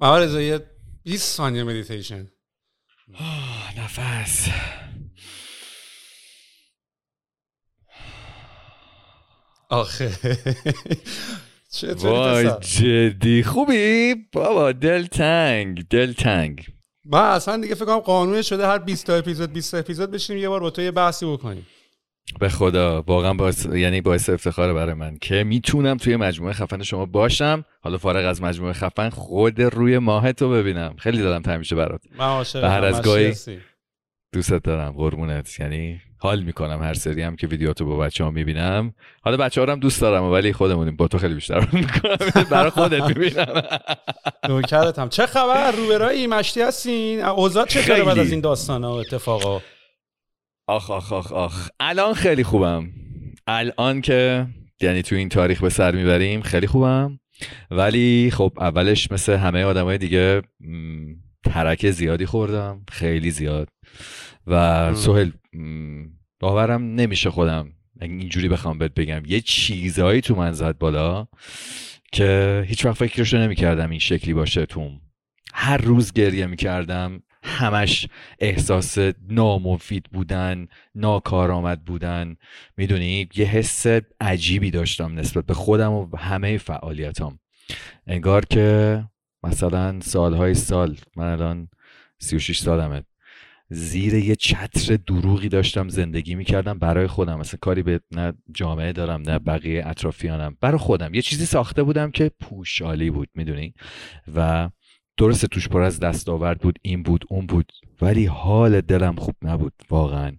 محمد رضا یه 20 ثانیه مدیتیشن نفس. آخه. چطوری وای؟ جدی. خوبی؟ بابا دل تنگ دل تنگ. من اصلا دیگه فکر کنم قانون شده هر 20 تا اپیزود 20 تا اپیزود بشینیم یه بار با تو یه بحثی بکنیم. به خدا واقعا باعث یعنی باعث افتخار برای من که می‌تونم توی مجموعه خفن شما باشم. حالا فارغ از مجموعه خفن خود روی ماه تو ببینم. خیلی دلم تنگ میشه برات. من هر از گاهی. دوستت دارم قربونت. یعنی حال می‌کنم هر سری هم که ویدیوتو با بچه ها می‌بینم. حالا بچه ها هم دوست دارم ولی خودمونیم با تو خیلی بیشتر می‌کنم. برای خودت می‌بینم. نوکرتم. چه خبر؟ روبرایی مشتی هستین؟ اوضاع چطوره بعد. از این داستانا و اتفاقا؟ آخ آخ آخ آخ. الان خیلی خوبم. الان که یعنی تو این تاریخ به سر می‌بریم خیلی خوبم. ولی خب اولش مثل همه آدمای دیگه ترک زیادی خوردم. خیلی زیاد. و سهل باورم نمیشه خودم اینجوری بخوام بهت بگم. یه چیزهایی تو من زد بالا که هیچ وقت فکرشو نمی‌کردم این شکلی باشه توم. هر روز گریه می‌کردم. همش احساس نامفید بودن ناکارآمد بودن. می‌دونی؟ یه حس عجیبی داشتم نسبت به خودم و همه فعالیتام. انگار که مثلا سالهای سال من الان 36 سالمه. زیر یه چتر دروغی داشتم زندگی می‌کردم برای خودم. مثلا کاری به نه جامعه دارم نه بقیه اطرافیانم. برای خودم. یه چیزی ساخته بودم که پوشالی بود می‌دونی؟ و درسته توش پر از دستاورد بود این بود اون بود ولی حال دلم خوب نبود واقعا.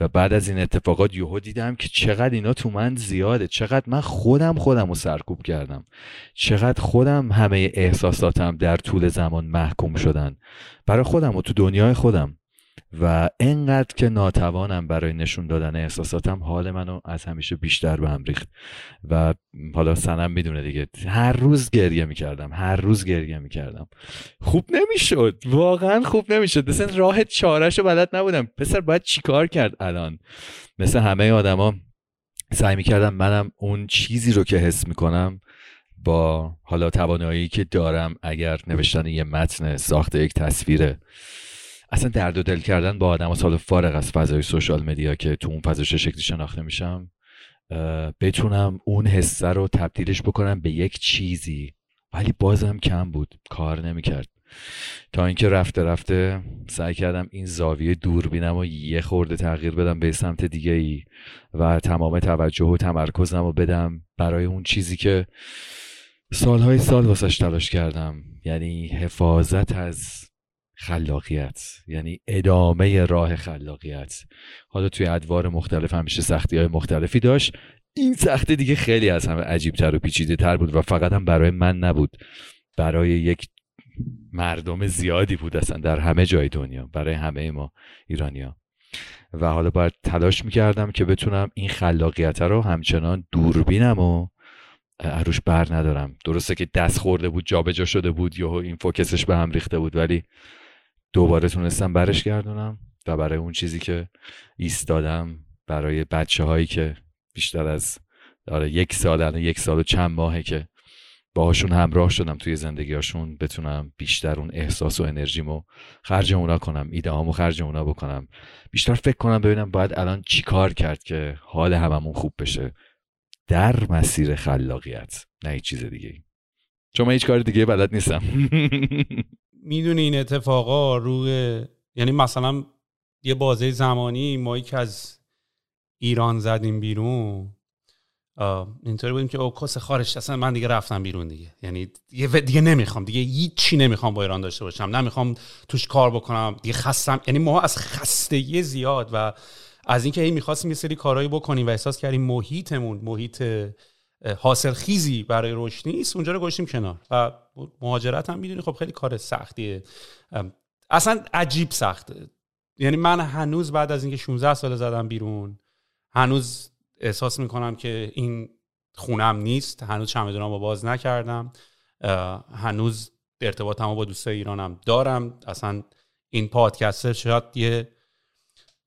و بعد از این اتفاقات یهو دیدم که چقدر اینا تو من زیاده چقدر من خودم خودم رو سرکوب کردم. چقدر خودم همه احساساتم در طول زمان محکوم شدن. برای خودم و تو دنیای خودم. و انقدر که ناتوانم برای نشون دادن احساساتم حال منو از همیشه بیشتر به هم ریخت. و حالا سنم می‌دونه دیگه. هر روز گریه می‌کردم هر روز گریه می‌کردم. خوب نمی‌شد. واقعا خوب نمی‌شد. مثلا راه چارش رو بلد نبودم. پسر باید چیکار کرد الان؟ مثل همه آدما سعی می‌کردم منم اون چیزی رو که حس می‌کنم با حالا توانایی که دارم اگر نوشتن یه متن ساخت یک تصویره اصلا درد و دل کردن با آدم سال فارغ از فضای سوشال مدیا که تو اون فضا چه شکلی شناخته میشم بتونم اون حسه رو تبدیلش بکنم به یک چیزی. ولی بازم کم بود. کار نمی‌کرد. تا اینکه رفته رفته سعی کردم این زاویه دوربینم و یه خورده تغییر بدم به سمت دیگه ای و تمام توجه و تمرکزم رو بدم برای اون چیزی که سالهای سال واسش تلاش کردم. یعنی حفاظت از خلاقیت یعنی ادامه راه خلاقیت. حالا توی ادوار مختلف همیشه سختی های مختلفی داشت. این سختی دیگه خیلی از همه عجیب تر و پیچیده تر بود و فقط هم برای من نبود. برای یک مردم زیادی بود اصلا در همه جای دنیا برای همه ما ایرانیا و حالا باید تلاش می‌کردم که بتونم این خلاقیت رو همچنان دوربینم و عروش بر ندارم. درسته که دست خورده بود جابجا شده بود یا این فوکسش به هم ریخته بود ولی دوباره تونستم برش گردونم و برای اون چیزی که ایستادم برای بچه هایی که بیشتر از داره یک سال یک سال و چند ماهه که باهاشون همراه شدم توی زندگیاشون بتونم بیشتر اون احساس و انرژیمو خرج اونا کنم ایده هامو خرج اونا بکنم. بیشتر فکر کنم ببینم باید الان چی کار کرد که حال هممون خوب بشه در مسیر خلاقیت نه چیز دیگه چون من هیچ کار دیگه بلد نیستم. می‌دونی این اتفاقا روی یعنی مثلا یه بازه زمانی ما که از ایران زدیم بیرون. اینطوری بودیم که او کس خارج اصلا من دیگه رفتم بیرون دیگه. یعنی دیگه, دیگه نمی‌خوام دیگه هیچی نمی‌خوام با ایران داشته باشم. نمی‌خوام توش کار بکنم دیگه خستم. یعنی ما از خستگی زیاد و از اینکه هی می‌خواستیم یه سری کارهایی بکنیم و احساس کردیم محیطمون محیط حاصل خیزی برای رشد نیست اونجا رو گذاشتیم کنار. و مهاجرت هم می‌دونی خب خیلی کار سختیه. اصلا عجیب سخته. یعنی من هنوز بعد از اینکه 16 سال زدم بیرون هنوز احساس می‌کنم که این خونم نیست. هنوز چمدونم رو باز نکردم. هنوز ارتباطم با دوستای ایرانم دارم. اصلا این پادکست شاید یه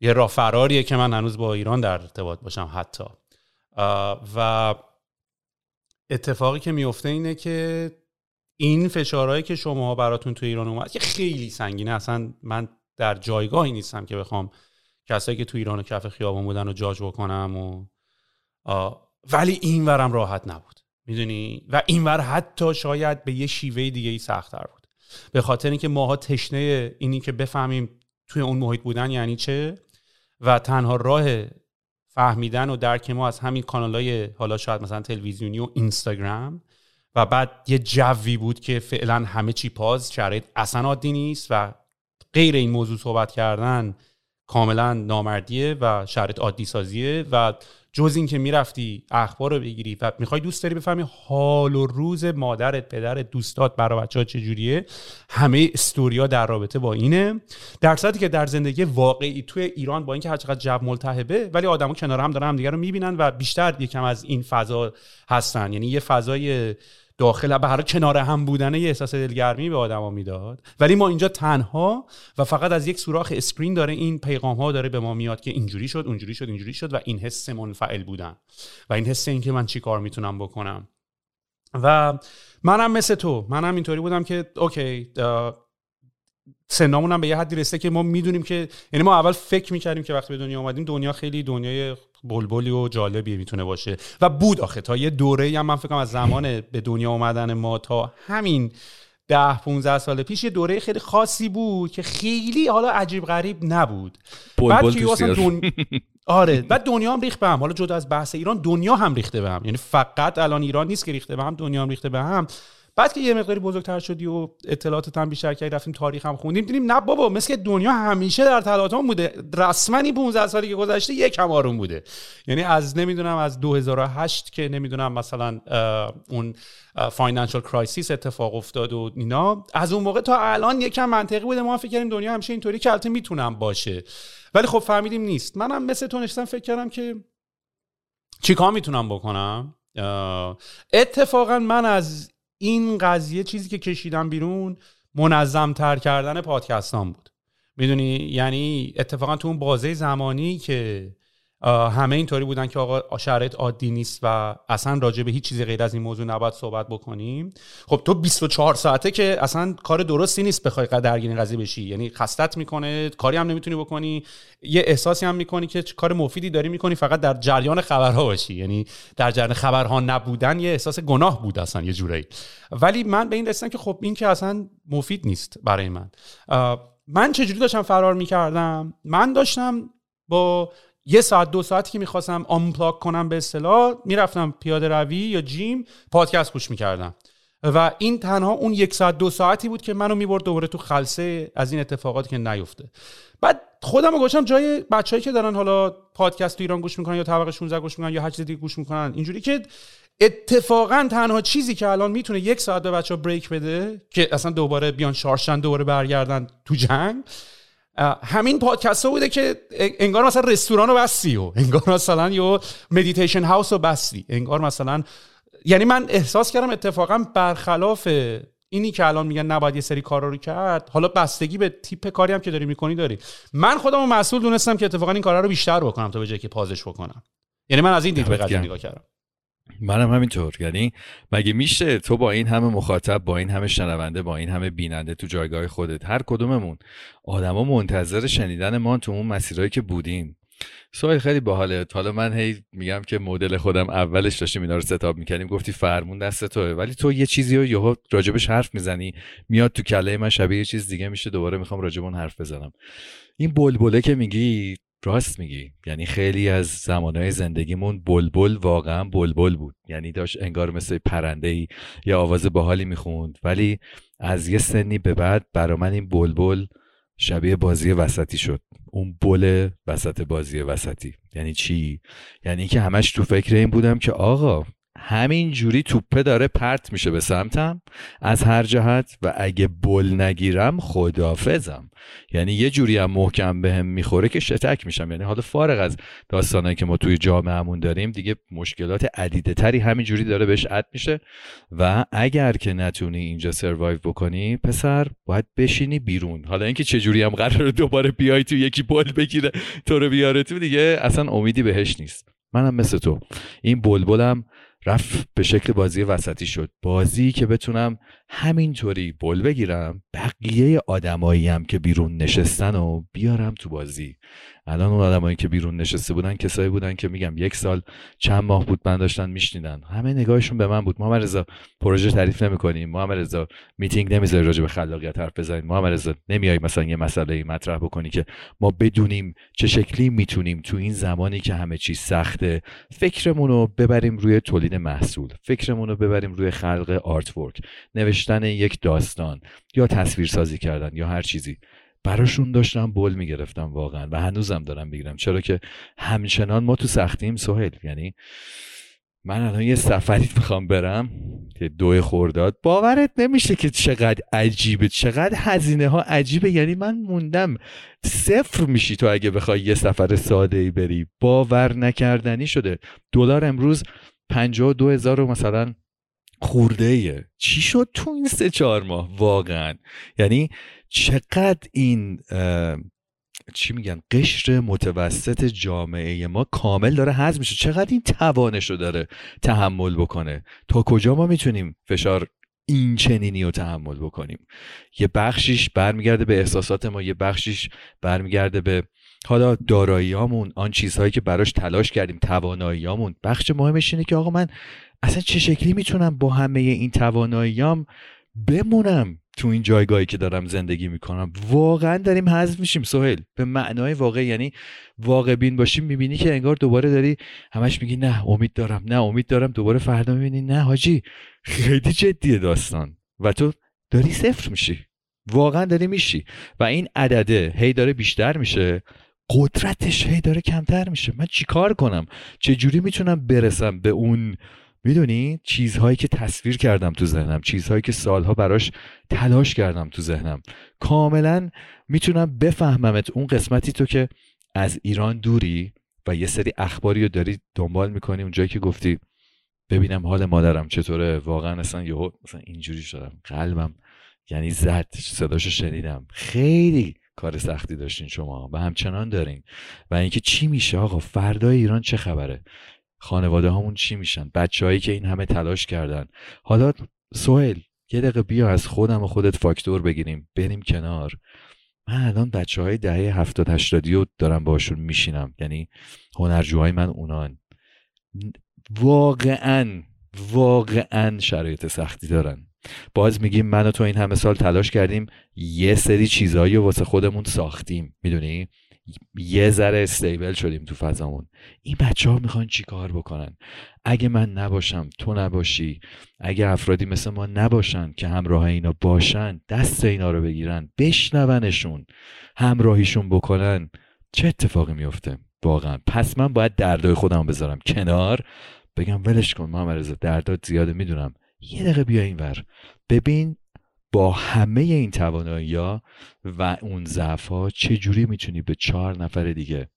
یه راه فراریه که من هنوز با ایران در ارتباط باشم حتی. و اتفاقی که میفته اینه که این فشارهایی که شما براتون تو ایران اومد که خیلی سنگینه. اصلا من در جایگاهی نیستم که بخوام کسایی که تو ایران و کف خیابان بودن رو جاج بکنم و ولی این ورم راحت نبود. می‌دونی؟ و این ور حتی شاید به یه شیوه دیگه ای سختتر بود. به خاطر اینکه ماها تشنه اینی که بفهمیم توی اون محیط بودن یعنی چه و تنها راه فهمیدن و درک ما از همین کانال های حالا شاید مثلا تلویزیونی و اینستاگرام. و بعد یه جوی بود که فعلا همه چی پاز شرایط اصلا عادی نیست و غیر این موضوع صحبت کردن کاملا نامردیه و شرایط عادی سازیه و جز این که می‌رفتی اخبار رو بگیری و می‌خوای دوست داری بفهمی حال و روز مادرت پدرت دوستات برای بچه ها چجوریه همه استوریا در رابطه با اینه. در صورتی که در زندگی واقعی توی ایران با اینکه هر چقدر جو ملتهبه ولی آدما کنار هم دارن همدیگه رو می‌بینن و بیشتر یکم از این فضا هستن. یعنی یه فضای داخل هر کنار هم بودن یه احساس دلگرمی به آدما می‌داد. ولی ما اینجا تنها و فقط از یک سوراخ screen داره این پیغام ها داره به ما میاد که اینجوری شد اونجوری شد اینجوری شد و این حس منفعل بودن. و این حس این که من چی کار می‌تونم بکنم. و منم مثل تو منم اینطوری بودم که OK سنامون هم به یه حدی رسیده که ما می‌دونیم که یعنی ما اول فکر می‌کردیم که وقتی به دنیا اومدیم دنیا خیلی دنیای بلبلی و جالبی می‌تونه باشه. و بود آخه تا یه دوره هم من فکرم از زمان به دنیا اومدن ما تا همین ده 15 سال پیش یه دوره خیلی خاصی بود که خیلی حالا عجیب غریب نبود. بعد که دن... آره بعد دنیا هم ریخت به هم. حالا جدا از بحث ایران دنیا هم ریخته به هم. یعنی فقط الان ایران نیست که ریخته به هم دنیا هم ریخته به هم. بعد که یه مقداری بزرگتر شدی و اطلاعاتت هم بیشتر کردی رفتیم تاریخ هم خوندیم دیدیم نه بابا مثل دنیا همیشه در تلاطم بوده. رسما این 15 سالی که گذشته یک هم آروم بوده. یعنی از نمی‌دونم از 2008 که نمی‌دونم مثلا اون financial crisis اتفاق افتاد و اینا. از اون موقع تا الان یکم منطقی بوده. ما فکر کردیم دنیا همیشه اینطوری که البته می‌تونم باشه. ولی خب فهمیدیم نیست. منم مثل تو نشستم فکر کردم که چیکار می‌تونم بکنم؟ اتفاقا من از این قضیه چیزی که کشیدم بیرون منظم تر کردن پادکستام بود. می‌دونی؟ یعنی اتفاقا تو اون بازه زمانی که همه اینطوری بودن که آقا شرایط عادی نیست و اصلا راجع به هیچ چیزی غیر از این موضوع نباید صحبت بکنیم. خب تو 24 ساعته که اصلا کار درستی نیست بخوای درگیر قضیه بشی. یعنی خستت می‌کنه کاری هم نمی‌تونی بکنی. یه احساسی هم می‌کنی که کار مفیدی داری می‌کنی فقط در جریان خبرها باشی. یعنی در جریان خبرها نبودن یه احساس گناه بود اصلا یه جورایی. ولی من به این رسیدم که خب این که اصلا مفید نیست برای من. من چجوری داشتم فرار می‌کردم؟ من داشتم با یه ساعت دو ساعتی که می‌خواستم آمپلاک کنم به اصطلاح می‌رفتم پیاده روی یا جیم پادکست گوش می‌کردم. و این تنها اون یک ساعت دو ساعتی بود که منو می‌برد دوباره تو خلصه از این اتفاقاتی که نیفته. بعد خودم رو گوشم جای بچههایی که دارن حالا پادکست تو ایران گوش می‌کنن یا طبقه 16 گوش می‌کنن یا هر چیز دیگه گوش می‌کنن اینجوری که اتفاقا تنها چیزی که الان می‌تونه یک ساعت به بچه ها بریک بده که اصلا دوباره بیان شارشن دوباره برگردن تو جنگ همین پادکست ها بوده که انگار مثلا رستوران رو بستی و انگار مثلا یه meditation house رو بستی. انگار مثلا یعنی من احساس کردم اتفاقا برخلاف اینی که الان میگن نباید یه سری کارا رو کرد حالا بستگی به تیپ کاری هم که داری می‌کنی داری. من خودم مسئول دونستم که اتفاقا این کارا رو بیشتر بکنم تا به جای که pause ش بکنم. یعنی من از این دید به قضیه نگاه کردم. منم همینطور. یعنی مگه میشه تو با این همه مخاطب با این همه شنونده با این همه بیننده تو جایگاه خودت هر کدوممون آدما منتظر شنیدن ما تو اون مسیرهایی که بودیم؟ سوال خیلی باحاله. حالا من هی میگم که مدل خودم اولش داشتیم اینا رو ستاب می‌کنیم گفتی فرمون دست توه. ولی تو یه چیزی رو یهو راجبش حرف می‌زنی میاد تو کله من شبیه یه چیز دیگه میشه دوباره می‌خوام راجب اون حرف بزنم. این بلبله که میگی راست میگی. یعنی خیلی از زمانهای زندگیمون بلبل واقعا بلبل بود. یعنی داشت انگار مثل پرنده ای یا آواز باحالی می‌خوند. ولی از یه سنی به بعد برا من این بلبل شبیه بازی وسطی شد. اون بل وسط بازی وسطی. یعنی چی؟ یعنی که همش تو فکر این بودم که آقا همین جوری توپه داره پرت میشه به سمتم. از هر جهت و اگه بل نگیرم خدافزم یعنی یه جوری هم محکم بهم به می‌خوره که شتک میشم. یعنی حالا فارغ از داستانهایی که ما توی جامعهمون داریم دیگه مشکلات عدیده تری همین جوری داره بهش عد میشه. و اگر که نتونی اینجا سروایو بکنی پسر باید بشینی بیرون. حالا اینکه چه جوری هم قرار دوباره بیای تو یکی بل بگیره تو رو بیاره تو دیگه اصلا امیدی بهش نیست. منم مثل تو. این بلبلم رفت به شکل بازی وسطی شد. بازی که بتونم همینطوری بل بگیرم بقیه آدمایی که بیرون نشستن و بیارم تو بازی. الان اون آدمایی که بیرون نشسته بودن کسایی بودن که میگم یک سال چند ماه بود من داشتن میشنیدن. همه نگاهشون به من بود. محمد رضا پروژه تعریف نمی‌کنیم. محمد رضا میتینگ نمی‌ذاری راجع به خلاقیت حرف بزنیم. محمد رضا نمیای مثلا یه مسئله ای مطرح بکنی که ما بدونیم چه شکلی می‌تونیم تو این زمانی که همه چیز سخته فکرمون رو ببریم روی تولید محصول فکرمون رو ببریم روی خلق آرت ورک نوشتن یک داستان یا تصویر سازی کردن یا هر چیزی. براشون داشتم بل می‌گرفتم واقعا و هنوزم دارم می‌گیرم. چرا که همچنان ما تو سختیم سهل یعنی من الان یه سفری می‌خوام برم که دو خورداد. باورت نمیشه که چقدر عجیبه. چقدر هزینه ها عجیبه. یعنی من موندم صفر میشی تو اگه بخوای یه سفر ساده ای بری. باور نکردنی شده. دلار امروز پنجاه دو هزار مثلا خورده ایه چی شد تو این سه چهار ماه؟ واقعا. یعنی چقدر این چی میگن قشر متوسط جامعه ما کامل داره حذف میشه. چقدر این توانش رو داره تحمل بکنه. تا کجا ما می‌تونیم فشار این چنینی رو تحمل بکنیم؟ یه بخشیش برمیگرده به احساسات ما یه بخشیش برمیگرده به حالا داراییامون آن چیزهایی که براش تلاش کردیم تواناییامون بخش مهمش اینه که آقا من اصلا چه شکلی می‌تونم با همه این تواناییام بمونم؟ تو این جایگاهی که دارم زندگی می‌کنم. واقعا داریم حذف میشیم سهیل. به معنای واقع یعنی واقع بین باشیم می‌بینی که انگار دوباره داری همش میگی نه امید دارم نه امید دارم دوباره فردا می‌بینی نه حاجی. خیلی جدیه داستان. و تو داری صفر میشی. واقعا داری میشی. و این عدده هی داره بیشتر میشه. قدرتش هی داره کمتر میشه. من چیکار کنم؟ چه جوری می‌تونم برسم به اون می‌دونی چیزهایی که تصویر کردم تو ذهنم چیزهایی که سالها براش تلاش کردم تو ذهنم. کاملا می‌تونم بفهممت اون قسمتی تو که از ایران دوری و یه سری اخباری رو داری دنبال می‌کنی اونجایی که گفتی ببینم حال مادرم چطوره. واقعا اصلا یهو مثلا اینجوری شدم. قلبم یعنی زد. صداشو شنیدم. خیلی کار سختی داشتین شما و همچنان دارین. و اینکه چی میشه آقا؟ فردای ایران چه خبره؟ خانواده هامون چی میشن؟ بچههایی که این همه تلاش کردن. حالا سوهل یه دقیقه بیا از خودم و خودت فاکتور بگیریم. بریم کنار. من الان بچه های دهه هفتاد هشتادی رو دارم باشون میشینم. یعنی هنرجوهای من اونان. واقعا واقعا شرایط سختی دارن. باز میگیم من و تو این همه سال تلاش کردیم یه سری چیزهایی رو واسه خودمون ساختیم. می‌دونی؟ یه ذره استیبل شدیم تو فضامون. این بچه ها می‌خوان چی کار بکنن؟ اگه من نباشم تو نباشی. اگه افرادی مثل ما نباشن که همراه اینا باشن دست اینا رو بگیرن بشنونشون همراهیشون بکنن چه اتفاقی میفته واقعا. پس من باید دردای خودم بذارم کنار. بگم ولش کن محمد رضا دردات زیاده می‌دونم. یه دقیقه بیا این ور ببین با همه این توانایی ها و اون ضعف ها چجوری می‌تونی به چهار نفر دیگه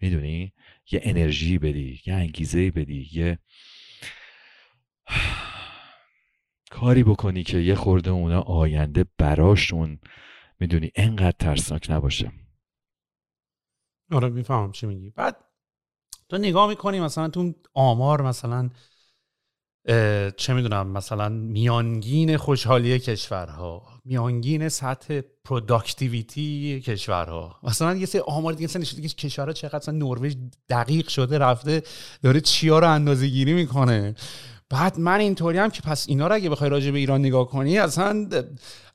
می‌دونی؟ یه انرژی بدی یه انگیزه بدی یه کاری بکنی که یه خورده اونا آینده براشون می‌دونی؟ انقدر ترسناک نباشه. آره می‌فهمم چی میگی. بعد تو نگاه می‌کنی مثلا تو آمار مثلا چه می‌دونم مثلا میانگین خوشحالی کشورها میانگین سطح productivity کشورها. مثلا یه سری آمار دیگه مثلا که کشورها چقدر مثلا نروژ دقیق شده رفته داره چیا رو اندازه گیری می‌کنه. بعد من اینطوری هم که پس اینا رو اگه بخوای راجع به ایران نگاه کنی اصلا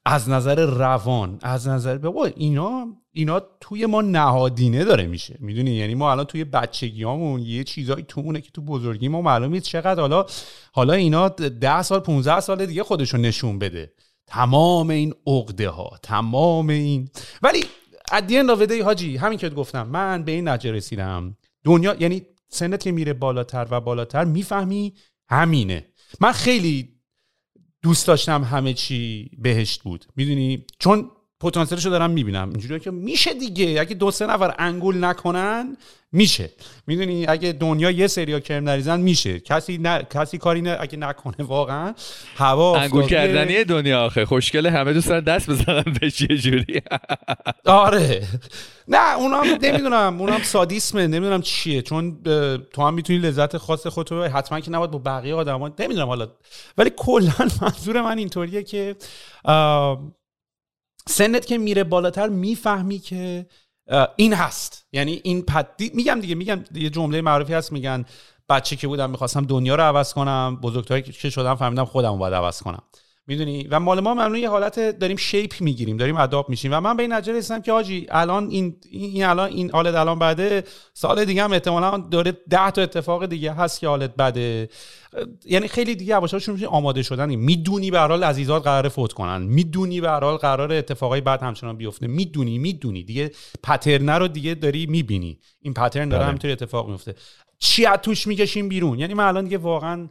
از نظر روان از نظر بابا اینا اینا توی ما نهادینه داره میشه. می‌دونی؟ یعنی ما الان توی بچگیامون یه چیزایی تو که تو بزرگی ما معلوم نیست چقدر. حالا حالا اینا ده سال 15 سال دیگه خودشون نشون بده. تمام این عقده ها تمام این ولی ادین راوده حاجی همین که گفتم من به این نتیجه رسیدم. دنیا یعنی سنت که میره بالاتر و بالاتر می‌فهمی همینه. من خیلی دوست داشتم همه چی بهشت بود. می‌دونی؟ چون پتانسیلشو دارم می‌بینم. اینجوری که میشه دیگه. اگه دو سه نفر انگول نکنن میشه. می‌دونی؟ اگه دنیا یه سریا کرم نریزن میشه. کسی نه کسی کاری نه اگه نکنه واقعا هوا انگول کردنی دنیا آخه. خوشگله همه دوستان دست بزنن به چه جوری. آره. نه اونم نمی‌دونم. اونم سادیسمه. نمی‌دونم چیه. چون تو هم می‌تونی لذت خاص خودتو حتما که نباید با بقیه آدما نمی‌دونم حالا. ولی کلا منظور من اینطوریه که سنت که میره بالاتر می‌فهمی که این هست. یعنی این پدی میگم دیگه میگم یه جمله معروفی هست میگن بچه که بودم می‌خواستم دنیا رو عوض کنم بزرگتری که شدم فهمیدم خودم باید عوض کنم. می‌دونی؟ و مال ما معمولا یه حالت داریم شیپ می‌گیریم داریم اداپ میشیم. و من به این نتیجه رسیدم که آجی الان این این الان این حالت الان بعده سال دیگه هم احتمالا داره ده تا اتفاق دیگه هست که حالت بده. یعنی خیلی دیگه یواشاشون میشه آماده شدن می‌دونی به حال عزیزات قرار فوت کنن. می‌دونی به حال قرار اتفاقای بعد همچنان بیفته. می‌دونی می‌دونی. دیگه پترن رو دیگه داری می‌بینی. این پترن داره بله. همینطوری اتفاق میفته چی از توش می‌کشیم بیرون؟ یعنی من الان دیگه واقعا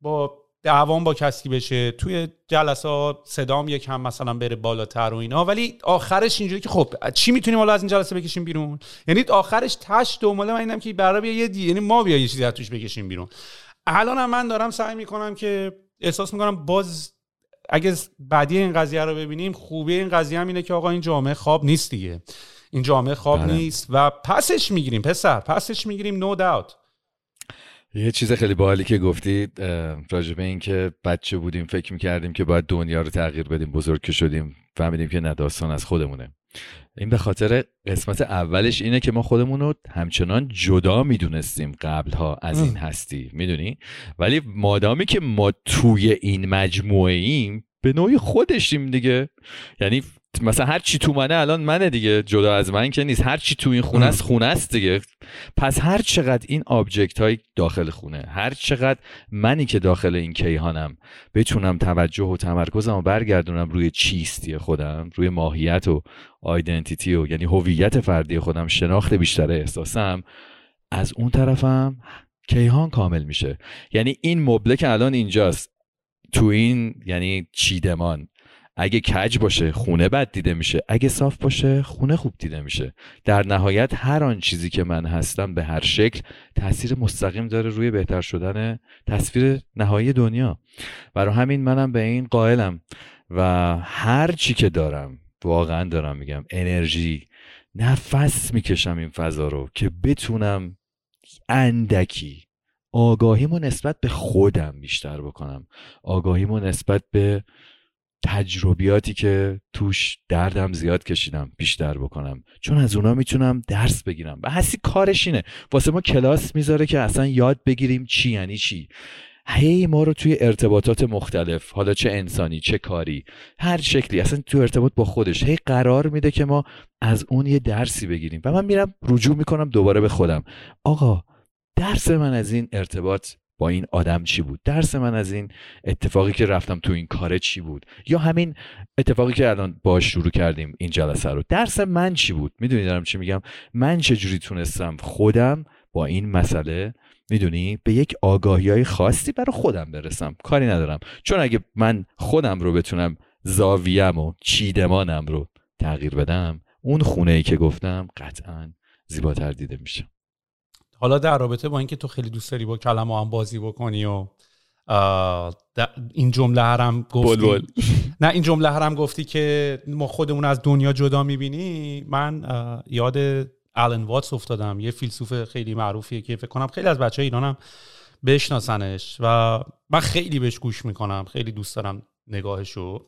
با دعوام با کسی بشه توی جلسات صدام یکم مثلا بره بالاتر و اینا. ولی آخرش اینجوری که خب چی می‌تونیم حالا از این جلسه بکشیم بیرون؟ یعنی آخرش تش دنبال من اینم که برای بیا یه دی یعنی ما بیا یه چیزی از توش بکشیم بیرون. الان هم من دارم سعی می‌کنم که احساس می‌کنم باز اگه بعدی این قضیه رو ببینیم خوبی این قضیه هم اینه که آقا این جامعه خواب نیست دیگه. این جامعه خواب بله. نیست و پسش می‌گیریم پسر پسش می‌گیریم نو no داوت یه چیز خیلی باحالی که گفتید راجبه این که بچه بودیم فکر می‌کردیم که باید دنیا رو تغییر بدیم بزرگ که شدیم فهمیدیم که نداستان از خودمونه. این به خاطر قسمت اولش اینه که ما خودمون رو همچنان جدا می‌دونستیم قبلها از این هستی می‌دونی؟ ولی مادامی که ما توی این مجموعه ایم به نوعی خودشیم دیگه. یعنی مثلا هر چی تو منه الان منه دیگه جدا از من که نیست. هر چی تو این خونه است خونه است دیگه. پس هر چقدر این آبجکت های داخل خونه هر چقدر منی که داخل این کیهانم بتونم توجه و تمرکزم و برگردونم روی چیستی خودم روی ماهیت و آیدنتیتی و یعنی هویت فردی خودم شناخت بیشتر احساسم از اون طرفم کیهان کامل میشه. یعنی این مبله که الان اینجاست تو این یعنی چیدمان اگه کج باشه خونه بد دیده میشه. اگه صاف باشه خونه خوب دیده میشه. در نهایت هر آن چیزی که من هستم به هر شکل تاثیر مستقیم داره روی بهتر شدن تصویر نهایی دنیا. برای همین منم به این قائلم و هر چی که دارم واقعا دارم میگم انرژی نفس می‌کشم این فضا رو که بتونم اندکی. آگاهیمو نسبت به خودم بیشتر بکنم. آگاهیمو نسبت به تجربیاتی که توش دردم زیاد کشیدم بیشتر بکنم. چون از اونا می‌تونم درس بگیرم. و هستی کارش اینه. واسه ما کلاس می‌ذاره که اصلا یاد بگیریم چی یعنی چی. هی ما رو توی ارتباطات مختلف حالا چه انسانی چه کاری هر شکلی اصلا تو ارتباط با خودش. هی قرار میده که ما از اون یه درسی بگیریم. و من میرم رجوع می‌کنم دوباره به خودم. آقا درس من از این ارتباط با این آدم چی بود؟ درس من از این اتفاقی که رفتم تو این کاره چی بود؟ یا همین اتفاقی که الان باش شروع کردیم این جلسه رو. درس من چی بود؟ می‌دونی دارم چی میگم؟ من چجوری تونستم خودم با این مسئله می‌دونی به یک آگاهی های خاصی برای خودم برسم؟ کاری ندارم. چون اگه من خودم رو بتونم زاویم و چیدمانم رو تغییر بدم اون خونه ای که گفتم قطعا زیباتر دیده میشه حالا در رابطه با اینکه تو خیلی دوست داری با کلمه هم بازی بکنی و این جمله هرم گفتی. نه این جمله هرم گفتی که ما خودمون از دنیا جدا می‌بینی. من یاد آلن واتس افتادم. یه فیلسوف خیلی معروفیه که فکر کنم خیلی از بچه ایرانم بشناسنش و من خیلی بهش گوش می‌کنم. خیلی دوست دارم نگاهشو.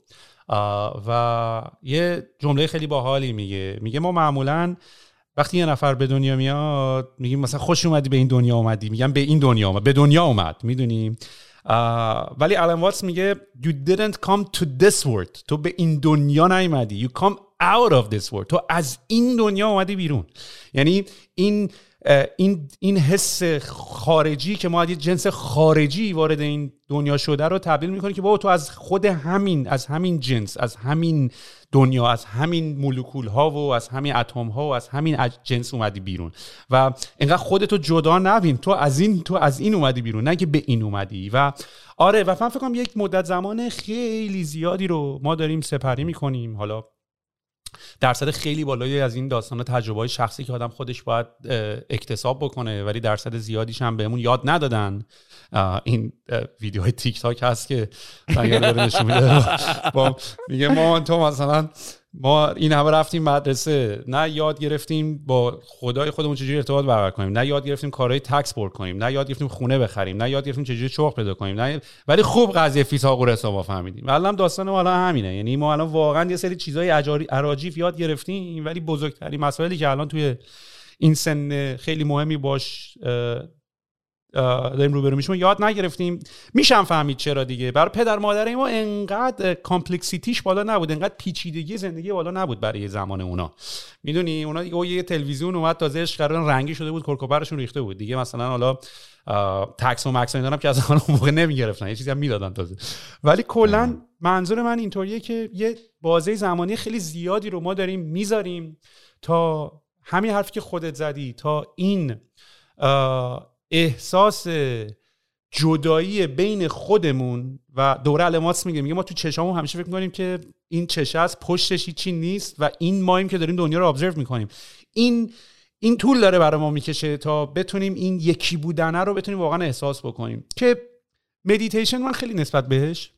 و یه جمله خیلی باحالی میگه. میگه ما معمولا وقتی یه نفر به دنیا میاد میگیم مثلا خوش اومدی به این دنیا اومدی میگم به این دنیا اومد به دنیا اومد می‌دونی؟ ولی آلن واتس میگه you didn't come to this world تو به این دنیا نیومدی you come out of this world تو از این دنیا اومدی بیرون. یعنی این این این حس خارجی که ما یه جنس خارجی وارد این دنیا شده رو تبدیل می‌کنه که بابا تو از خود همین از همین جنس از همین دنیا از همین مولکول ها و از همین اتم ها و از همین جنس اومدی بیرون. و انقدر خودتو جدا نبین تو از این تو از این اومدی بیرون نه که به این اومدی. و آره و فکر کنم یک مدت زمان خیلی زیادی رو ما داریم سپری می‌کنیم. حالا درصد خیلی بالایی از این داستان تجربه های شخصی که آدم خودش باید اکتساب بکنه ولی درصد زیادیش هم بهمون یاد ندادن. این ویدیوهای تیک تاک هست که نشون میده میگه ما تو مثلا ما این همه رفتیم مدرسه. نه یاد گرفتیم با خدای خودمون چجوری ارتباط برقرار کنیم. نه یاد گرفتیم کارهای تکس بر کنیم. نه یاد گرفتیم خونه بخریم. نه یاد گرفتیم چجوری چوخ پیدا کنیم. نه ولی خوب قضیه فیثاغورس ما فهمیدیم. الان داستان ما الان همینه. یعنی ما الان واقعا یه سری چیزای اراجیف یاد گرفتیم ولی بزرگترین مسائلی که الان توی این سن خیلی مهمی باش داریم روبرو میشیم. یاد نگرفتیم. میشم فهمید چرا دیگه. برای پدر مادر ما انقدر complexity ش بالا نبود. انقدر پیچیدگی زندگی بالا نبود برای زمان اونا. می‌دونی اونا دیگه یه تلویزیون اومد تازه قرار رنگی شده بود کرکوپرشون ریخته بود. دیگه مثلا حالا tax و مکس اینا که از اون موقع نمی‌گرفتن. یه چیزی هم می‌دادن تازه. ولی کلا منظور من اینطوریه که یه بازه زمانی خیلی زیادی رو ما داریم می‌ذاریم تا همین حرفی که خودت زدی تا این احساس جدایی بین خودمون و دوره الماس میگه میگه ما تو چشامون همیشه فکر می‌کنیم که این چشه از پشتش هیچی نیست و این مایم که داریم دنیا رو ابزرو می‌کنیم. این این طول داره برای ما می‌کشه تا بتونیم این یکی بودنه رو بتونیم واقعا احساس بکنیم. که مدیتیشن من خیلی نسبت بهش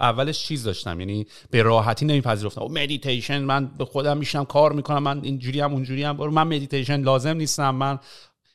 اولش چیز داشتم. یعنی به راحتی نمیپذیرفتم. مدیتیشن من به خودم میشم کار می‌کنم من اینجوری هم اونجوری هم. من مدیتیشن لازم نیستم. من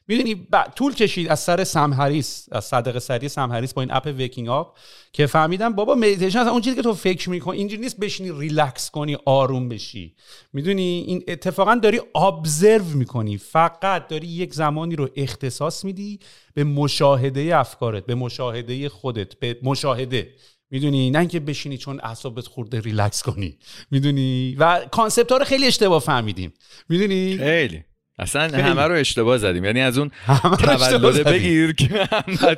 می‌دونی طول کشید از سر سم هریس از صدقه سری سم هریس با این اپ Waking Up که فهمیدم بابا مدیتیشن اون چیزی که تو فکر می‌کنی اینجوری نیست بشینی ریلکس کنی آروم بشی. می‌دونی این اتفاقا داری observe می‌کنی. فقط داری یک زمانی رو اختصاص میدی به مشاهده افکارت به مشاهده خودت به مشاهده. می‌دونی نه اینکه بشینی چون اعصابت خورده ریلکس کنی. می‌دونی؟ و concept ها رو خیلی اشتباه فهمیدیم. می‌دونی؟ خیلی. اصلا همه رو اشتباه زدیم. یعنی از اون تولد بگیر که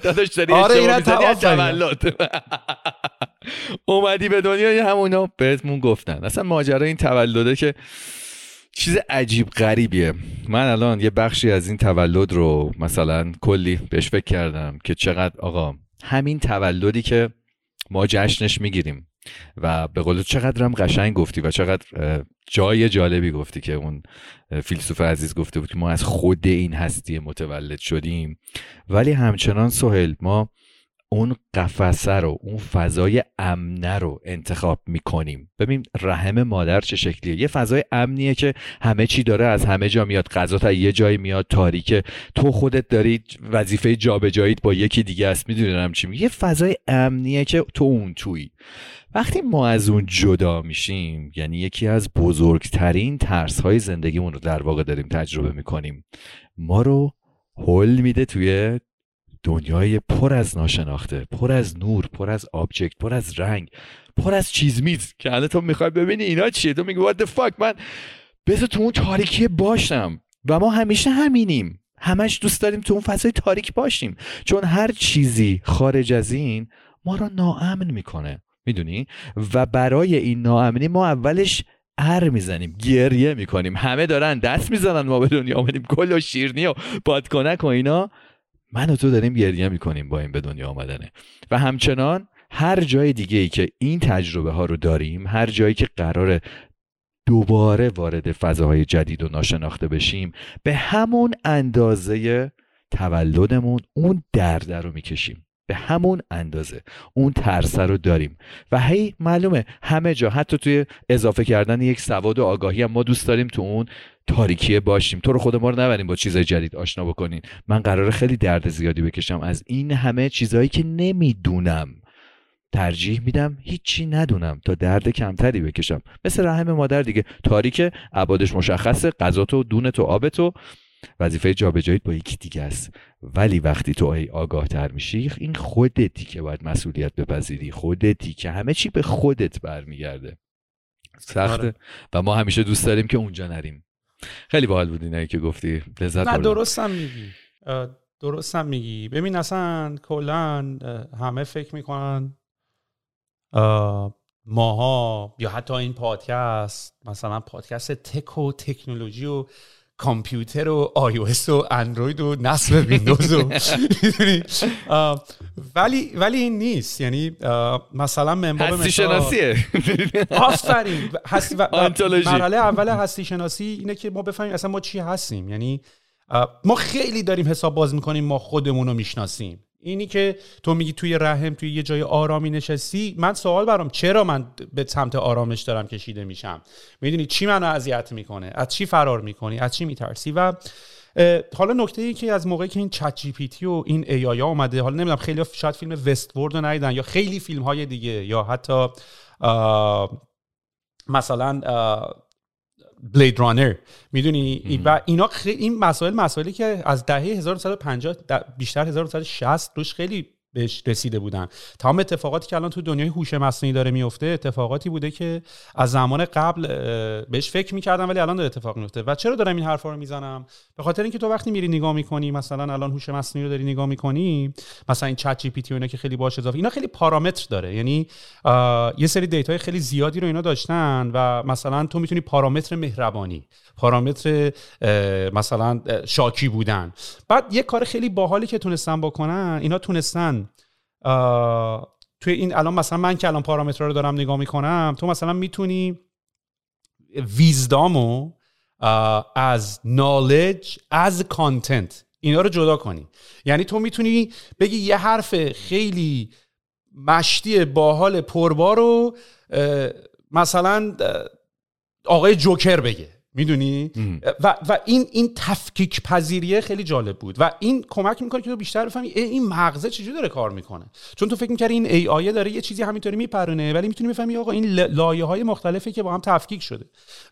داداش داری آره اشتباه تولد. اومدی به دنیا یه همونا بهتمون گفتن. اصلا ماجرا این تولده که چیز عجیب غریبیه. من الان یه بخشی از این تولد رو مثلا کلی بهش فکر کردم که چقدر آقا همین تولدی که ما جشنش می‌گیریم. و به قول چقدر هم قشنگ گفتی و چقدر جای جالبی گفتی که اون فیلسوف عزیز گفته بود که ما از خود این هستی متولد شدیم. ولی همچنان سهل ما اون قفسه رو اون فضای امنه رو انتخاب می‌کنیم. ببین رحم مادر چه شکلیه؟ یه فضای امنیه که همه چی داره از همه جا میاد. غذا تا یه جایی میاد تاریکه. تو خودت داری وظیفه جابجاییت با یکی دیگه است. می‌دونم چی یه فضای امنیه که تو اون توی وقتی ما از اون جدا میشیم یعنی یکی از بزرگترین ترس های زندگیمون رو در واقع داریم تجربه می‌کنیم. ما رو هل میده توی دنیای پر از ناشناخته پر از نور پر از object پر از رنگ پر از چیز میز که الان تو می‌خوای ببینی اینا چیه؟ تو میگی what the fuck من؟ بذار تو اون تاریکی باشم. و ما همیشه همینیم. همش دوست داریم تو اون فضای تاریک باشیم. چون هر چیزی خارج از این ما رو ناامن می‌کنه. می‌دونی؟ و برای این ناامنی ما اولش ار می‌زنیم گریه می‌کنیم. همه دارن دست می‌زنن ما به دنیا. آمدیم گل و شیرنی و بادکنک و اینا. من و تو داریم گریه می‌کنیم با این به دنیا آمدنه. و همچنان هر جای دیگه ای که این تجربه ها رو داریم هر جایی که قرار دوباره وارد فضاهای جدید و ناشناخته بشیم به همون اندازه تولدمون اون درد رو می‌کشیم. به همون اندازه اون ترسه رو داریم. و هی معلومه همه جا حتی توی اضافه کردن یک سواد و آگاهی هم ما دوست داریم تو اون تاریکیه باشیم. تو رو خود ما رو نبریم با چیزای جدید آشنا بکنین. من قرار خیلی درد زیادی بکشم. از این همه چیزهایی که نمی‌دونم ترجیح میدم هیچی ندونم تا درد کمتری بکشم. مثل رحم مادر دیگه. تاریک عبادش مشخصه غذا تو دون تو آب تو. وظیفه جابجاییت با یکی دیگه است. ولی وقتی تو ای آگاه تر میشی این خودتی که باید مسئولیت بپذیری. خودتی که همه چی به خودت برمیگرده. سخته. آره. و ما همیشه دوست داریم که اونجا نریم. خیلی باحال بود اینایی که گفتی. لذت نه درستم میگی. درستم میگی. ببین اصلا کلا همه فکر می‌کنن ماها یا حتی این پادکست مثلا پادکست تک و تکنولوژی و کامپیوتر و آی او و اندروید و نصب ویندوز و ولی ولی این نیست. یعنی مثلا منباب هستی شناسیه. آفرین. مرحله اول هستی شناسی اینه که ما بفهمیم اصلا ما چی هستیم. یعنی ما خیلی داریم حساب باز می‌کنیم ما خودمون رو می‌شناسیم. اینی که تو میگی توی رحم توی یه جای آرامی نشستی من سوال برام چرا من به سمت آرامش دارم کشیده میشم؟ می‌دونی چی منو اذیت می‌کنه؟ از چی فرار می‌کنی؟ از چی میترسی؟ و حالا نکته ای که از موقعی که این چت جی پی تی و این ای آی اومده حالا نمی‌دونم خیلی شاید فیلم وست ورد رو ندیدن یا خیلی فیلم های دیگه یا حتی مثلا بلید رانر می‌دونی؟ و اینا این مسائل مسائلی که از دهه 1950 بیشتر 1960 روش خیلی بهش رسیده بودن. تمام اتفاقاتی که الان تو دنیای هوش مصنوعی داره میفته اتفاقاتی بوده که از زمان قبل بهش فکر می‌کردم ولی الان داره اتفاق میفته و چرا دارم این حرفا رو می‌زنم؟ به خاطر اینکه تو وقتی میری نگاه می‌کنی مثلا الان هوش مصنوعی رو داری نگاه می‌کنی مثلا این چت جی پی تی و اینا که خیلی باش اضافه اینا خیلی پارامتر داره. یعنی یه سری دیتاهای خیلی زیادی رو اینا داشتن و مثلا تو می‌تونی پارامتر مهربانی پارامتر مثلا شاکی بودن. بعد یه کار خیلی باحالی که تونستن بکنن اینا تونستن توی این الان مثلا من که الان پارامترها رو دارم نگاه می‌کنم تو مثلا می‌تونی ویزدامو از نالج از کانتنت اینا رو جدا کنی. یعنی تو می‌تونی بگی یه حرف خیلی مشتی باحال پربار رو مثلا آقای جوکر بگه. می‌دونی؟ و, و این این تفکیک پذیریه خیلی جالب بود. و این کمک می‌کنه که تو بیشتر بفهمی این مغزه چجوری داره کار می‌کنه؟ چون تو فکر می‌کردی این ای آیه داره یه چیزی همینطوری میپرونه ولی می‌تونی بفهمی آقا این لایه های مختلفی که با هم تفکیک شده.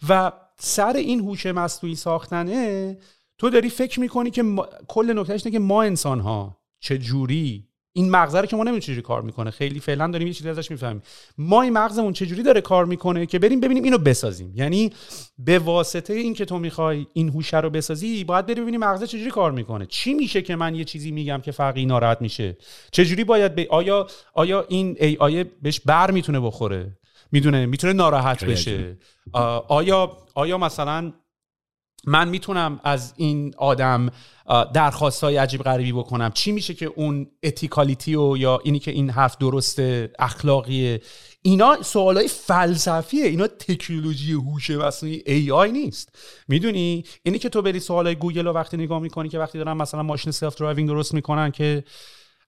و سر این هوش مصنوعی ساختنه تو داری فکر می‌کنی که کل نکتهش اینه که ما انسان ها چه جوری این مغز رو که ما نمی‌دونیم چجوری کار می‌کنه. خیلی فعلا داریم یه چیزی ازش می‌فهمیم. ما این مغزمون چجوری داره کار می‌کنه که بریم ببینیم اینو بسازیم. یعنی به واسطه این که تو می‌خوای این هوش رو بسازی باید بری ببینیم مغز چجوری کار می‌کنه. چی میشه که من یه چیزی میگم که فرقی ناراحت میشه؟ چجوری باید به آیا آیا این ای آیه بهش بر می‌تونه بخوره؟ می‌دونه می‌تونه ناراحت بشه. آیا آیا مثلا من می‌تونم از این آدم درخواست های عجیب غریبی بکنم. چی میشه که اون ethicality و یا اینی که این حرف درسته اخلاقیه؟ اینا سوالای فلسفیه. اینا تکنولوژی هوش مصنوعی AI نیست. می‌دونی؟ اینی که تو بری سوالای گوگل رو وقتی نگاه می‌کنی که وقتی دارن مثلا ماشین self-driving درست می‌کنن که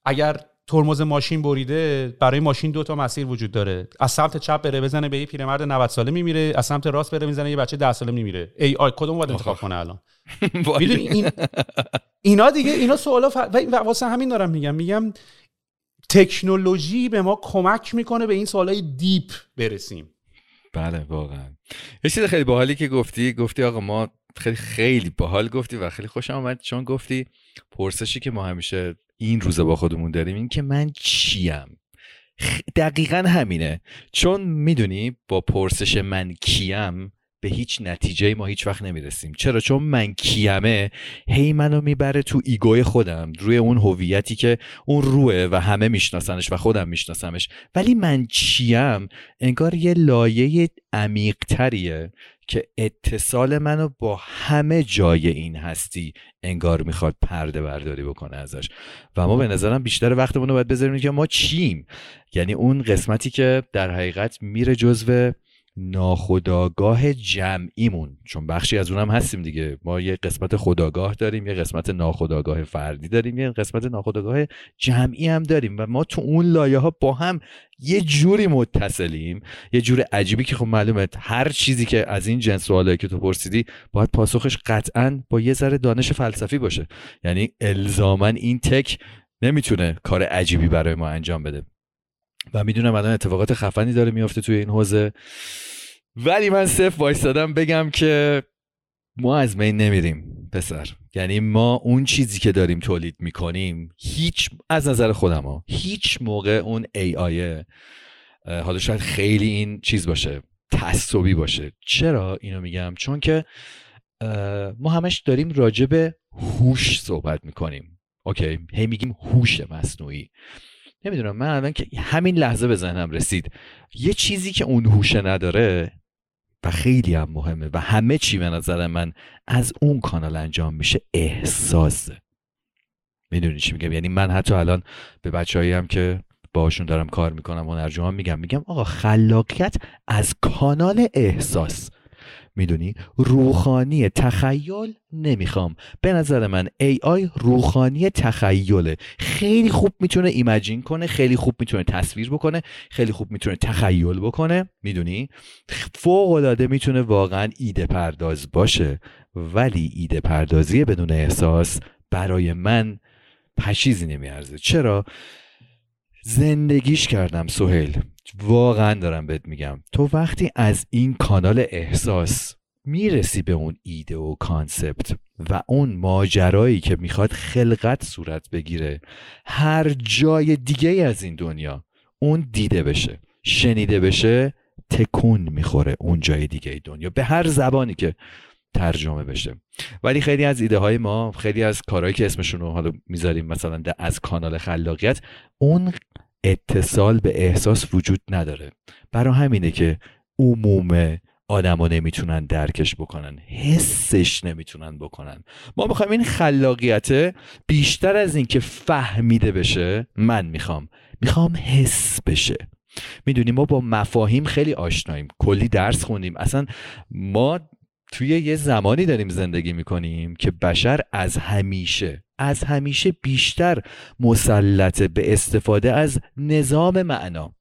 اگر ترمز ماشین بریده برای ماشین دو تا مسیر وجود داره. از سمت چپ بره بزنه به یه پیرمرد 90 ساله میمیره از سمت راست بره می‌زنه یه بچه 10 ساله میمیره. AI کدوم باید انتخاب کنه الان؟ می‌دونی این اینا دیگه اینا سوالا ف... و واسه همین دارم میگم. میگم تکنولوژی به ما کمک می‌کنه به این سوالای دیپ برسیم. بله واقعا. یه چیز خیلی باحالی که گفتی گفتی آقا ما خیلی خیلی باحال گفتی و خیلی خوشم آمد چون گفتی پرسشی که ما همیشه این روزا با خودمون داریم این که من چیم؟ دقیقا همینه. چون می‌دونی با پرسش من کیم به هیچ نتیجه ما هیچ وقت نمی‌رسیم. چرا؟ چون من کیمه هی منو می‌بره تو ایگوی خودم روی اون هویتی که اون روه و همه میشناسنش و خودم میشناسمش. ولی من چیم؟ انگار یه لایه عمیقتریه. که اتصال منو با همه جای این هستی انگار می‌خواد پرده برداری بکنه ازش. و ما به نظرم بیشتر وقتمون رو باید بذاریم که ما چیم. یعنی اون قسمتی که در حقیقت میره جزو ناخداگاه جمعیمون. چون بخشی از اونم هستیم دیگه. ما یه قسمت خداگاه داریم یه قسمت ناخداگاه فردی داریم یه قسمت ناخداگاه جمعی هم داریم. و ما تو اون لایه ها با هم یه جوری متصلیم یه جور عجیبی که خب معلومه. هر چیزی که از این جنس سوالایی که تو پرسیدی باید پاسخش قطعا با یه ذره دانش فلسفی باشه. یعنی الزامن این تک نمی‌تونه کار عجیبی برای ما انجام بده. و می‌دونم الان اتفاقات خفنی داره میافته توی این حوزه. ولی من صرف وایستادم بگم که ما از بین نمیریم پسر. یعنی ما اون چیزی که داریم تولید می‌کنیم هیچ از نظر خودم ها هیچ موقع اون ای آیه حالا شاید خیلی این چیز باشه تعصبی باشه. چرا؟ اینو میگم. چون که ما همش داریم راجع به هوش صحبت می‌کنیم. اوکی؟ هی میگیم هوش مصنوعی. نمی‌دونم من الان که همین لحظه به ذهنم رسید. یه چیزی که اون هوشه نداره و خیلی هم مهمه و همه چی به نظر من از اون کانال انجام میشه احساسه می‌دونی چی میگم؟ یعنی من حتی الان به بچههایی هم که باشون دارم کار می‌کنم هنرجوها میگم میگم آقا خلاقیت از کانال احساس. می‌دونی؟ روحانی تخیل نمی‌خوام. به نظر من ای آی روحانی تخیله. خیلی خوب می‌تونه ایمجین کنه خیلی خوب می‌تونه تصویر بکنه خیلی خوب می‌تونه تخیل بکنه. می‌دونی؟ فوق العاده می‌تونه واقعا ایده پرداز باشه. ولی ایده پردازی بدون احساس برای من پشیزی نمیارزه. چرا؟ زندگیش کردم سهیل. واقعا دارم بهت میگم. تو وقتی از این کانال احساس می‌رسی به اون ایده و کانسپت و اون ماجرایی که می‌خواد خلقت صورت بگیره هر جای دیگه از این دنیا اون دیده بشه شنیده بشه تکون می‌خوره اون جای دیگه دنیا به هر زبانی که ترجمه بشه. ولی خیلی از ایده های ما خیلی از کارهایی که اسمشون رو حالا می‌ذاریم مثلا از کانال خلاقیت اون اتصال به احساس وجود نداره. برای همینه که عموم آدما نمی‌تونن درکش بکنن. حسش نمی‌تونن بکنن. ما می‌خوایم این خلاقیت بیشتر از اینکه فهمیده بشه من می‌خوام. می‌خوام حس بشه. می‌دونیم ما با مفاهیم خیلی آشناییم. کلی درس خوندیم. اصلا ما توی یه زمانی داریم زندگی می‌کنیم که بشر از همیشه از همیشه بیشتر مسلط به استفاده از نظام معنا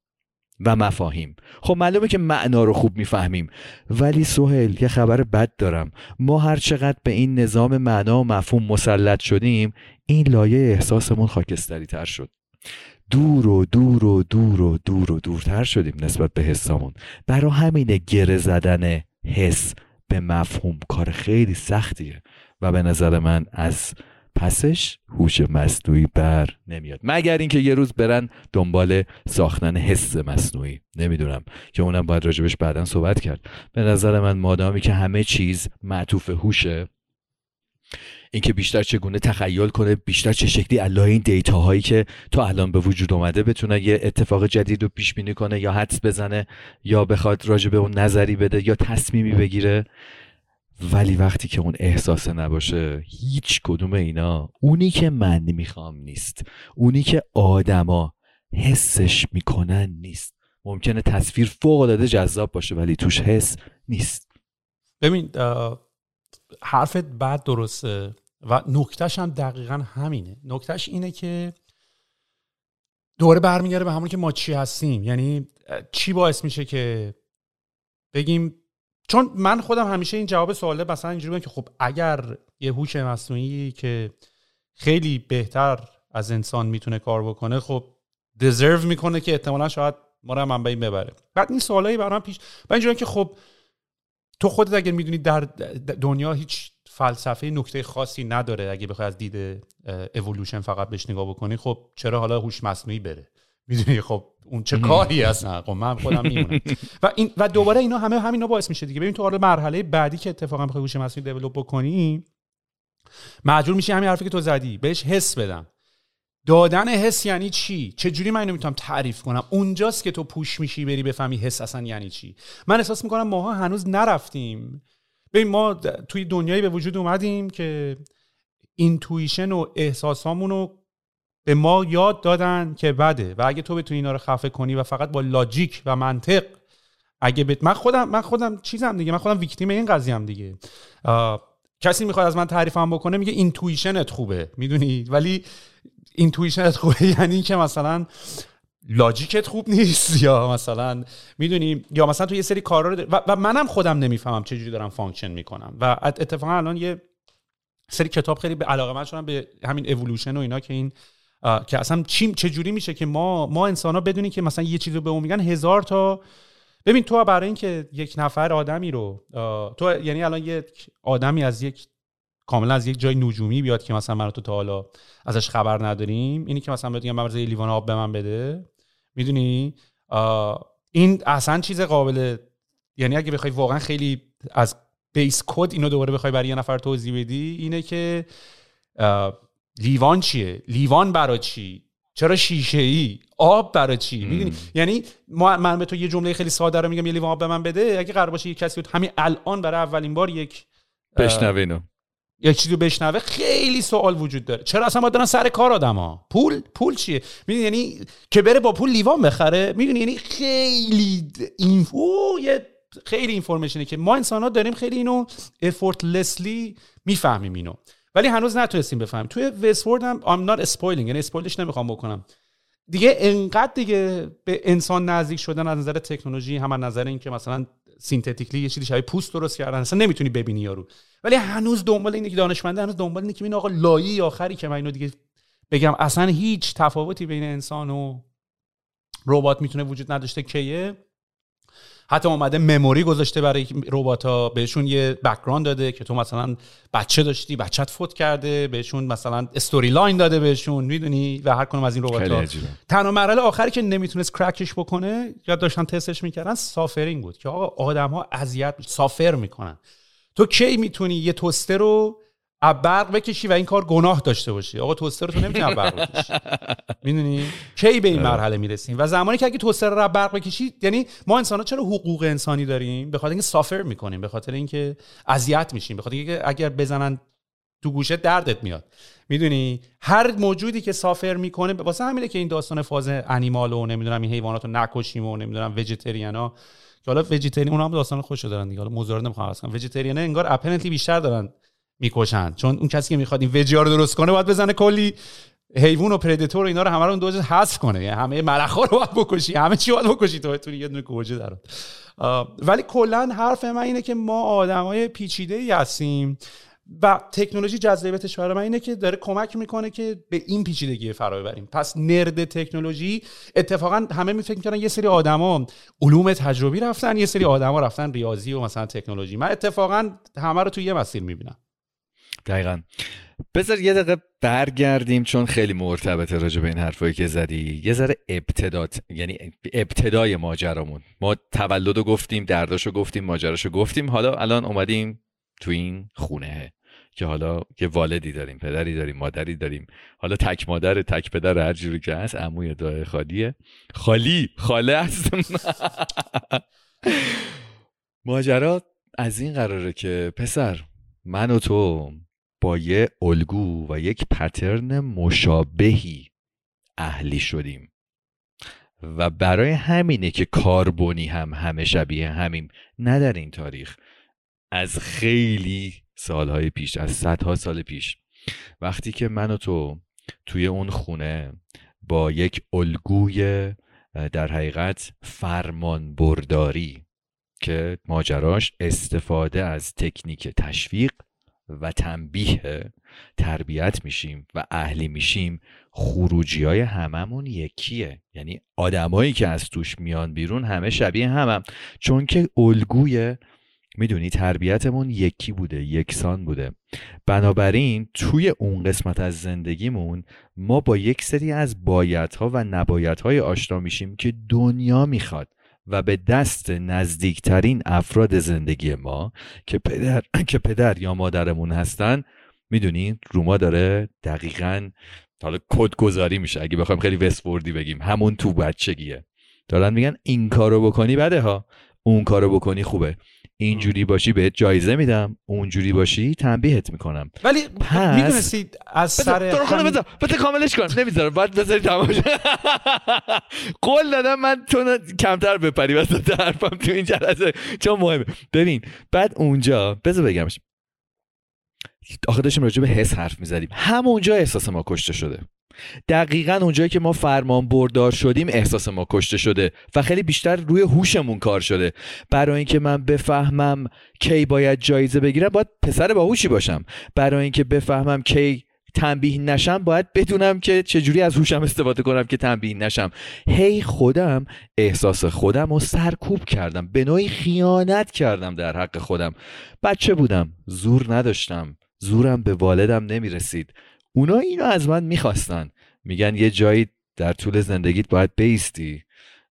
و مفاهیم. خب معلومه که معنا رو خوب می‌فهمیم. ولی سهل یه خبر بد دارم. ما هر چقدر به این نظام معنا و مفهوم مسلط شدیم این لایه احساسمون خاکستری تر شد. دور و دور و دور و دور و دورتر شدیم نسبت به حسامون. برای همین گره زدن حس به مفهوم کار خیلی سختیه و به نظر من از پسش هوش مصنوعی بر نمیاد. مگر اینکه یه روز برن دنبال ساختن حس مصنوعی. نمی‌دونم که اونم باید راجبش بعدا صحبت کرد. به نظر من مادامی که همه چیز معطوف هوشه اینکه بیشتر چگونه تخیل کنه بیشتر چه شکلی الله این دیتا هایی که تا الان به وجود اومده بتونه یه اتفاق جدید رو پیش بینی کنه یا حدس بزنه یا بخواد راجع به اون نظری بده یا تصمیمی بگیره. ولی وقتی که اون احساس نباشه هیچ کدوم اینا اونی که من می‌خوام نیست. اونی که آدما حسش می‌کنن نیست. ممکنه تصویر فوق العاده جذاب باشه ولی توش حس نیست. ببین حرفت بعد درسته. و نکتهش هم دقیقا همینه. نکتهش اینه که دوباره برمیگرده به همون که ما چی هستیم. یعنی چی باعث میشه که بگیم؟ چون من خودم همیشه این جواب سواله مثلا اینجوری که خب اگر یه هوش مصنوعی که خیلی بهتر از انسان می‌تونه کار بکنه خب دزرو می‌کنه که احتمالا شاید ما رو هم ببره. بعد این سوالایی برام پیش و اینجوری که خب تو خودت اگر می‌دونی در دنیا هیچ فلسفه نکته خاصی نداره اگه بخوای از دید اولوشن فقط بهش نگاه بکنی خب چرا حالا هوش مصنوعی بره؟ می‌دونی خب اون چه کاری هست خب من خودم میمونم. و این و دوباره اینا همه همینا باعث میشه دیگه. ببین تو حالا مرحله بعدی که اتفاقا بخوای هوش مصنوعی دیولپ بکنی مجبور میشی همین حرفی که تو زدی. بهش حس بدم. دادن حس یعنی چی؟ چجوری من اینو می‌تونم تعریف کنم؟ اونجاست که تو push میشی بری بفهمی حس اصلا یعنی چی. من احساس می‌کنم ماها هنوز نرفتیم ببین ما توی دنیایی به وجود اومدیم که intuition و احساسامون رو به ما یاد دادن که بده و اگه تو بتونی اینا رو خفه کنی و فقط با logic و منطق اگه بت... من خودم من خودم چیزم دیگه من خودم victim این قضیه هم دیگه. کسی می‌خواد از من تعریفم بکنه میگه اینتویشنت خوبه. می‌دونی؟ ولی اینتویشنت خوبه. یعنی که مثلا logic ت خوب نیست؟ یا مثلا می‌دونی یا مثلا تو یه سری کارا رو و, و منم خودم نمی‌فهمم چجوری دارم function می‌کنم. و اتفاقا الان یه سری کتاب خیلی به علاقه من شدم به همین اِوولوشن و اینا که این که اصلا چی چجوری میشه که ما ما انسان ها بدونیم که مثلا یه چیزی رو به اون میگن هزار تا ببین تو برای اینکه یک نفر آدمی رو تو یعنی الان یک آدمی از یک کاملا از یک جای نجومی بیاد که مثلا من تو تا حالا ازش خبر نداریم اینی که مثلا بگم من یه لیوان آب به من بده. می‌دونی؟ این اصلا چیز قابل یعنی اگه بخوای واقعا خیلی از بیس کد اینو دوباره بخوای برای یه نفر توضیح بدی اینه که لیوان چیه؟ لیوان برای چی؟ چرا شیشه ای آب برای چی؟ می‌دونی؟ یعنی من به تو یه جمله خیلی ساده رو میگم یه لیوان آب به من بده اگه قرار باشه یه کسی بود همین الان برای اولین بار یک بشنوینو. یک چیزی بشنوه خیلی سوال وجود داره. چرا اصلا باید سر کار آدما پول؟ پول چیه؟ می‌دونی یعنی که بره با پول لیوان بخره می‌دونی یعنی خیلی اینفو یه خیلی اینفورمیشنه که ما انسان ها داریم خیلی اینو افورتلسلی می‌فهمیم اینو. ولی هنوز نتونستیم بفهمیم. توی Westworld هم I'm not spoiling یعنی spoil ش نمی‌خوام بکنم. دیگه انقدر دیگه به انسان نزدیک شدن از نظر تکنولوژی هم از نظر اینکه مثلا synthetically یه چیزی شبیه پوست درست کردن اصلا نمی‌تونی ببینی یارو. ولی هنوز دنبال اینه که دانشمنده هنوز دنبال اینه که این آقا لایه آخری که من اینو دیگه بگم اصلا هیچ تفاوتی بین انسان و ربات می‌تونه وجود نداشته کیه حتی اومده memory گذاشته برای ربات ها. بهشون یه background داده که تو مثلا بچه داشتی بچت فوت کرده بهشون مثلا storyline داده بهشون می‌دونی؟ و هر کنم از این ربات ها. تنها مرحله آخری که نمی‌تونست crack ش بکنه یا داشتن تستش می‌کردن suffering بود. که آقا آدم ها اذیت suffer می‌کنن. تو کی می‌تونی یه توستر رو برق بکشی و این کار گناه داشته باشی. آقا توستر رو تو نمی‌تونی برق بکشی. می‌دونی؟ کی به این آره. مرحله می‌رسیم؟ و زمانی که اگه توستر رو برق بکشی یعنی ما انسان ها چرا حقوق انسانی داریم؟ به خاطر اینکه suffer می‌کنیم به خاطر اینکه اذیت میشیم به خاطر اینکه اگر بزنن تو گوشه دردت میاد. می‌دونی؟ هر موجودی که سافر می‌کنه واسه همینه که این داستان فاز انیمال و نمی‌دونم این حیوانات رو نکشیم و نمی‌دونم وجیتریانا که حالا وجیتریان اونها هم داستان خوشو دارن دیگه. حالا موضوع رو نمی‌خوام کنم. وجیتریان انگار اپرنتلی بیشتر دارن می‌کشن. چون اون کسی که می‌خواد این وجیا رو درست کنه باید بزنه کلی حیوان و پردیتور و اینا رو همه رو اون حذف کنه. یعنی همه ملخا رو باید بکشی. همه چی باید بکشی تو بتونی یه دونه گوجه در ولی کلا حرف من اینه که ما آدمای پیچیده ای هستیم و تکنولوژی جذابیتش برای من اینه که داره کمک می‌کنه که به این پیچیدگی فرا ببریم. پس نرد تکنولوژی اتفاقا همه می فکر می‌کنن یه سری آدما علوم تجربی رفتن یه سری آدما رفتن ریاضی و مثلا تکنولوژی. من اتفاقا همه رو تو یه مسیر می‌بینم. دقیقا. بذار یه دقیقه برگردیم چون خیلی مرتبطه راجع به این حرفایی که زدی. یه ذره ابتدات یعنی ابتدای ماجرامون. ما تولد گفتیم درداشو گفتیم ماجراشو گفتیم. حالا الان اومدیم تو این خونه که حالا یه والدی داریم پدری داریم مادری داریم. حالا تک مادر تک پدر هر جوری که هست عموی دای خالیه. خالی خاله هست. ماجرا از این قراره که پسر من و تو با یه الگو و یک پترن مشابهی اهلی شدیم. و برای همینه که کاربونی هم همه شبیه همیم نه در این تاریخ از خیلی سالهای پیش از صدها سال پیش. وقتی که من و تو توی اون خونه با یک الگوی در حقیقت فرمان برداری که ماجراش استفاده از تکنیک تشویق و تنبیه تربیت میشیم و اهلی میشیم. خروجی های هممون یکیه. یعنی آدمایی که از توش میان بیرون همه شبیه همم. چون که الگوی می‌دونی تربیتمون یکی بوده یکسان بوده. بنابراین توی اون قسمت از زندگیمون ما با یک سری از بایدها و نبایدهای آشنا میشیم که دنیا می‌خواد. و به دست نزدیکترین افراد زندگی ما که پدر, که پدر یا مادرمون هستن می‌دونین رو ما داره دقیقا حالا کد گذاری میشه اگه بخوایم خیلی وستوردی بگیم همون تو بچگیه. دارن میگن این کارو بکنی بده ها اون کارو بکنی خوبه. اینجوری باشی بهت جایزه میدم اونجوری باشی تنبیهت می‌کنم. ولی پس- از سر بذار بذار کاملش کن نمی‌ذارم. باید بذاری تماشا قول دادم من تو کمتر بپری. وسط حرفم تو این جلسه. چون مهمه. ببین بعد اونجا بذار بگمش. آخه داشتیم راجع به حس حرف می‌زدیم. همونجا احساس ما کشته شده. دقیقا اونجایی که ما فرمان بردار شدیم احساس ما کشته شده و خیلی بیشتر روی هوشمون کار شده. برای اینکه من بفهمم کی باید جایزه بگیرم باید پسر باهوشی باشم. برای اینکه بفهمم کی تنبیه نشم باید بدونم که چجوری از هوشم استفاده کنم که تنبیه نشم. هی خودم احساس خودم رو سرکوب کردم. به نوعی خیانت کردم در حق خودم. بچه بودم زور نداشتم. زورم به والدم نمی‌رسید. اونا اینو از من می‌خواستن. میگن یه جایی در طول زندگیت باید بیستی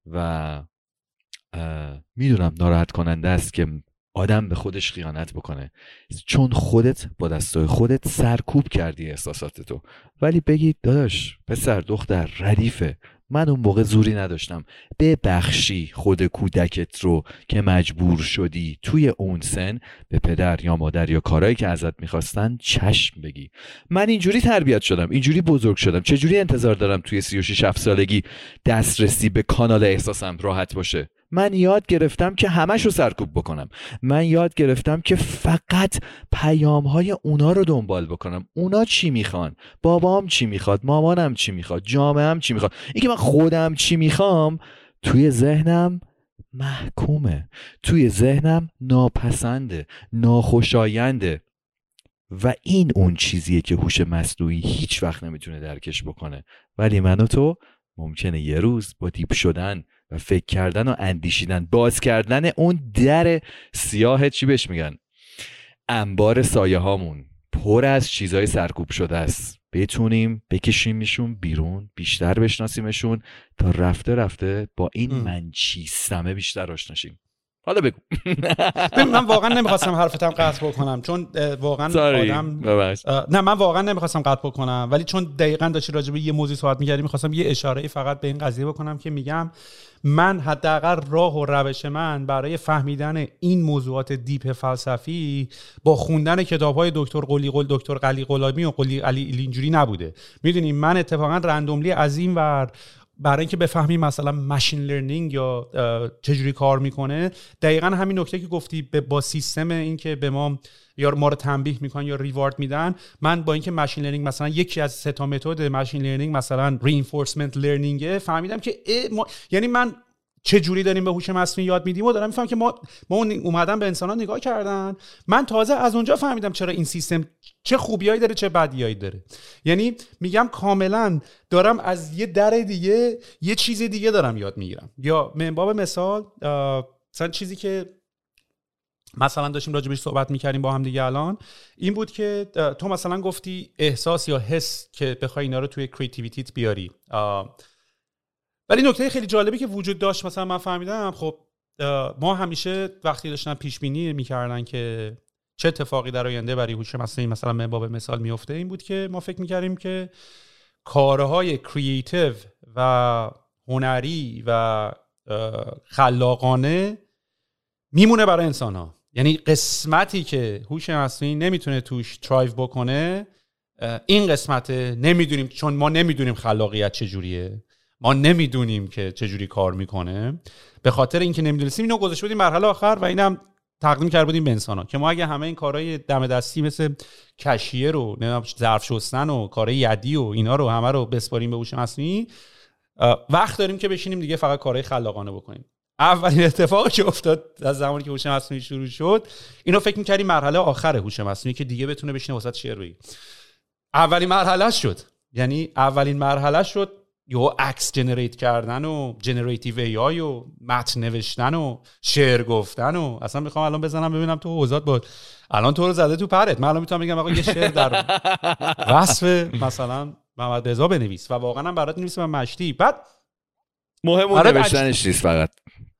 و می‌دونم ناراحت کننده است که آدم به خودش خیانت بکنه. چون خودت با دستای خودت سرکوب کردی احساساتتو ولی بگید داداش پسر دختر ردیفه. من اون موقع زوری نداشتم. ببخشی خود کودکت رو که مجبور شدی توی اون سن به پدر یا مادر یا کارهایی که ازت می‌خواستن چشم بگی. من اینجوری تربیت شدم اینجوری بزرگ شدم. چجوری انتظار دارم توی 36 7 سالگی دسترسی به کانال احساسم راحت باشه؟ من یاد گرفتم که همش رو سرکوب بکنم. من یاد گرفتم که فقط پیام های اونا رو دنبال بکنم. اونا چی می‌خوان؟ بابام چی می‌خواد؟ مامانم چی می‌خواد؟ جامعهم چی می‌خواد؟ اینکه من خودم چی می‌خوام توی ذهنم محکومه. توی ذهنم ناپسنده ناخوشاینده. و این اون چیزیه که هوش مصنوعی هیچ وقت نمی‌تونه درکش بکنه. ولی من و تو ممکنه یه روز با دیپ شدن فکر کردن و اندیشیدن. باز کردن اون در سیاه چی بهش میگن؟ انبار سایه هامون پر از چیزای سرکوب شده است. بتونیم بکشیمشون بیرون بیشتر بشناسیمشون تا رفته رفته با این. من چیستمه بیشتر آشناشیم حالا بگو. من واقعا نمی‌خواستم حرفتم قطع بکنم چون واقعا آدم نه من واقعا نمی‌خواستم قطع بکنم ولی چون دقیقا داشتی راجع به یه موضوع صحبت می‌کردی می‌خواستم یه اشاره فقط به این قضیه بکنم که میگم من حداقل راه و روش من برای فهمیدن این موضوعات deep فلسفی با خوندن کتاب های دکتر قلی قل دکتر قلی غلامی و قلی علی اینجوری نبوده. می‌دونی من اتفاقا randomly از این ور برای اینکه بفهمیم مثلا machine learning یا چجوری کار می‌کنه دقیقا همین نکته که گفتی با سیستم اینکه به ما یا ما رو تنبیه می‌کنن یا reward میدن من با اینکه machine learning مثلا یکی از سه تا متد machine learning مثلا reinforcement learning فهمیدم که ما... یعنی من چه جوری داریم به هوش مصنوعی یاد میدیم؟ و دارم می‌فهمم که ما ما اومدن به انسان نگاه کردن. من تازه از اونجا فهمیدم چرا این سیستم چه خوبیایی داره چه بدیایی داره. یعنی میگم کاملا دارم از یه در دیگه یه چیز دیگه دارم یاد می‌گیرم. یا من باب مثال مثلا چیزی که مثلا داشتیم راجبش صحبت می‌کردیم با هم دیگه الان این بود که تو مثلا گفتی احساس یا حس که بخوای اینا رو توی creativity ت بیاری. ولی نکته خیلی جالبی که وجود داشت مثلا من فهمیدم خب ما همیشه وقتی داشتن پیش بینی می‌کردن که چه اتفاقی در آینده برای هوش مصنوعی مثلا من باب مثال میفته این بود که ما فکر می‌کردیم که کارهای creative و هنری و خلاقانه میمونه برای انسان ها یعنی قسمتی که هوش مصنوعی نمی‌تونه توش thrive بکنه این قسمت نمی‌دونیم چون ما نمی‌دونیم خلاقیت چجوریه. ما نمی‌دونیم که چجوری کار می‌کنه. به خاطر اینکه نمی‌دونستیم اینو گذاشته بودیم مرحله آخر و اینم تقدیم کرده بودیم به انسان ها که ما اگه همه این کارهای دم دستی مثل کشیه رو ظرف شستن و کارهای یدی و اینا رو همه رو بسپاریم به هوش مصنوعی وقت داریم که بشینیم دیگه فقط کارهای خلاقانه بکنیم. اولین اتفاقی که افتاد از زمانی که هوش مصنوعی شروع شد اینو فکر می‌کردیم مرحله آخر هوش مصنوعی که دیگه بتونه بشینه وسط شعر بگه. اولین مرحله شد. یعنی اولین مرحله شد. یهو عکس generate کردن و generative AI و متن نوشتن و شعر گفتن و اصلا می‌خوام الان بزنم ببینم تو حوزات با الان تو رو زده تو پرت. من الان می‌تونم بگم آقا یه شعر در وصف مثلا محمد رضا بنویس و واقعا هم برات می‌نویسم من مشتی. بعد مهم اون آره، نوشتنش نیست فقط.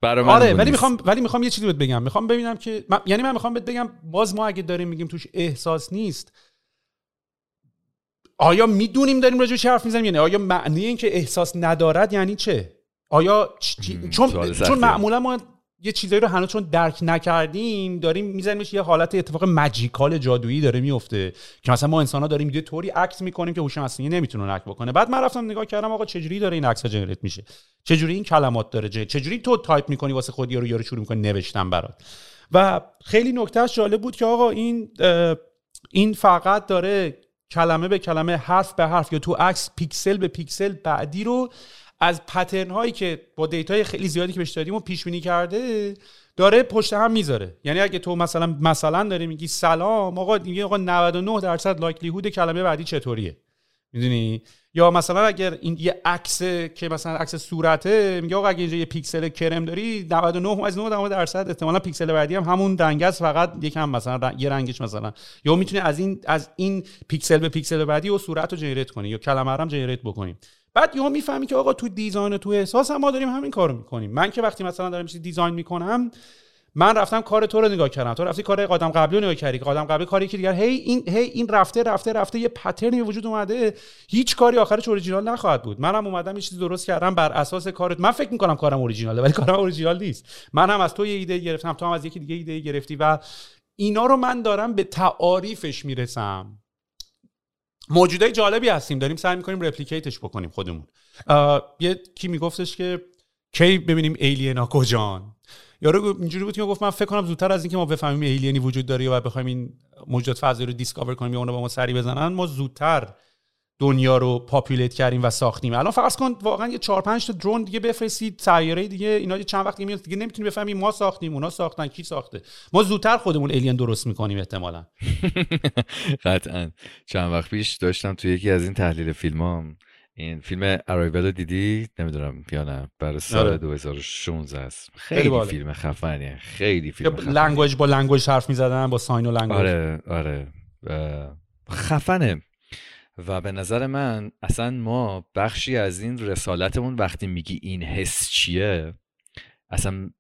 برای من آره ولی. می‌خوام ولی می‌خوام یه چیزی بهت بگم. می‌خوام ببینم که من- یعنی من می‌خوام بهت بگم باز ما اگه داریم میگیم توش احساس نیست آیا می‌دونیم داریم راجع به چه حرف می‌زنیم؟ یعنی آیا معنی این که احساس ندارد یعنی چه؟ آیا چون چون معمولا ما یه چیزایی رو هنوز چون درک نکردیم داریم میزنیمش یه حالت اتفاق مجیکال جادویی داره میفته که مثلا ما انسان ها داریم یه طوری عکس می‌کنیم که هوش مصنوعی نمی‌تونه نک بکنه. بعد من رفتم نگاه کردم آقا چجوری داره این عکس جنریت میشه؟ چجوری این کلمات داره چجوری تو تایپ می‌کنی واسه خودی رو یارو شروع می‌کنی نوشتن برات؟ و خیلی نکتهش جالب بود که آقا این این فقط داره کلمه به کلمه حرف به حرف یا تو عکس پیکسل به پیکسل بعدی رو از pattern هایی که با دیتای خیلی زیادی که بهش دادیم و پیش بینی کرده داره پشت هم می‌ذاره. یعنی اگه تو مثلا مثلا داری میگی سلام آقا میگه آقا 99 درصد likelihood کلمه بعدی چطوریه؟ می‌دونی؟ یا مثلا اگر این یه عکس که مثلا عکس صورته میگه آقا اگه اینجا یه پیکسل کرم داری 99 از 9 درصد احتمالا پیکسل بعدی هم همون رنگ است فقط یکم مثلا یه رنگش مثلا. یا می‌تونی از این از این پیکسل به پیکسل بعدی و صورت رو generate کنی یا کلمه رو generate بکنیم بعد یهو می‌فهمی که آقا تو design تو احساس هم ما داریم همین کارو می‌کنیم. من که وقتی مثلا دارم چیزی design می‌کنم من رفتم کار تو رو نگاه کردم. تو رفتی کار قدم قبلی رو نگاه کردی قدم قبلی کاری که دیگر هی این هی این رفته رفته رفته یه pattern ی وجود اومده. هیچ کاری آخرش اوریجینال نخواهد بود. منم اومدم یه چیزی درست کردم بر اساس کارت. من فکر می‌کنم کارم اوریجیناله ولی کارم اوریجینال نیست. من هم از تو یه ایده گرفتم تو هم از یکی دیگه ایده گرفتی و اینا رو من دارم به تعاریفش می‌رسم. موجودای جالبی هستیم. داریم سعی می‌کنیم replicate ش بکنیم خودمون. یه کی میگفتش که کی ببینیم alien ا کجان؟ یارو اینجوری بود که گفت من فکر کنم زودتر از اینکه ما بفهمیم alien ی وجود داره یا بخوایم این موجودات فضایی رو discover کنیم یا اونو با ما سری بزنن ما زودتر دنیا رو populate کردیم و ساختیم. الان فرض کن واقعا یه 4 5 تا drone دیگه بفرستید سیاره دیگه اینا چند وقت میاد دیگه نمی‌تونیم بفهمیم ما ساختیم اونا ساختن کی ساخته. ما زودتر خودمون alien درست می‌کنیم احتمالا. قطعا. چند وقت پیش داشتم تو یکی از این تحلیل فیلم این فیلم ارایول رو دیدی؟ نمی‌دونم یا نه. برای سال آره. 2016 است. خیلی, خیلی فیلم خفنیه. خیلی فیلم language با language حرف می‌زدن با sign و language آره آره. خفنه. و به نظر من اصلا ما بخشی از این رسالتمون وقتی میگی این حس چیه اصلا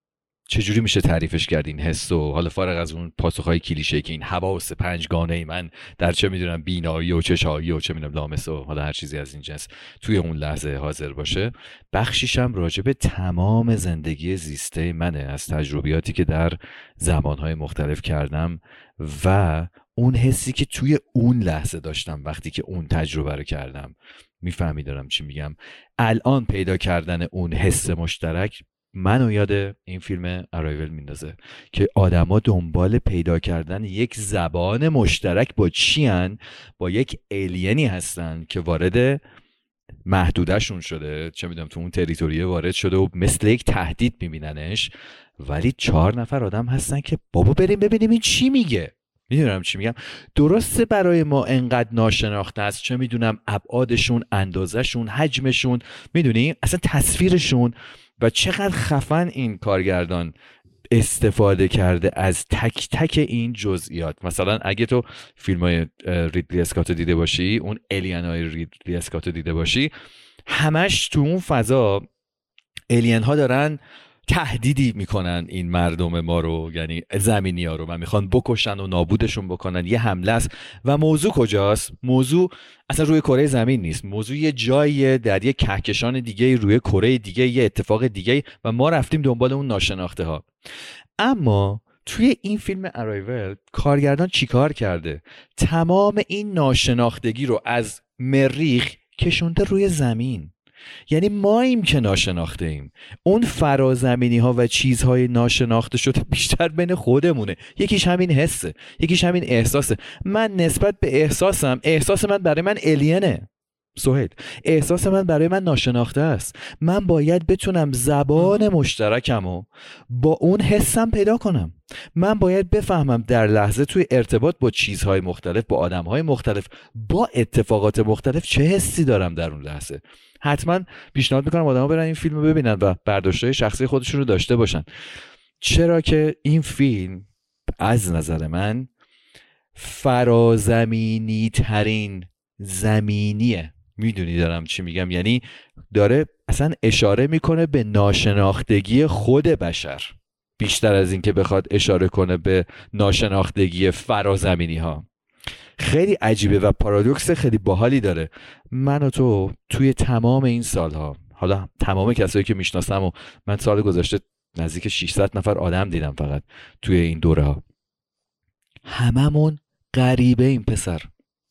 چجوری میشه تعریفش کرد این حس و حالا فارغ از اون پاسخهای کلیشه که این حواس پنجگانه ای من در چه می‌دونم بینایی و چشایی و چه می‌دونم لامسه و حالا هر چیزی از این جنس توی اون لحظه حاضر باشه بخشیشم راجع به تمام زندگی زیسته منه از تجربیاتی که در زمانهای مختلف کردم و اون حسی که توی اون لحظه داشتم وقتی که اون تجربه رو کردم. می‌فهمی دارم چی میگم. الان پیدا کردن اون حس مشترک منو یاد این فیلم ارایول میندازه که آدما دنبال پیدا کردن یک زبان مشترک با چیان با یک الینی هستن که وارد محدودشون شده. چه می‌دونم تو اون تریتوریه وارد شده و مثل یک تهدید میبیننش. ولی چهار نفر آدم هستن که بابا بریم ببینیم این چی میگه. می‌دونم چی میگم. درسته برای ما انقدر ناشناخته است. چه می‌دونم ابعادشون اندازهشون حجمشون. می‌دونی؟ اصلا تصویرشون و چقدر خفن این کارگردان استفاده کرده از تک تک این جزئیات. مثلا اگه تو فیلم های ریدلی اسکاتو دیده باشی اون الین های ریدلی اسکاتو دیده باشی همش تو اون فضا الین ها دارن تهدیدی می‌کنن این مردم ما رو یعنی زمینی ها رو و می‌خوان بکشن و نابودشون بکنن. یه حمله است. و موضوع کجاست؟ موضوع اصلا روی کره زمین نیست. موضوع یه جاییه در یه کهکشان دیگه روی کره دیگه یه اتفاق دیگه و ما رفتیم دنبال اون ناشناخته ها اما توی این فیلم ارایول کارگردان چیکار کرده؟ تمام این ناشناختگی رو از مریخ کشونده روی زمین. یعنی ماییم که ناشناخته ایم. اون فرازمینی ها و چیزهای ناشناخته شده بیشتر بین خودمونه. یکیش همین حسه. یکیش همین احساسه. من نسبت به احساسم احساس من برای من الینه سوهل احساس من برای من ناشناخته است. من باید بتونم زبان مشترکم و با اون حسم پیدا کنم. من باید بفهمم در لحظه توی ارتباط با چیزهای مختلف با آدمهای مختلف با اتفاقات مختلف چه حسی دارم در اون لحظه. حتما پیشنهاد می‌کنم آدما برن این فیلم رو ببینن و برداشتهای شخصی خودشون رو داشته باشن. چرا که این فیلم از نظر من فرازمینی ترین زمینیه. می‌دونی دارم چی میگم؟ یعنی داره اصلا اشاره می‌کنه به ناشناختگی خود بشر. بیشتر از اینکه بخواد اشاره کنه به ناشناختگی فرازمینی ها خیلی عجیبه و پارادوکس خیلی باحالی داره. من و تو توی تمام این سالها حالا تمام کسایی که می‌شناسم و من سال گذشته نزدیک 600 نفر آدم دیدم فقط توی این دوره ها هممون غریبه این پسر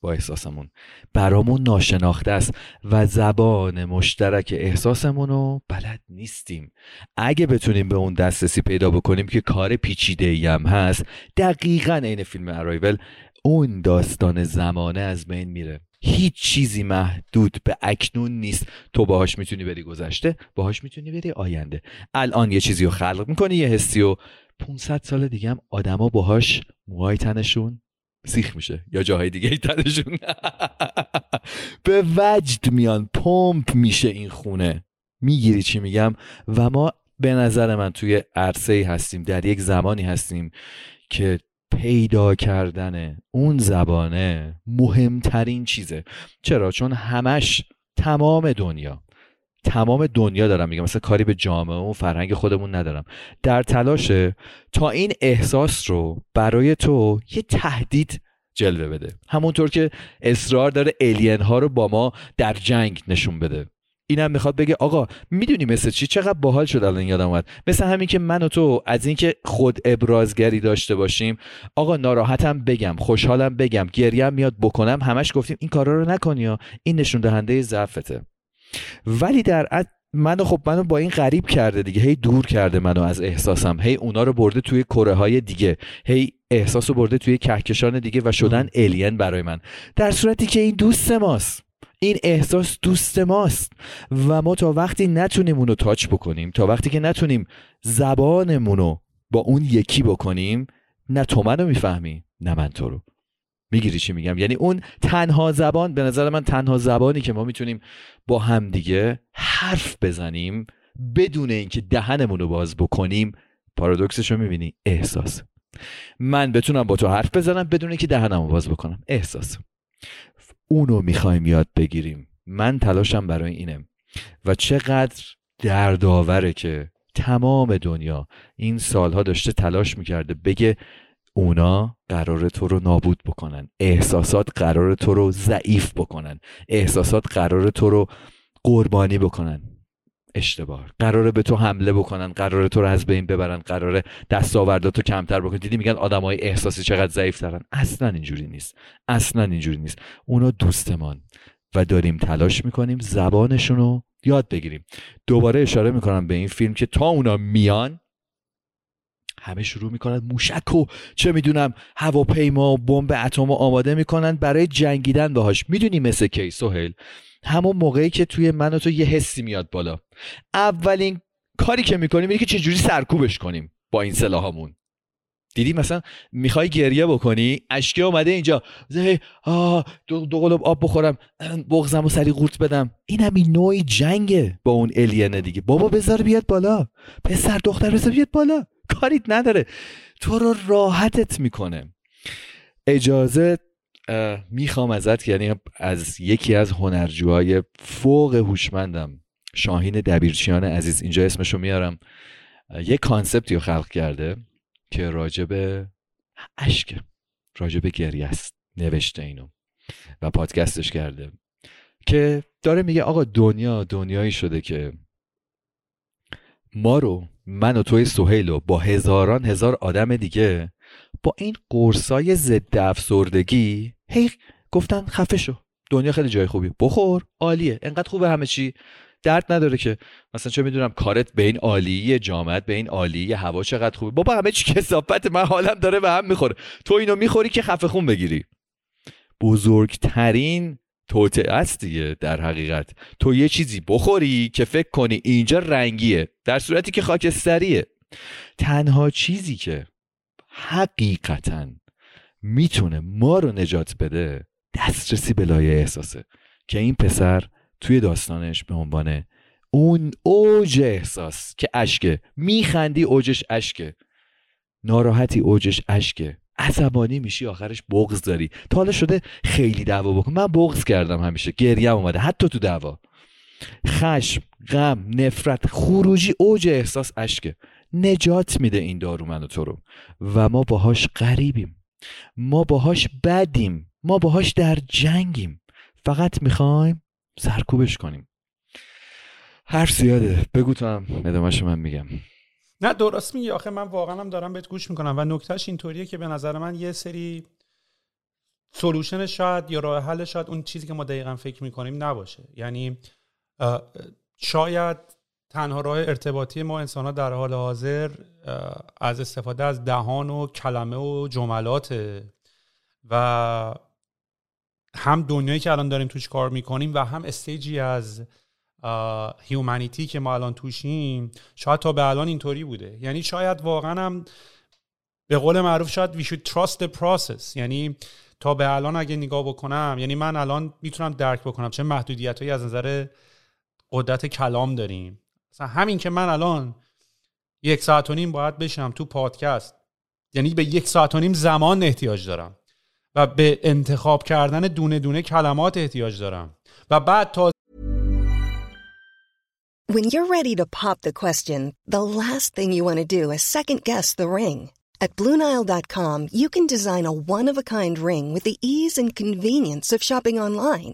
با احساسمون. برامون ناشناخته است و زبان مشترک احساسمون رو بلد نیستیم. اگه بتونیم به اون دسترسی پیدا بکنیم که کار پیچیده هم هست دقیقا عین فیلم ارایول اون داستان زمانه از بین میره. هیچ چیزی محدود به اکنون نیست. تو باهاش می‌تونی بری گذشته باهاش می‌تونی بری آینده. الان یه چیزی رو خلق می‌کنی یه حسی و 500 سال دیگه هم آدما باهاش موهای تنشون سیخ میشه یا جاهای دیگه تنشون. به وجد میان پمپ میشه این خونه. می‌گیری چی میگم؟ و ما به نظر من توی عرصه هستیم در یک زمانی هستیم که پیدا کردن اون زبانه مهمترین چیزه. چرا؟ چون همش تمام دنیا تمام دنیا دارم میگم. مثلا کاری به جامعه و فرهنگ خودمون ندارم. در تلاشه تا این احساس رو برای تو یه تهدید جلوه بده. همونطور که اصرار داره الین ها رو با ما در جنگ نشون بده. اینم می‌خواد بگه آقا می‌دونی مثل چی چقدر باحال شد الان یادم اومد؟ مثل همین که من و تو از اینکه خود ابرازگری داشته باشیم آقا ناراحتم بگم خوشحالم بگم گریم میاد بکنم همش گفتیم این کارا رو نکنی این نشون دهنده ضعفته. ولی در عد منو خب منو با این غریب کرده دیگه هی دور کرده منو از احساسم هی اونا رو برده توی کره های دیگه هی احساس رو برده توی کهکشان دیگه و شدن الین برای من. در صورتی که این دوست ماست. این احساس دوست ماست و ما تا وقتی نتونیم اونو تاچ بکنیم تا وقتی که نتونیم زبانمونو با اون یکی بکنیم نه تو منو می‌فهمی نه من تو رو. می‌گیری چی میگم؟ یعنی اون تنها زبان به نظر من تنها زبانی که ما می‌تونیم با همدیگه حرف بزنیم بدون اینکه دهنمون رو باز بکنیم پارادوکسش رو می‌بینی. احساس. من بتونم با تو حرف بزنم بدون اینکه دهنمو باز بکنم. احساس. اونو می‌خوایم یاد بگیریم. من تلاشم برای اینه. و چقدر دردآوره که تمام دنیا این سالها داشته تلاش می‌کرده بگه اونا قرار تو رو نابود بکنن. احساسات قرار تو رو ضعیف بکنن. احساسات قرار تو رو قربانی بکنن. اشتباه. قراره به تو حمله بکنن قراره تو رو از بین ببرن قراره دستاورداتو کمتر بکنن دیدی میگن آدمای احساسی چقدر ضعیف دارن اصلا اینجوری نیست. اصلا اینجوری نیست. اونا دوستمان و داریم تلاش می‌کنیم زبانشون رو یاد بگیریم. دوباره اشاره می‌کنم به این فیلم که تا اونا میان همه شروع می‌کنن موشک و چه می‌دونم هواپیما و بمب اتم آماده می‌کنن برای جنگیدن باهاش. می‌دونی مثل کی سهیل؟ همون موقعی که توی من و تو یه حسی میاد بالا. اولین کاری که می‌کنیم اینه که چجوری سرکوبش کنیم با این سلاحامون. دیدی مثلا می‌خوای گریه بکنی اشکه اومده اینجا. آه دو, دو قلب آب بخورم بغزم و سری قورت بدم. این هم این نوعی جنگه با اون الینه دیگه. بابا بذار بیاد بالا. پسر دختر بذار بیاد بالا. کاریت نداره. تو رو راحتت می‌کنه. اجازه می‌خوام ازت یعنی از یکی از هنرجوهای فوق هوشمندم شاهین دبیرچیان عزیز اینجا اسمشو میارم یه کانسپتی رو خلق کرده که راجب اشک راجب گریه است نوشته اینو و پادکستش کرده که داره میگه آقا دنیا دنیایی شده که ما رو من و توی سهیل و با هزاران هزار آدم دیگه با این قرصای ضد افسردگی هی گفتن خفه شو. دنیا خیلی جای خوبی. بخور. عالیه. انقدر خوبه همه چی. درد نداره که. مثلا چه می‌دونم کارت به این عالیه جامعت به این عالیه هوا چقدر خوبه. بابا همه چی کسافت من حالم داره به هم می‌خوره. تو اینو می‌خوری که خفه خون بگیری. بزرگترین توته است دیگه در حقیقت. تو یه چیزی بخوری که فکر کنی اینجا رنگیه. در صورتی که خاکستریه. تنها چیزی که حقیقتا می‌تونه ما رو نجات بده دسترسی به لایه احساسه. که این پسر توی داستانش به عنوان اون اوج احساس که اشکه. میخندی اوجش اشکه. ناراحتی اوجش اشکه. عصبانی میشی آخرش بغض داری. تا حالا شده خیلی دعوا بکن. من بغض کردم همیشه. گریم اومده. حتی تو دعوا. خشم غم نفرت خروجی اوج احساس اشکه. نجات میده این دارو من و تو رو. و ما باهاش غریبیم. ما باهاش بدیم. ما باهاش در جنگیم. فقط می‌خوایم سرکوبش کنیم. حرف زیاده. بگو تو هم. ادامهش من میگم. نه درست میگی. آخه من واقعا هم دارم بهت گوش می‌کنم و نکتهش اینطوریه که به نظر من یه سری سولوشن شاید یا راه حل شاید اون چیزی که ما دقیقا فکر می‌کنیم نباشه. یعنی شاید تنها راه ارتباطی ما انسان ها در حال حاضر از استفاده از دهان و کلمه و جملات و هم دنیایی که الان داریم توش کار می‌کنیم و هم استیجی از هیومانیتی که ما الان توشیم شاید تا به الان اینطوری بوده. یعنی شاید واقعا هم به قول معروف شاید we should trust the process. یعنی تا به الان اگه نگاه بکنم یعنی من الان می‌تونم درک بکنم چه محدودیت هایی از نظر قدرت کلام داریم. مثلا همین که من الان یک ساعت و نیم باید بشم تو پادکست یعنی به یک ساعت و نیم زمان احتیاج دارم و به انتخاب کردن دونه دونه کلمات احتیاج دارم و بعد تا When you're ready to pop the question, the last thing you want to do is second guess the ring. At BlueNile.com, you can design a one-of-a-kind ring with the ease and convenience of shopping online.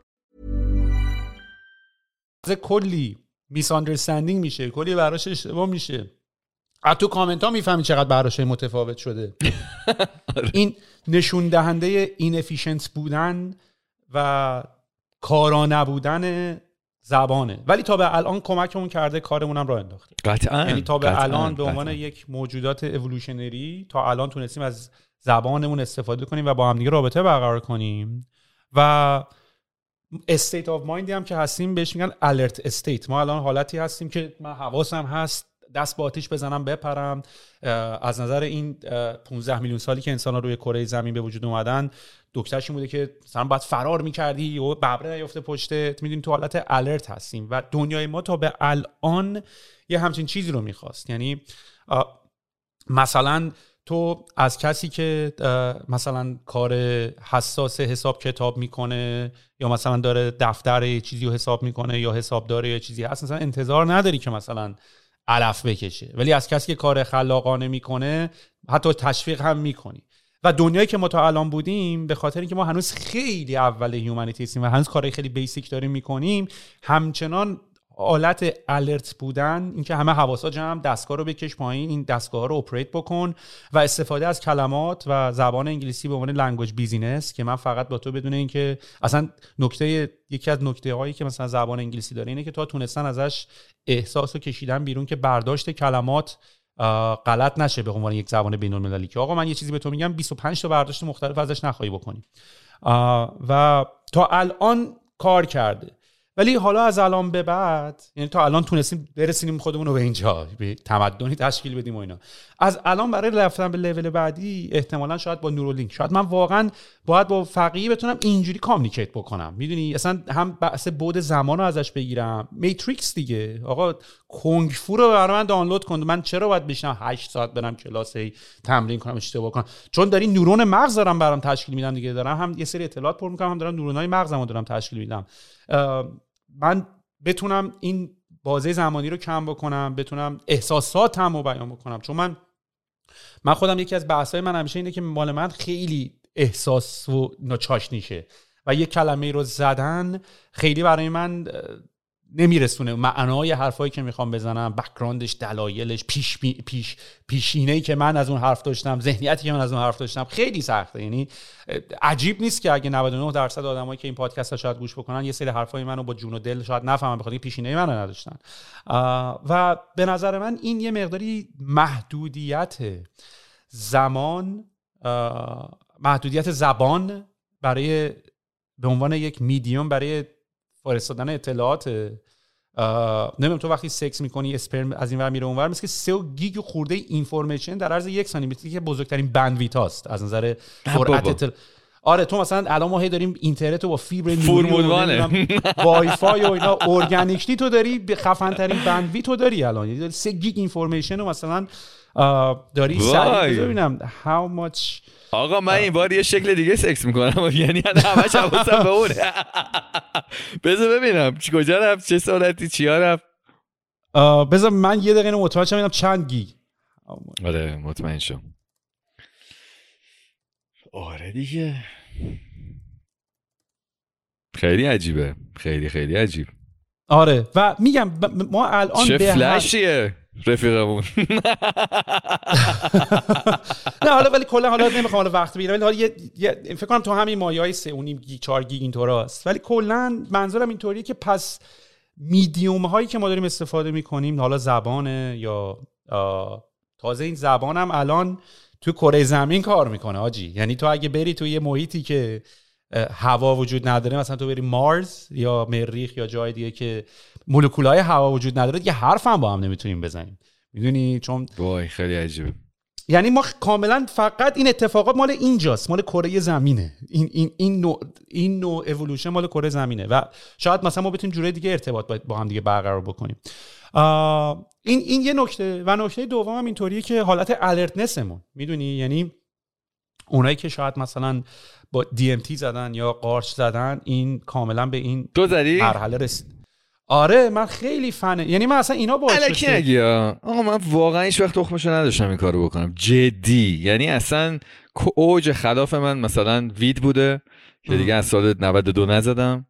کلی miss میشه کلی براش اشتباه میشه. از تو کامنت ها می‌فهمی چقدر براش متفاوت شده. این نشون دهنده inefficient بودن و کارا نبودن زبانه. ولی تا به الان کمکمون کرده کارمون هم راه انداخته. قطعا یعنی تا به قطعاً، الان به عنوان. یک موجودات evolutionary تا الان تونستیم از زبانمون استفاده کنیم و با همدیگه رابطه برقرار کنیم. و state of mind ی هم که هستیم بهش میگن alert state ما الان حالتی هستیم که من حواسم هست دست با آتیش بزنم بپرم. از نظر این اه، 15 میلیون سالی که انسان روی کره زمین به وجود اومدن دکترش این بوده که مثلا باید فرار می‌کردی و ببره نیفته پشتت می‌دونی تو حالت alert هستیم و دنیای ما تا به الان یه همچین چیزی رو می‌خواست. یعنی مثلا تو از کسی که مثلا کار حساس حساب کتاب می‌کنه یا مثلا داره دفتر یه چیزی رو حساب می‌کنه یا حسابدار یه چیزی هست مثلا انتظار نداری که مثلا علف بکشه. ولی از کسی که کار خلاقانه می‌کنه حتی تشویق هم می‌کنی. و دنیایی که ما تا الان بودیم به خاطر اینکه ما هنوز خیلی اول هیومانیتی هستیم و هنوز کارهای خیلی بیسیک داریم می‌کنیم همچنان حالت الرت بودن اینکه همه حواسا جمع دستگاه رو بکش پایین این دستگاه رو اپریت بکن و استفاده از کلمات و زبان انگلیسی به عنوان language business که من فقط با تو بدون اینکه اصلا نکته یکی از نکته هایی که مثلا زبان انگلیسی داره اینه که تا تونستن ازش احساس و کشیدن بیرون که برداشت کلمات غلط نشه به عنوان یک زبان بین المللی که آقا من یه چیزی به تو میگم 25 تا برداشت مختلف ازش نخواهی بکنی. و تا الان کار کرده. ولی حالا از الان به بعد یعنی تا الان تونستیم برسونیم خودمون رو به اینجا به تمدنی تشکیل بدیم و اینا. از الان برای رفتن به لول بعدی احتمالا شاید با Neuralink. شاید من واقعا باید با فقیه بتونم اینجوری communicate بکنم. می‌دونی؟ اصلا هم بحث بود زمان رو ازش بگیرم. Matrix دیگه. آقا کنگ فو رو برای من دانلود کن. من چرا باید بشینم 8 ساعت برم کلاس تمرین کنم اشتباه کنم؟ چون داری نورون مغز دارم برام تشکیل میدم دیگه. دارم هم یه سری اطلاعات پر می‌کنم هم دارم نورونای مغزم رو دارم تشکیل میدم. من بتونم این بازه زمانی رو کم بکنم بتونم احساساتم رو بیان بکنم. چون من من خودم یکی از بحث‌های من همیشه اینه که مال من خیلی احساس و ناچاشنیشه و یه کلمه رو زدن خیلی برای من نمیرسونه. معنای حرفایی که می‌خوام بزنم background ش دلایلش پیش پیش پیشینه‌ای که من از اون حرف داشتم ذهنیتی که من از اون حرف داشتم خیلی سخته. یعنی عجیب نیست که اگه 99 درصد آدمایی که این پادکست رو شاید گوش بکنن یه سری حرفای منو با جون و دل شاید نفهمن بخاطر پیشینه منو نداشتن. و به نظر من این یه مقداری محدودیت زمان محدودیت زبان برای به عنوان یک میدیوم برای فرستادن اطلاعات نمی‌دونم تو وقتی سکس می‌کنی اسپرم از این ور میره اونور مثل که سه گیگ خورده information در عرض یک ثانیه مثل که بزرگترین bandwidth هاست. از نظر سرعت اطلاع آره تو مثلا الان ما هی داریم اینترنت با فیبر فرمودوانه وای فای و اینا organically تو داری به خفن ترین bandwidth تو داری الان. یعنی داری 3 گیگ information رو مثلا داری سریع ببینم how much آقا من این بار یه شکل دیگه سکس می‌کنم. یعنی همش حواسم به اونه. بذار ببینم چی کجا رفت چه سرعتی چیا رفت. بذار من یه دقیقه مطمئن شم چند گیگ آره مطمئن شم. آره دیگه. خیلی عجیبه. خیلی خیلی عجیب. آره. و میگم ما الان چه فلشیه رفیقمون. نه حالا ولی کلا حالا نمی‌خوام حالا وقت بگیرم ولی حالا یه, فکر کنم تو همین مایه‌های 3 و نیم گیگ 4 گیگ اینطوراست. ولی کلا منظورم اینطوریه که پس میدیوم هایی که ما داریم استفاده می‌کنیم حالا زبانه یا تازه این زبانم الان تو کره زمین کار می‌کنه آجی. یعنی تو اگه بری تو یه محیطی که هوا وجود نداره مثلا تو بری مارز یا مریخ یا جای دیگه که مولکولای هوا وجود نداره یه حرف هم با هم نمی‌تونیم بزنیم. می‌دونی؟ چون وای خیلی عجیبه. یعنی ما کاملا فقط این اتفاقات مال اینجاست مال کره زمینه. این این این نوع این نوع اِوولوشن مال کره زمینه. و شاید مثلا ما بتونیم جوره دیگه ارتباط با هم دیگه برقرار بکنیم. این این یه نکته. و نکته دوم هم اینطوریه که حالت الرتنسمون می‌دونی؟ یعنی اونایی که شاید مثلا با DMT زدن یا قارچ زدن این کاملا به این تو زدی؟ مرحله رسید. آره من خیلی فنه یعنی من اصلا اینا باعث الکی نگی آقا من واقعا هیچ وقت تخمشو نداشتم این کارو بکنم. جدی. یعنی اصلا اوج خلاف من مثلا وید بوده که دیگه از سال 92 نزدم.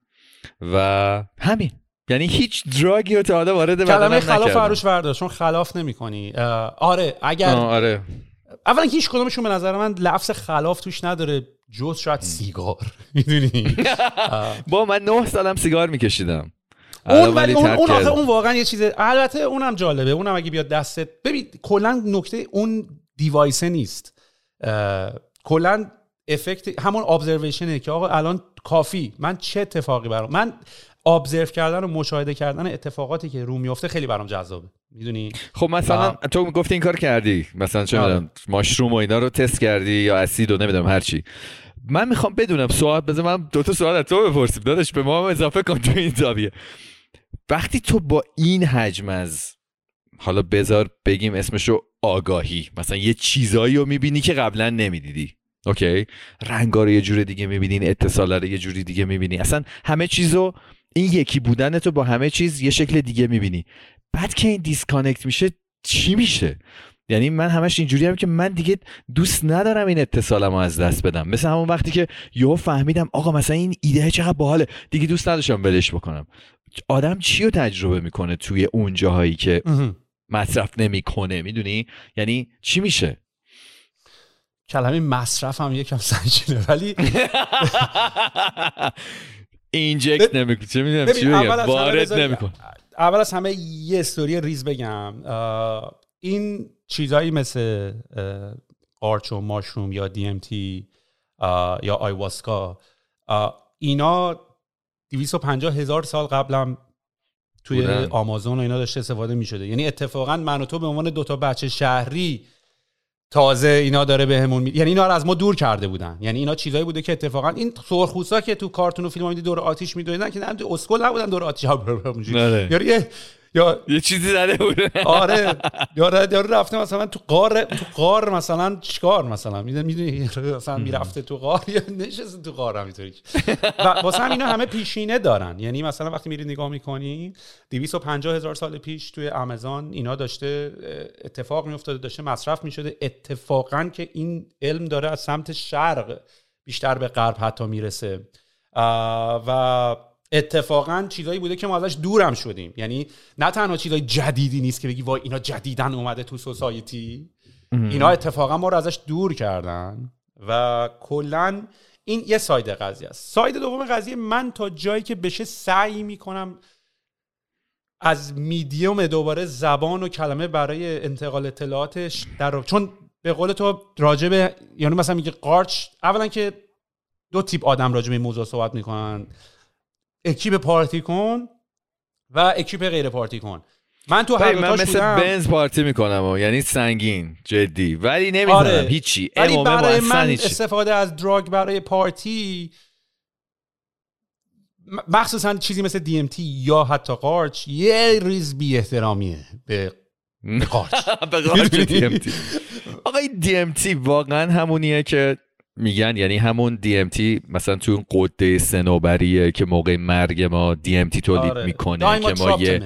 و همین. یعنی هیچ دراگی رو تا حالا وارد کلمه خلاف عروش برداشت چون خلاف نمی‌کنی. آره اگر آره. اولا هیچ کدومشون به نظر من لفظ خلاف توش نداره جز شاید سیگار. می‌دونی؟ با من نه سالم سیگار میکشیدم. اون ولی اون اون, اون واقعا یه چیزه البته اونم جالبه اونم اگه بیاد دستت ببین کلا نکته اون دیوایسه نیست. کلا افکت همون ابزرویشنه که آقا الان کافی. من چه اتفاقی برام من ابزرو کردن و مشاهده کردن اتفاقاتی که رو میفته خیلی برام جذابه. می‌دونی؟ خب مثلا تو گفتی این کار کردی. مثلا چه می‌دونم ماشروم و اینا رو تست کردی یا اسید و نمی‌دونم هر چی. من می‌خوام بدونم سوال بذار من دو تا سوال از تو بپرسیم. داداش به ما هم اضافه کن تو این زاویه. وقتی تو با این حجم از حالا بذار بگیم اسمشو آگاهی مثلا یه چیزایی رو می‌بینی که قبلا نمی‌دیدی. OK؟ رنگا رو یه جور دیگه می‌بینی اتصالا رو یه جوری دیگه می‌بینی. اصلا همه چیزو این یکی بودن تو با همه چیز یه شکل دیگه می‌بینی. بعد که این disconnect میشه چی میشه؟ یعنی من همش اینجوری هم که من دیگه دوست ندارم این اتصالمو از دست بدم. مثل همون وقتی که یهو فهمیدم آقا مثلا این ایده چقدر باحاله. دیگه دوست نداشتم ولش بکنم. آدم چی رو تجربه می‌کنه توی اون جاهایی که مصرف نمی‌کنه می‌دونی؟ یعنی چی میشه؟ کلمه مصرف هم یکم سنگینه ولی inject نمی‌کنه. چه می‌دونم چی وارد نمی‌کنه. اول از همه یه استوری ریز بگم. این چیزایی مثل قارچ و mushroom یا DMT یا ayahuasca اینا 250 هزار سال قبلم توی آمازون و اینا داشته استفاده می شده یعنی اتفاقا من و تو به عنوان دوتا بچه شهری تازه اینا داره بهمون به یعنی اینا رو از ما دور کرده بودن. یعنی اینا چیزایی بوده که اتفاقا این سرخوسا که تو کارتون و فیلم میدی دور آتیش میدویدن که نه اسکل نبودن دور آتیش یعنی یا یه چیزی زده بود آره. یا یارو رفته مثلا تو قار تو قار مثلا چیکار مثلا؟ می‌دونی مثلا می‌رفته تو قار یا نشسته تو قار همینطوری و واسه هم اینا همه پیشینه دارن. یعنی مثلا وقتی میری نگاه می‌کنی 250 هزار سال پیش توی آمازون اینا داشته اتفاق میافتاده داشته مصرف می‌شده. اتفاقا که این علم داره از سمت شرق بیشتر به غرب حتی می‌رسه. و اتفاقا چیزایی بوده که ما ازش دورم شدیم. یعنی نه تنها چیزای جدیدی نیست که بگی وای اینا جدیدن اومده تو سوسایتی. اینا اتفاقا ما رو ازش دور کردن و کلا این یه ساید قضیه است. ساید دوم قضیه من تا جایی که بشه سعی می‌کنم از میدیوم دوباره زبان و کلمه برای انتقال اطلاعاتش در چون به قول تو راجبه یعنی مثلا میگه قارچ اولا که دو تیپ آدم راجبه این موضوع صحبت می‌کنن. اکیپ پارتی کن و اکیپ غیر پارتی کن من تو هر من مثل بودم بنز پارتی می‌کنم و یعنی سنگین جدی ولی نمی‌زنم آره. هیچی ولی برای من هیچی. استفاده از دراگ برای پارتی مخصوصا چیزی مثل DMT یا حتی قارچ یه ریز بی احترامیه به به قارچ به قارچ DMT. آقا این DMT واقعا همونیه که میگن یعنی همون DMT مثلا تو اون قده سنوبریه که موقع مرگ ما DMT تولید آره. می‌کنه که ما. یه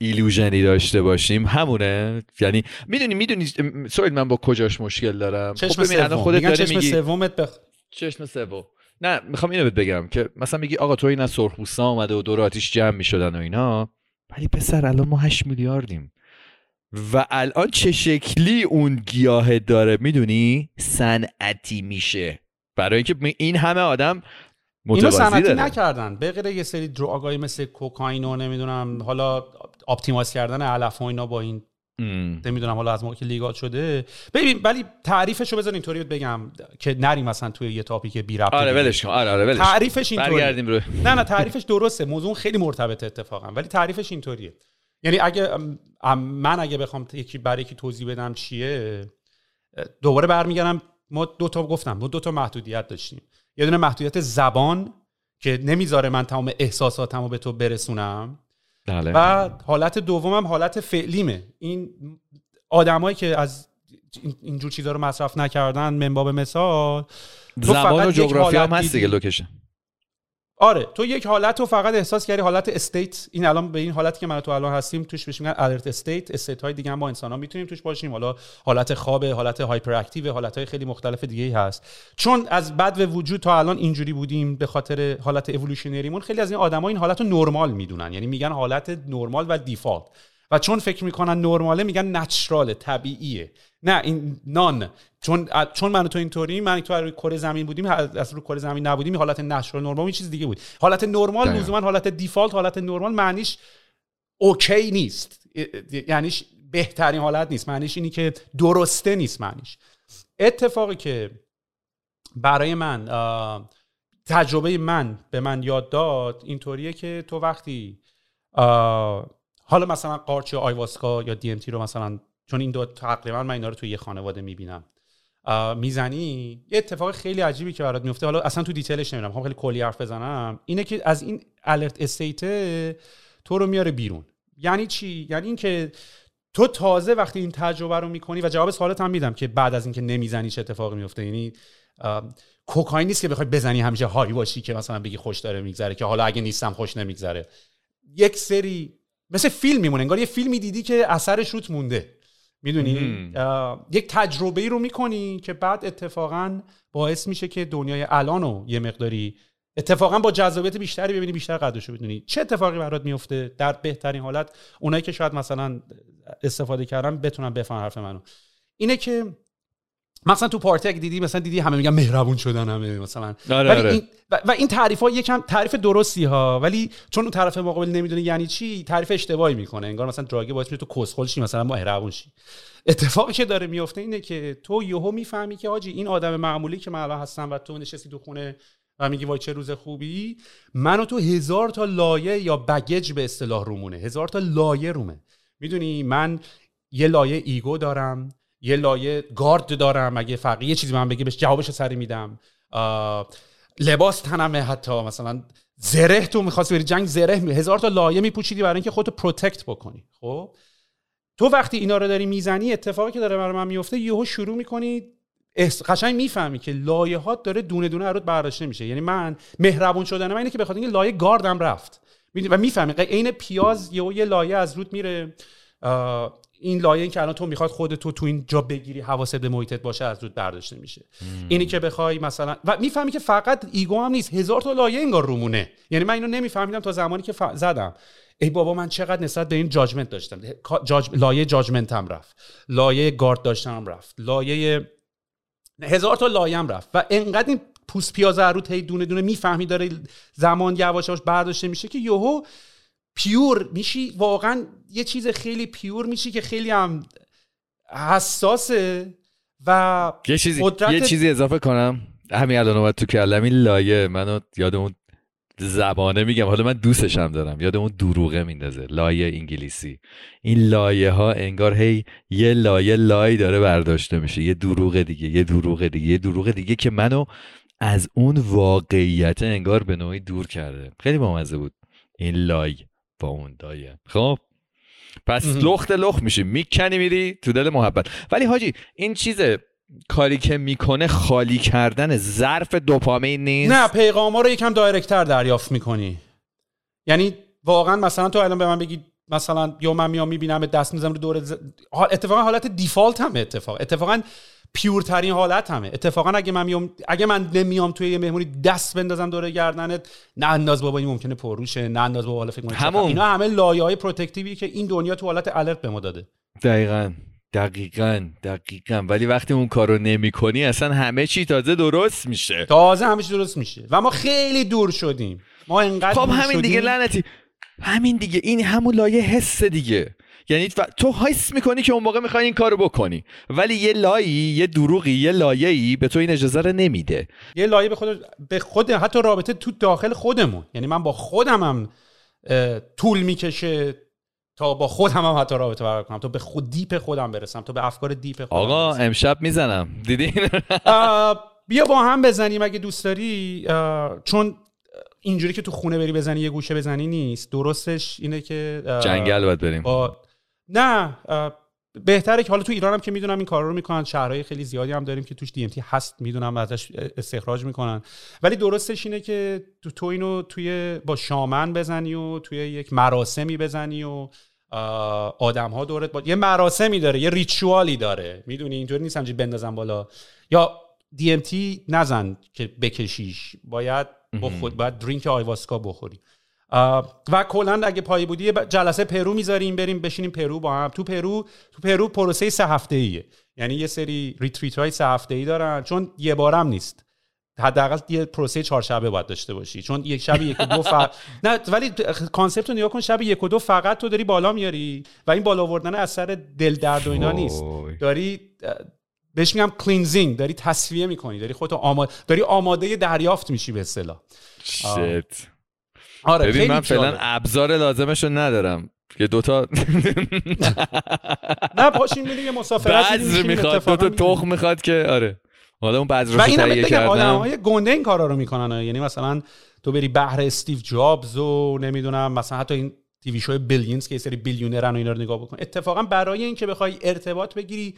ایلوژنی داشته باشیم. همونه. یعنی می‌دونی می‌دونی سوید من با کجاش مشکل دارم؟ چشم خب الان سوم. خودت داری چشم میگی سومت بخ... چشم سوم. نه می‌خوام اینو بهت بگم که مثلا میگی آقا تو این از سرخپوستا اومده و دور آتیش جمع می‌شدن و اینا. ولی پسر الان ما 8 میلیاردیم. و الان چه شکلی اون گیاه داره می‌دونی؟ صنعتی میشه. برای اینکه این همه آدم اینو صنعتی نکردن. به غیر یه سری دراگای مثل کوکائین و نمی‌دونم حالا optimize کردن علف و اینا با این. نمی‌دونم حالا از موقع که legal شده. ببین ولی تعریفش رو بذار اینطوری بگم که نریم مثلا توی یه topic بی ربط آره. ولش کن. آره آره ولش. تعریفش اینطوریه. نه نه تعریفش درسته. موضوع خیلی مرتبطه اتفاقا ولی تعریفش اینطوریه. یعنی اگه من اگه بخوام یکی برای یکی توضیح بدم چیه دوباره برمیگردم. ما دو تا گفتم ما دو تا محدودیت داشتیم. یه دونه محدودیت زبان که نمی‌ذاره من تمام احساساتمو به تو برسونم. بله. و حالت دومم حالت فعلیمه. این آدمایی که از این- اینجور چیزا رو مصرف نکردن من باب مثال زبان و یک جغرافی هم هست دیگه. location. آره تو یک حالت رو فقط احساس کردی حالت state این الان به این حالتی که من تو الان هستیم توش بهش میگن alert state state های دیگه هم ما انسان ها می‌تونیم توش باشیم. حالا حالت خواب حالت hyperactive حالت های خیلی مختلف دیگه ای هست. چون از بدو وجود تا الان اینجوری بودیم به خاطر حالت evolutionary مون خیلی از این آدما این حالت رو نرمال می‌دونن. یعنی میگن حالت نرمال و default و چون فکر می‌کنن نرماله میگن natural ه طبیعیه. نه این نان. چون چون من و تو اینطوری من تو روی کره زمین بودیم از روی کره زمین نبودیم حالت natural نرمال این چیز دیگه بود. حالت نرمال. لزوما حالت default حالت نرمال معنیش OK نیست. یعنیش بهترین حالت نیست. معنیش اینی که درسته نیست معنیش. اتفاقی که برای من تجربه من به من یاد داد اینطوریه که تو وقتی حالا مثلا قارچ یا آیواسکا یا دی رو مثلا چون این دو تقریبا من اینا رو توی یه خانواده می‌بینم. می‌زنی؟ یه اتفاق خیلی عجیبی که برات میفته حالا اصلا تو دیتیلش نمیرم می‌خوام خیلی کلی حرف بزنم. اینه که از این الرت استیت تو رو میاره بیرون. یعنی چی؟ یعنی اینکه تو تازه وقتی این تجربه رو می‌کنی و جواب سوالت هم میدم که بعد از اینکه نمی‌زنی چه اتفاقی میفته یعنی کوکائین نیست که بخوای بزنی همیشه های باشی که مثلا بگی خوش داره میگذره که حالا اگه نیستم خوش نمیگذره. یک سری مثل فیلم میمونه. انگار یه فیلمی دیدی که اثرش روت مونده. می‌دونی. یک تجربه ای رو می‌کنی که بعد اتفاقا باعث میشه که دنیای الان رو یه مقداری اتفاقا با جذابیت بیشتری ببینی بیشتر قدرش رو بدونی. چه اتفاقی برات میفته در بهترین حالت؟ اونایی که شاید مثلا استفاده کردن بتونن بفهمن حرف منو. اینه که مثلا تو پارتی اگه دیدی مثلا دیدی همه میگن مهربون شدن همه مثلا. آره، ولی آره. این و, این تعریف ها یکم تعریف درستی ها ولی چون اون طرف مقابل نمی‌دونه یعنی چی تعریف اشتباهی می‌کنه. انگار مثلا دراگه باعث میشه تو کسخل شی مثلا مهربون شی. اتفاقی که داره میفته اینه که تو یهو می‌فهمی که آجی این آدم معمولی که من الان هستم و تو نشستی تو خونه و میگی وای چه روز خوبی من و تو هزار تا لایه یا بگج به اصطلاح رومونه. هزار تا لایه رومه. می‌دونی من یه لایه ego دارم یه لایه گارد دارم اگه فرقی یه چیزی من بگی بهش جوابش سری میدم. لباس تنمه حتی مثلا زره تو می‌خواستی بری جنگ زره می... هزار تا لایه میپوشیدی برای اینکه خودتو protect بکنی خب؟ تو وقتی اینا رو داری می‌زنی اتفاقی که داره برای من میفته یهو شروع می‌کنی احس- قشنگ می‌فهمی که لایه ها داره دونه دونه روت برداشته میشه. یعنی من مهربون شدن من اینه که بخاطر اینکه لایه گاردم رفت؟ و می‌فهمی عین پیاز یهو یه لایه از روت میره. این لایه که الان تو می‌خواد خودتو تو این جا بگیری حواست به محیطت باشه از روت برداشته میشه. اینی که بخوای مثلا و می‌فهمی که فقط ego هم نیست. هزار تا لایه انگار رومونه. یعنی من اینو نمیفهمیدم تا زمانی که ف- زدم. ای بابا من چقدر نسبت به این judgement داشتم. جاج... لایه judgement هم رفت. لایه گارد داشتم رفت. لایه هزار تا لایه هم رفت. و انقدر این پوست پیاز رو هی دونه دونه می‌فهمی داره زمان یواش یواش برداشته میشه که یهو پیور میشی واقعا یه چیز خیلی پیور میشی که خیلی هم حساسه و یه چیزی قدرت- یه چیزی اضافه کنم. همین الان اومد تو کلم این لایه منو یاد اون زبانه میگم. حالا من دوستش هم دارم. یاد اون دروغه میندازه. لایه انگلیسی. این لایه ها انگار هی یه لایه لای داره برداشته میشه. یه دروغ دیگه یه دروغ دیگه یه دروغ دیگه که منو از اون واقعیت انگار به نوعی دور کرده. خیلی بامزه بود. این لای. با اون لایه خب؟ پس. لخت لخت میشی. می‌کنی میری تو دل محبت. ولی حاجی این چیز کاری که می‌کنه خالی کردن ظرف دوپامین نیست؟ نه پیغام ها رو یکم دایرکتر دریافت می‌کنی. یعنی واقعا مثلا تو الان به من بگی مثلا یا من میام می‌بینم دست می‌زنم رو دور ز... اتفاقا حالت دیفالت همه اتفاق. اتفاقا pure ترین حالت همه. اتفاقا اگه من میام اگه من نمیام توی یه مهمونی دست بندازم دور گردنت نه انداز بابا این ممکنه پررو شه نه انداز بابا حالا فکر. همون. اینا همه لایه های protective ی که این دنیا تو حالت alert به ما داده. دقیقا. دقیقا. دقیقا. ولی وقتی اون کارو نمی کنی اصلا همه چی تازه درست میشه. تازه همه چی درست میشه. و ما خیلی دور شدیم. ما انقدر خب همین دیگه. لعنتی. همین دیگه. این همون لایه حس دیگه. یعنی تو حس می‌کنی که اون موقع می‌خوای این کارو بکنی. ولی یه لایی یه دروغی یه لایه‌ای به تو این اجازه رو نمیده. یه لایه به خود به خود حتی رابطه تو داخل خودمون. یعنی من با خودم هم اه، طول می‌کشه تا با خودم هم حتی رابطه برقرار کنم. تا به خود deep خودم برسم. تا به افکار deep خودم آقا برسم. امشب می‌زنم. دیدین؟ بیا با هم بزنیم اگه دوست داری. چون اینجوری که تو خونه بری بزنی یه گوشه بزنی نیست. درستش اینه که جنگل باید بریم. با نه بهتره که حالا تو ایران هم که می‌دونم این کارا رو می‌کنن شهرهای خیلی زیادی هم داریم که توش دی هست می‌دونم ازش استخراج می‌کنن. ولی درستش اینه که تو تو اینو توی با شامن بزنی و توی یک مراسمی بزنی و آدم ها دورت با... یه مراسمی داره یه ریچوالی داره. می‌دونی؟ اینطوری نیست همجوری بندازم بالا. یا DMT نزن که بکشیش. باید بخود باید درینک آیواسکا بخوری. و کلا اگه پایه بودی جلسه پرو می‌ذاریم بریم بشینیم پرو با هم. تو پرو تو پرو پروسه سه هفته ایه یعنی یه سری retreat های سه هفته ای دارن. چون یه بارم نیست. حداقل یه پروسه چهار شبه باید داشته باشی. چون یک شب یک و دو فقط نه ولی concept رو نگاه کن. شب یک و دو فقط تو داری بالا میاری و این بالا آوردن اثر دل درد و اینا نیست. داری بهش میگم cleansing داری تصفیه می‌کنی. داری خودتو آماده داری آماده دریافت میشی به اصطلاح. آره ببین من فعلا. ابزار لازمش رو ندارم که دوتا نه پاشین میریم یه مسافرت بذر میشینیم می‌خواد دوتا. تخم می‌خواد که آره حالا اون بذر رو تهیه بگم آدم کردم های گنده این کارا رو می‌کنن. یعنی مثلا تو بری بهر استیو جابز و نمی‌دونم مثلا حتی این تیوی شو بیلیونز که یه سری بیلیونرن و اینا رو نگاه بکن اتفاقا برای اینکه بخوای ارتباط بگیری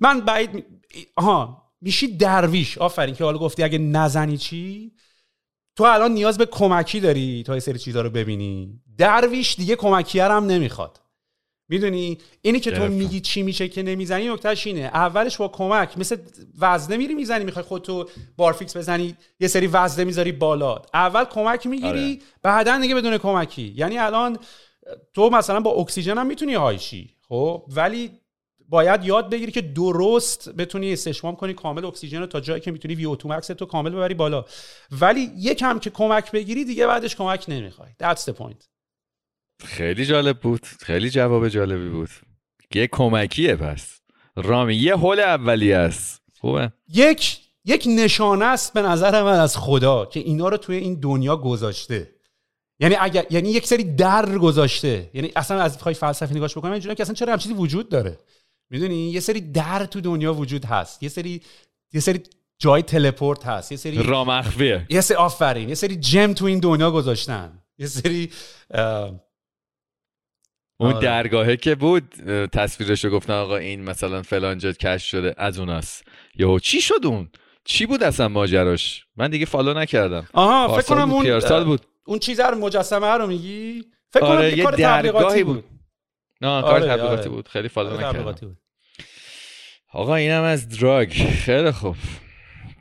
من بعید آها میشی درویش آفرین که حالا گفتی اگه نزنی چی تو الان نیاز به کمکی داری تا یه سری چیزا رو ببینی؟ درویش دیگه کمکی هم نمی‌خواد. می‌دونی؟ اینی که تو. میگی چی میشه که نمی‌زنی نکتهش اینه. اولش با کمک مثل وزنه میری می‌زنی می‌خوای خودتو بارفیکس بزنی یه سری وزنه می‌ذاری بالا. اول کمک می‌گیری آره. بعدا دیگه بدون کمکی. یعنی الان تو مثلا با اکسیژن هم می‌تونی هایشی خب؟ ولی باید یاد بگیری که درست بتونی استشمام کنی کامل اکسیژن رو تا جایی که می‌تونی وی تو مکس تو کامل ببری بالا. ولی یکم که کمک بگیری دیگه بعدش کمک نمی‌خوای. That's the point. خیلی جالب بود. خیلی جواب جالبی بود. یه کمکیه پس. رامی یه هول اولی است. خوبه. یک یک نشانه است به نظر من از خدا که اینا رو توی این دنیا گذاشته. یعنی اگر یعنی یک سری در گذاشته. یعنی اصلا از بخوای فلسفی نگاش بکنم اینجوریه که اصلا چرا هم چیزی وجود داره؟ می‌دونی؟ یه سری در تو دنیا وجود هست. یه سری یه سری جای تلپورت هست. یه سری رامخفیه یه سری آفرین. یه سری جم تو این دنیا گذاشتن. یه سری اه، اون آره. درگاهه که بود تصویرش رو گفتن آقا این مثلا فلان جا کش شده از اوناست یهو چی شد اون؟ چی بود اصلا ماجراش؟ من دیگه فالو نکردم. آها فکر کنم بود، اون بود. اون چیز رو مجسمه رو میگی؟ فکر کنم آره یه درگاهی تبلیغاتی بود. نه کار آره، تبلیغاتی آره. بود. خیلی فالو کار نکردم. تبلیغاتی بود. آقا اینم از دراگ. خیلی خوب.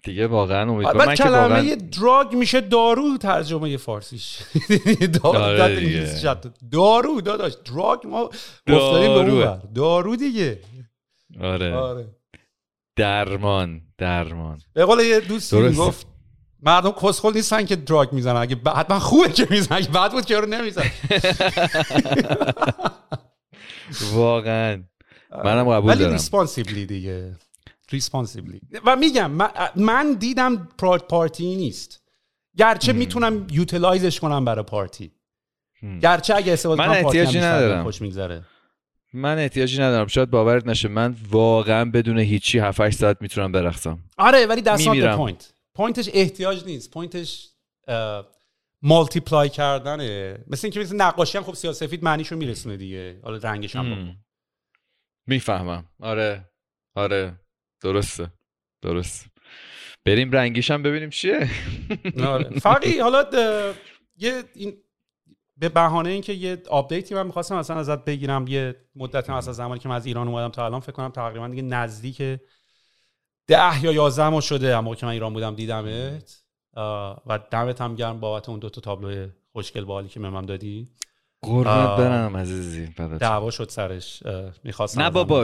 دیگه واقعا امیدوارم من که کلمه واقعا دراگ میشه دارو ترجمه فارسیش. دارو آره. دارو داداش. دراگ ما. ور. دارو دیگه. آره. آره. درمان درمان. به قول یه دوستی. گفت مردم کسخل نیستن که drug می‌زنن. اگه حتما خوبه که می‌زنن. اگه بد بود که رو نمیزن واقعا. منم قبول ولی دارم. responsibly دیگه. responsibly و میگم من, دیدم پراد پارتی نیست. گرچه می‌تونم utilize ش کنم برای پارتی. گرچه اگه استفاده من کنم پارتی هم احتیاجی ندارم. خوش میگذره. من احتیاجی ندارم. شاید باورت نشه من واقعا بدون هیچی 7 8 ساعت می‌تونم برقصم. آره ولی می‌میرم. point. point ش احتیاج نیست. point ش multiply کردنه. مثل اینکه مثل نقاشی هم خب سیاسفید معنیشو میرسونه دیگه. حالا رنگش هم. می‌فهمم. آره. آره. درسته. درست بریم رنگیش هم ببینیم چیه. آره. فقی حالا یه این به بهانه اینکه یه update ی من می‌خواستم اصلا ازت بگیرم یه مدت هم از زمانی که من از ایران اومدم تا الان فکر کنم تقریبا دیگه نزدیک ده یا یازده ماه شده اما که من ایران بودم دیدمت. و دمت هم گرم بابت اون دو تا تابلو خوشگل بالی که مهمم دادی قربونت. برم عزیزی. دعوا شد سرش اه، می‌خواستن نه اون بابا.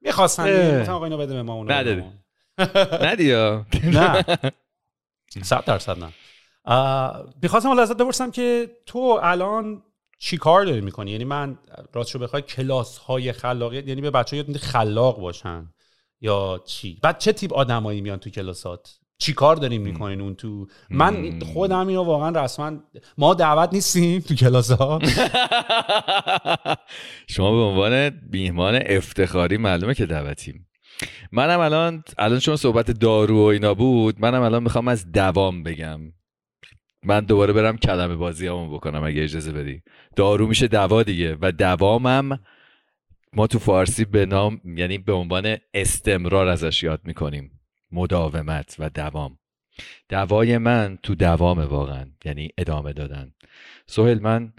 می‌خواستن. دیگه. گفتم آقا اینو بده به ما. به ما. ندیا نه صد درصد نه می‌خواستم حالا ازت بپرسم که تو الان چی کار داری می‌کنی یعنی من راستشو بخوای کلاس های خلاقیت یعنی به بچه یاد میدی خلاق باشن یا چی بعد چه تیپ آدمایی میان تو کلاسات چی کار داریم می‌کنین اون تو؟ من خودم اینو واقعا رسما ما دعوت نیستیم تو کلاس ها شما به عنوان میهمان افتخاری معلومه که دعوتیم. منم الان الان چون صحبت دارو و اینا بود منم الان می‌خوام از دوام بگم. من دوباره برم کلمه بازی همون بکنم اگه اجازه بدی. دارو میشه دوا دیگه و دوامم ما تو فارسی به نام یعنی به عنوان استمرار ازش یاد می‌کنیم. مداومت و دوام. دوای من تو دوام واقعا یعنی ادامه دادن. سهل من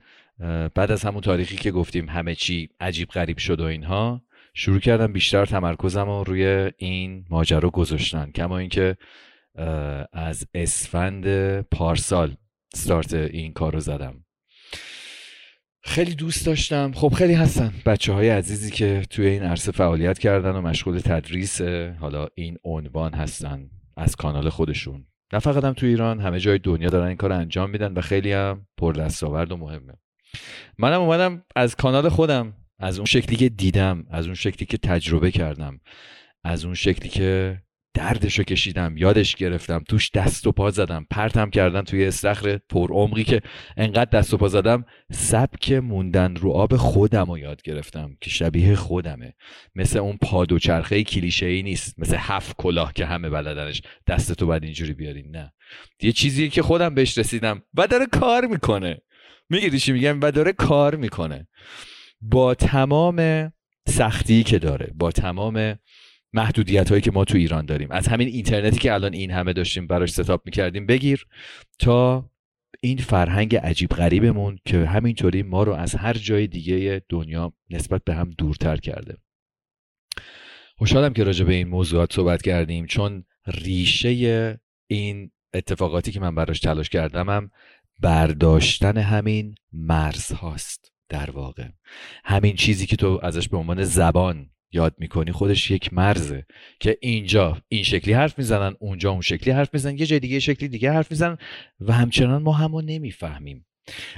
بعد از همون تاریخی که گفتیم همه چی عجیب غریب شد و اینها شروع کردم بیشتر تمرکزم رو روی این ماجرا گذاشتن. کما اینکه از اسفند پارسال استارت این کار رو زدم. خیلی دوست داشتم. خب خیلی هستن بچه های عزیزی که توی این عرصه فعالیت کردن و مشغول تدریس حالا این عنوان هستن از کانال خودشون. نه فقط هم تو ایران همه جای دنیا دارن این کار انجام میدن و خیلی هم پر دستاورد و مهمه. منم اومدم از کانال خودم از اون شکلی که دیدم از اون شکلی که تجربه کردم از اون شکلی که دردشو کشیدم یادش گرفتم توش دست و پا زدم. پرتم کردن توی استخر پر عمقی که انقدر دست و پا زدم سبک موندن رو آب خودم رو یاد گرفتم که شبیه خودمه. مثل اون پاد و چرخه کلیشه ای نیست مثل هفت کلاه که همه بلدنش. دستتو بعد اینجوری بیاری. نه. یه چیزیه که خودم بهش رسیدم. و داره کار می‌کنه. می‌گیری چی میگم؟ و داره کار می‌کنه. با تمام سختی که داره با تمام محدودیت هایی که ما تو ایران داریم. از همین اینترنتی که الان این همه داشتیم براش ستاپ می‌کردیم بگیر تا این فرهنگ عجیب غریبمون که همینطوری ما رو از هر جای دیگه دنیا نسبت به هم دورتر کرده. خوشحالم که راجع به این موضوعات صحبت کردیم چون ریشه این اتفاقاتی که من براش تلاش کردم هم برداشتن همین مرز هاست در واقع. همین چیزی که تو ازش به عنوان زبان یاد می‌کنی خودش یک مرزه که اینجا این شکلی حرف می‌زنن اونجا اون شکلی حرف می‌زنن یه جای دیگه شکلی دیگه حرف می‌زنن و همچنان ما همو نمی‌فهمیم.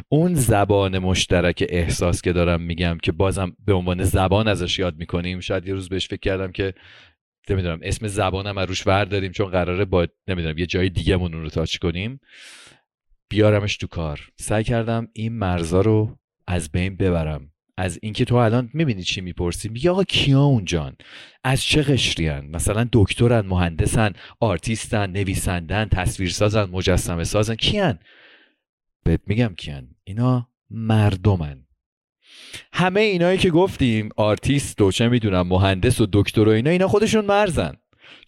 اون زبان مشترک احساس که دارم میگم که بازم به عنوان زبان ازش یاد می‌کنیم شاید یه روز بهش فکر کردم که نمی‌دونم اسم زبانم از روش داریم چون قراره با نمی‌دونم یه جای دیگه اون رو تاچ کنیم. بیارمش تو کار. سعی کردم این مرزا رو از بین ببرم. از اینکه تو الان می‌بینی چی می‌پرسی میگه آقا کیا اونجان از چه قشریان مثلا دکترن مهندسن آرتیستن نویسندن تصویرسازن مجسمه سازن کیان؟ بهت میگم کیان اینا مردمن. همه اینایی که گفتیم آرتیست و چه می‌دونم مهندس و دکتر و اینا اینا خودشون مرزن.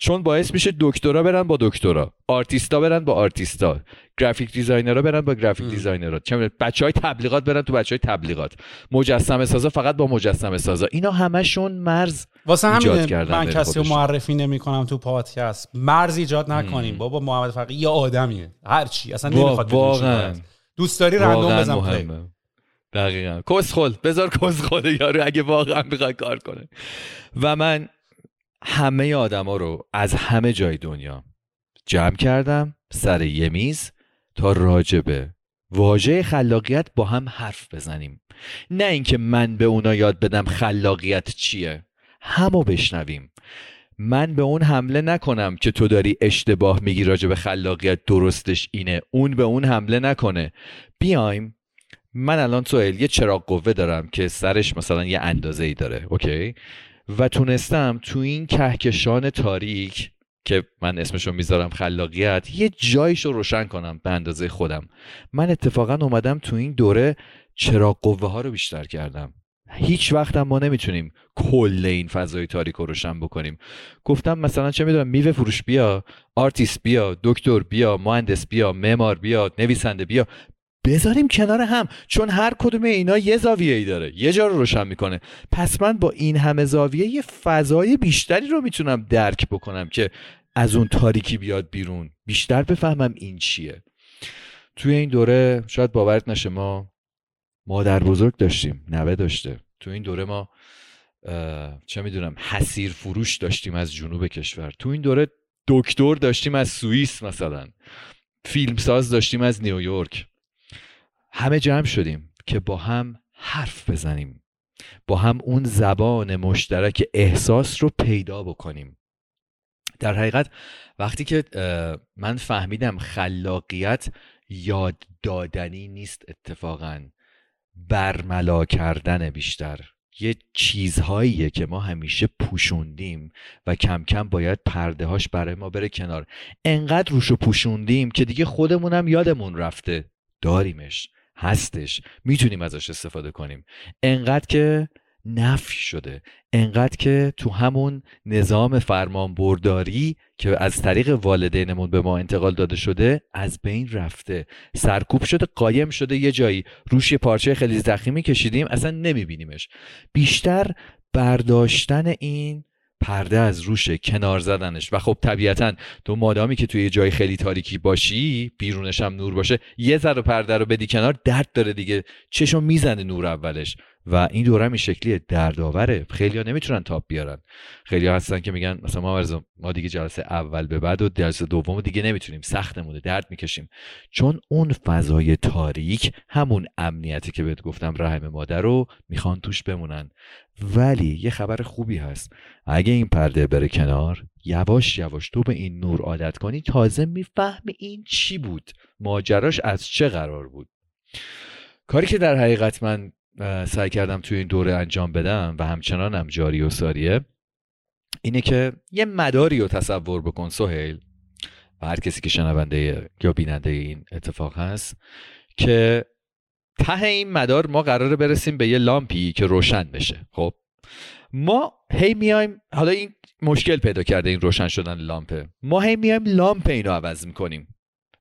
چون باعث میشه دکترا برن با دکترا آرتیستا برن با آرتیستا graphic designer ها برن با graphic designer ها چه بچه های تبلیغات برن تو بچه های تبلیغات. مجسمه سازا فقط با مجسمه سازا. اینا همشون مرز واسه ایجاد همین کردن من کسی رو. معرفی نمی کنم تو پادکست. مرز ایجاد نکنیم. بابا محمد فقی یه آدمیه. هر چی. اصلا وا- نمی‌خواد واقعا. دوست داری رندوم بزن دقیقا. کسخل. بذار کسخل یارو اگه واقعا می‌خواد کار کنه. و من همه آدما رو از همه جای دنیا جمع کردم سر یه میز تا راجبه واژه خلاقیت با هم حرف بزنیم. نه اینکه من به اونا یاد بدم خلاقیت چیه. همو بشنویم. من به اون حمله نکنم که تو داری اشتباه میگی راجع به خلاقیت درستش اینه. اون به اون حمله نکنه. بیایم. من الان تو یه چراغ قوه دارم که سرش مثلا یه اندازه ای داره. اوکی؟ و تونستم تو این کهکشان تاریک که من اسمشو می‌ذارم خلاقیت یه جایش رو روشن کنم به اندازه خودم. من اتفاقا اومدم تو این دوره چراغ قوه ها رو بیشتر کردم. هیچ وقت ما نمی‌تونیم کل این فضای تاریک رو روشن بکنیم. گفتم مثلا چه می‌دونم میوه فروش بیا آرتیست بیا دکتر بیا مهندس بیا معمار بیا نویسنده بیا. بذاریم کنار هم چون هر کدوم اینا یه زاویه ای داره. یه جا رو روشن می‌کنه. پس من با این همه زاویه یه فضای بیشتری رو می‌تونم درک بکنم که از اون تاریکی بیاد بیرون. بیشتر بفهمم این چیه. توی این دوره شاید باورت نشه ما مادر بزرگ داشتیم نوه داشته. تو این دوره ما چه می‌دونم حسیر فروش داشتیم از جنوب کشور. تو این دوره دکتر داشتیم از سوئیس مثلا. فیلمساز داشتیم از نیویورک. همه جمع شدیم که با هم حرف بزنیم با هم اون زبان مشترک احساس رو پیدا بکنیم. در حقیقت وقتی که من فهمیدم خلاقیت یاد دادنی نیست اتفاقا برملا کردن بیشتر. یه چیزهاییه که ما همیشه پوشوندیم و کم کم باید پرده هاش برای ما بره کنار. انقدر روشو پوشوندیم که دیگه خودمونم یادمون رفته. داریمش. هستش. می‌تونیم ازش استفاده کنیم. انقدر که نفی شده انقدر که تو همون نظام فرمان برداری که از طریق والدینمون به ما انتقال داده شده از بین رفته. سرکوب شده قایم شده یه جایی. روش پارچه خیلی زخیمی کشیدیم اصلا نمیبینیمش. بیشتر برداشتن این پرده از روشه کنار زدنش. و خب طبیعتا تو مادامی که توی یه جای خیلی تاریکی باشی بیرونش هم نور باشه یه ذره پرده رو بدی کنار درد داره دیگه. چشم می‌زنه نور اولش. و این دوره این شکلی دردآوره. خیلی ها نمی‌تونن تاپ بیارن. خیلی ها هستن که میگن مثلا ما ما دیگه جلسه اول به بعد و جلسه دوم دیگه نمی‌تونیم. سختمونه. درد می‌کشیم. چون اون فضای تاریک همون امنیتی که بهت گفتم رحم مادر رو می‌خوان توش بمونن. ولی یه خبر خوبی هست. اگه این پرده بره کنار یواش یواش تو به این نور عادت کنی تازه می‌فهمی این چی بود. ماجراش از چه قرار بود. کاری که در حقیقت من سعی کردم توی این دوره انجام بدم و همچنانم جاری و ساریه. اینه که یه مداری رو تصور بکن سهیل و هر کسی که شنونده یا بیننده این اتفاق هست که ته این مدار ما قراره برسیم به یه لامپی که روشن بشه. خب ما هی میایم حالا این مشکل پیدا کرده این روشن شدن لامپه ما هی میایم لامپ اینو عوض می‌کنیم.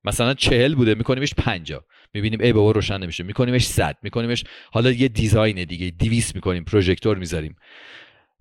مثلا چهل بوده میکنیمش پنجا. می‌بینیم ای بابا روشن نمیشه. میکنیمش صد. میکنیمش حالا یه دیزاین دیگه دیویس می‌کنیم پروژکتور می‌ذاریم.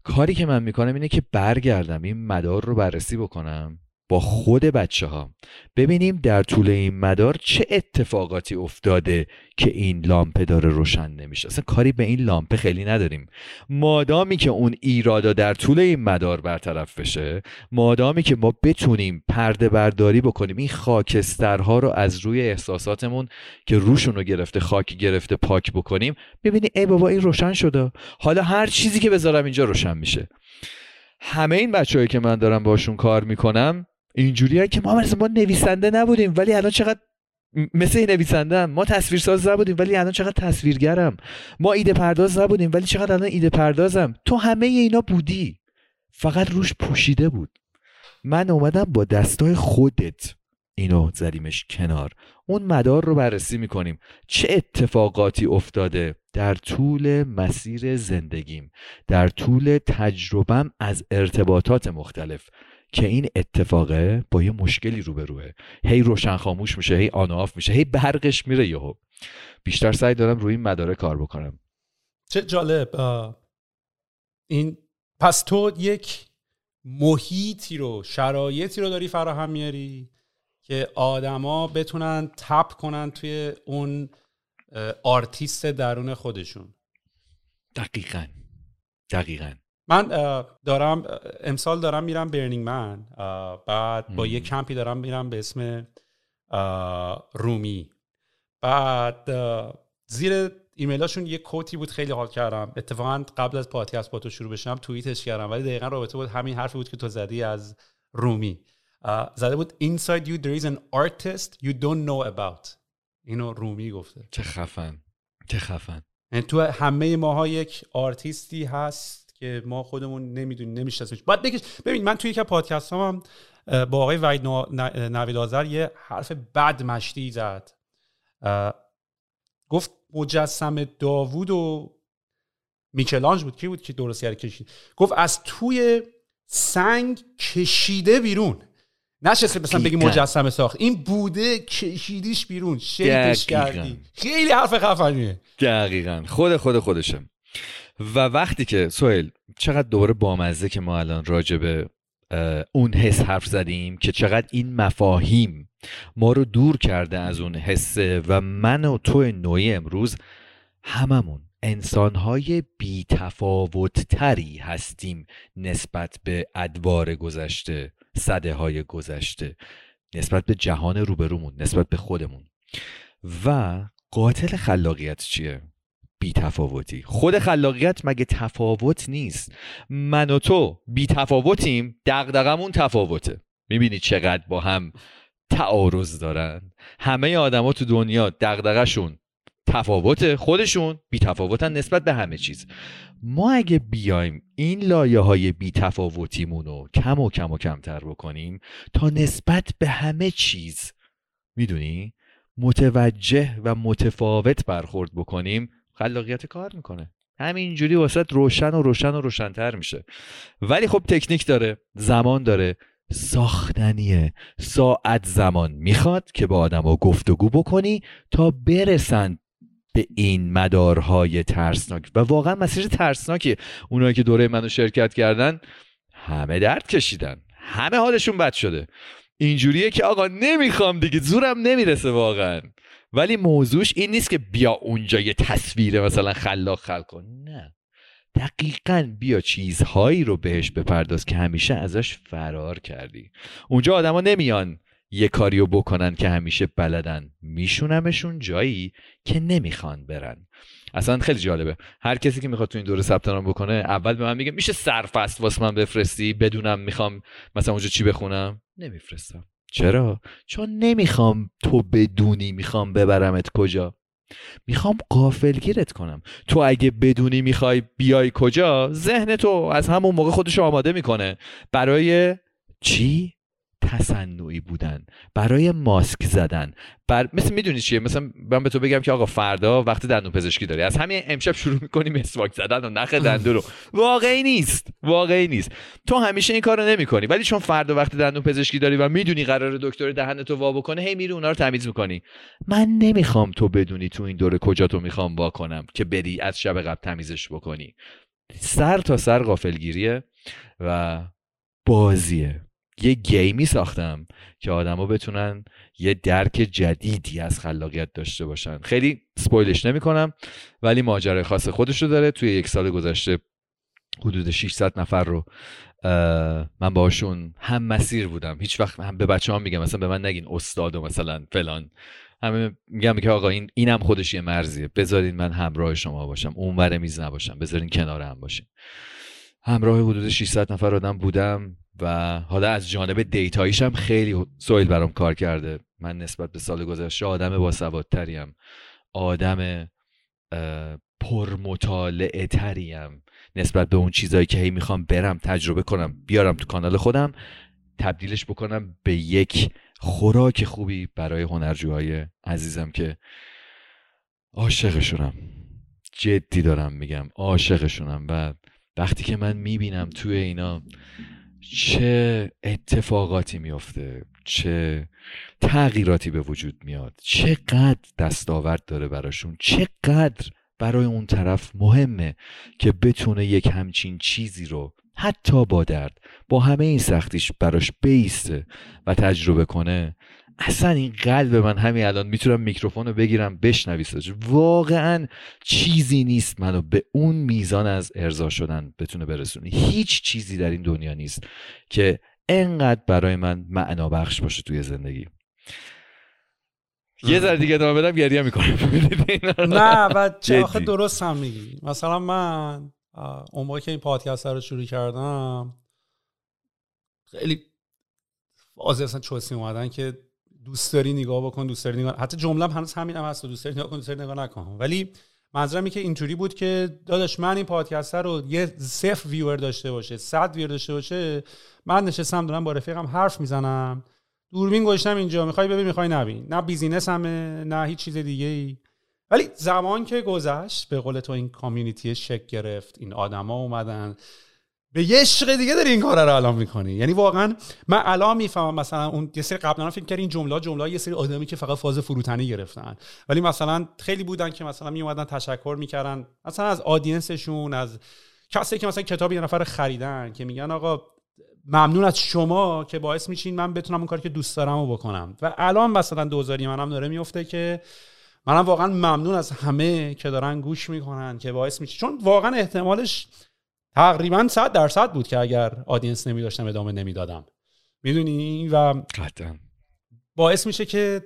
کاری که من می‌کنم اینه که برگردم این مدار رو بررسی بکنم. با خود بچه ها ببینیم در طول این مدار چه اتفاقاتی افتاده که این لامپه داره روشن نمیشه. اصلا کاری به این لامپه خیلی نداریم. مادامی که اون ایرادا در طول این مدار برطرف بشه مادامی که ما بتونیم پرده برداری بکنیم این خاکسترها رو از روی احساساتمون که روشون رو گرفته خاکی گرفته پاک بکنیم. ببینی ای بابا این روشن شده. حالا هر چیزی که بذارم اینجا روشن میشه. همه این بچههایی که من دارم باشون کار می‌کنم اینجوریه که ما ما نویسنده نبودیم ولی الان چقدر مثل نویسنده ما تصویرساز نبودیم ولی الان چقدر تصویرگرم. ما ایده پرداز نبودیم ولی چقدر الان ایده پردازم. تو همه اینا بودی. فقط روش پوشیده بود. من اومدم با دستای خودت اینو زدیمش کنار. اون مدار رو بررسی می‌کنیم. چه اتفاقاتی افتاده در طول مسیر زندگیم؟ در طول تجربم از ارتباطات مختلف. که این اتفاقه با یه مشکلی روبروه. هی روشن خاموش میشه هی آن آف میشه هی برقش میره یهو. بیشتر سعی دارم روی این مداره کار بکنم. چه جالب این پس تو یک محیطی رو شرایطی رو داری فراهم میاری که آدما بتونن tap کنن توی اون آرتیست درون خودشون. دقیقا. دقیقا. من دارم امسال دارم میرم Burning Man بعد با یه کمپی دارم میرم به اسم رومی. بعد زیر ایمیلاشون یه کوتی بود خیلی حال کردم. اتفاقا قبل از پادکست با تو شروع بشم توییتش کردم ولی دقیقا رابطه بود همین حرفی بود که تو زدی از رومی. زده بود inside you there is an artist you don't know about. اینو رومی گفته. چه خفن چه خفن. یعنی تو همه ماها یک آرتیستی هست که ما خودمون نمی‌دونیم نمیشناسیمش. بعد بگیش ببین من توی یک پادکست هم با آقای وحید نویلازر یه حرف بد مشتی زد. گفت مجسم داوود و میکلانج بود. کی بود که درست کشید؟ گفت از توی سنگ کشیده بیرون. نشسته مثلا بگی مجسمه ساخت. این بوده کشیدیش بیرون. شیدش کردی. خیلی حرف خفنیه. دقیقا. خود خود خودشه. و وقتی که سوهل چقدر دوباره بامزه که ما الان راجع به اون حس حرف زدیم که چقدر این مفاهیم ما رو دور کرده از اون حسه و من و تو نوعی امروز هممون انسانهای بیتفاوتتری هستیم نسبت به ادوار گذشته صده های گذشته نسبت به جهان روبرومون نسبت به خودمون و قاتل خلاقیت چیه؟ بی تفاوتی خود خلاقیت مگه تفاوت نیست؟ من و تو بی تفاوتیم دقدقمون تفاوته. می‌بینی چقدر با هم تعارض دارن؟ همه آدما تو دنیا دقدقشون تفاوت خودشون بی تفاوتن نسبت به همه چیز. ما اگه بیایم این لایه های بی تفاوتیمون رو کم و کم و کمتر بکنیم تا نسبت به همه چیز می‌دونی؟ متوجه و متفاوت برخورد بکنیم خلاقیت کار می‌کنه. همینجوری واسط روشن و روشن و روشنتر میشه. ولی خب تکنیک داره زمان داره. ساختنیه. ساعت زمان می‌خواد که با آدم ها گفتگو بکنی تا برسن به این مدارهای ترسناک. و واقعا مسیر ترسناکی اونایی که دوره منو شرکت کردن همه درد کشیدن. همه حالشون بد شده. اینجوریه که آقا نمی‌خوام دیگه. زورم نمی‌رسه واقعا. ولی موضوعش این نیست که بیا اونجا یه تصویر مثلا خلاق خلق کن. نه. دقیقا بیا چیزهایی رو بهش بپرداز که همیشه ازش فرار کردی. اونجا آدما نمیان یه کاریو بکنن که همیشه بلدن. میشونمشون جایی که نمی‌خوان برن. اصلا خیلی جالبه. هر کسی که می‌خواد تو این دوره ثبت نام بکنه اول به من میگه میشه سرفست واسه من بفرستی؟ بدونم می‌خوام مثلا اونجا چی بخونم؟ نمیفرستم. چرا؟ چون نمی‌خوام تو بدونی می‌خوام ببرمت کجا. می‌خوام قافلگیرت کنم. تو اگه بدونی می‌خوای بیای کجا ذهن تو از همون موقع خودش آماده می‌کنه. برای چی؟ تصنعی بودن برای ماسک زدن. بر... مثل می‌دونی چیه؟ مثلا من به تو بگم که آقا فردا وقت دندون پزشکی داری از همین امشب شروع می‌کنی مسواک زدن و نخ دندون رو. واقعی نیست. واقعی نیست. تو همیشه این کارو نمی‌کنی. ولی چون فردا وقت دندون پزشکی داری و می‌دونی قرار دکتر دهن تو وا بکنه هی میری اونا رو تمیز می‌کنی. من نمی‌خوام تو بدونی تو این دوره کجا تو می‌خوام وا کنم که بری از شب قبل تمیزش بکنی. سر تا سر غافلگیریه و بازیه. یه گیمی ساختم که آدما بتونن یه درک جدیدی از خلاقیت داشته باشن. خیلی سپویلش نمی‌کنم ولی ماجرای خاص خودش رو داره. توی یک سال گذشته حدود 600 نفر رو من باشون هم مسیر بودم. هیچ وقت هم به بچه هم میگم مثلا به من نگین استاد و مثلا فلان. همه میگم که آقا این اینم خودش یه مرزیه. بذارین من همراه شما باشم. اون میز نباشم. بذارین کنار هم باشین. همراه حدود 600 نفر آدم بودم. و حالا از جانب دیتاییش هم خیلی سویل برام کار کرده. من نسبت به سال گذشته آدم باسوادتریم. آدم پرمطالعه تریم نسبت به اون چیزایی که هی می‌خوام برم تجربه کنم بیارم تو کانال خودم تبدیلش بکنم به یک خوراک خوبی برای هنرجوهای عزیزم که عاشقشونم. جدی دارم میگم عاشقشونم. و وقتی که من می‌بینم توی اینا چه اتفاقاتی میفته چه تغییراتی به وجود میاد؟ چقدر دستاورد داره براشون؟ چقدر برای اون طرف مهمه که بتونه یک همچین چیزی رو حتی با درد با همه این سختیش براش بیسته و تجربه کنه؟ اصلا این قلب من همین الان می‌تونم میکروفون رو بگیرم بشنوی واقعا چیزی نیست منو به اون میزان از ارضا شدن بتونه برسونه. هیچ چیزی در این دنیا نیست که انقدر برای من معنا بخش باشه توی زندگی. یه ذره دیگه ادامه بدم گریه می‌کنم. نه و چه آخه درست هم میگی. مثلا من اون موقع که این پادکست رو شروع کردم خیلی واضح اصلا چوسی اومدن که دوست داری نگاه بکن دوست داری نگاه حتی جمله هنوز همین هم هست دوست داری نگاه کن دوست داری نگاه نکن. ولی منظورم که اینطوری بود که داداش من این پادکست رو یه صفر ویور داشته باشه صد ویور داشته باشه من نشستم دارم با رفیقم حرف می‌زنم. دوربین گذاشتم اینجا می‌خوای ببین می‌خوای نبین. نه بیزینس همه نه هیچ چیز دیگه ای ولی زمان که گذشت به قول تو این کامیونیتی شک گرفت این آدما اومدن. به یه عشق دیگه داری این کار رو الان می‌کنی. یعنی واقعا من الان می‌فهمم مثلا اون یه سری قبلا فکر این جمله جمله یه سری آدمی که فقط فاز فروتنی گرفتن. ولی مثلا خیلی بودن که مثلا می اومدن تشکر می‌کردن. مثلا از آدینسشون از کسی که مثلا کتاب یه نفر خریدن که میگن آقا ممنون از شما که باعث میشین من بتونم اون کاری که دوست دارم رو بکنم. و الان مثلا دوزاری منم داره میفته که منم واقعا ممنون از همه که دارن گوش می‌کنن که باعث میشه. چون واقعا احتمالش تقریبا 100 درصد بود که اگر آدینس نمی داشتم ادامه نمی‌دادم. می‌دونی؟ و باعث میشه که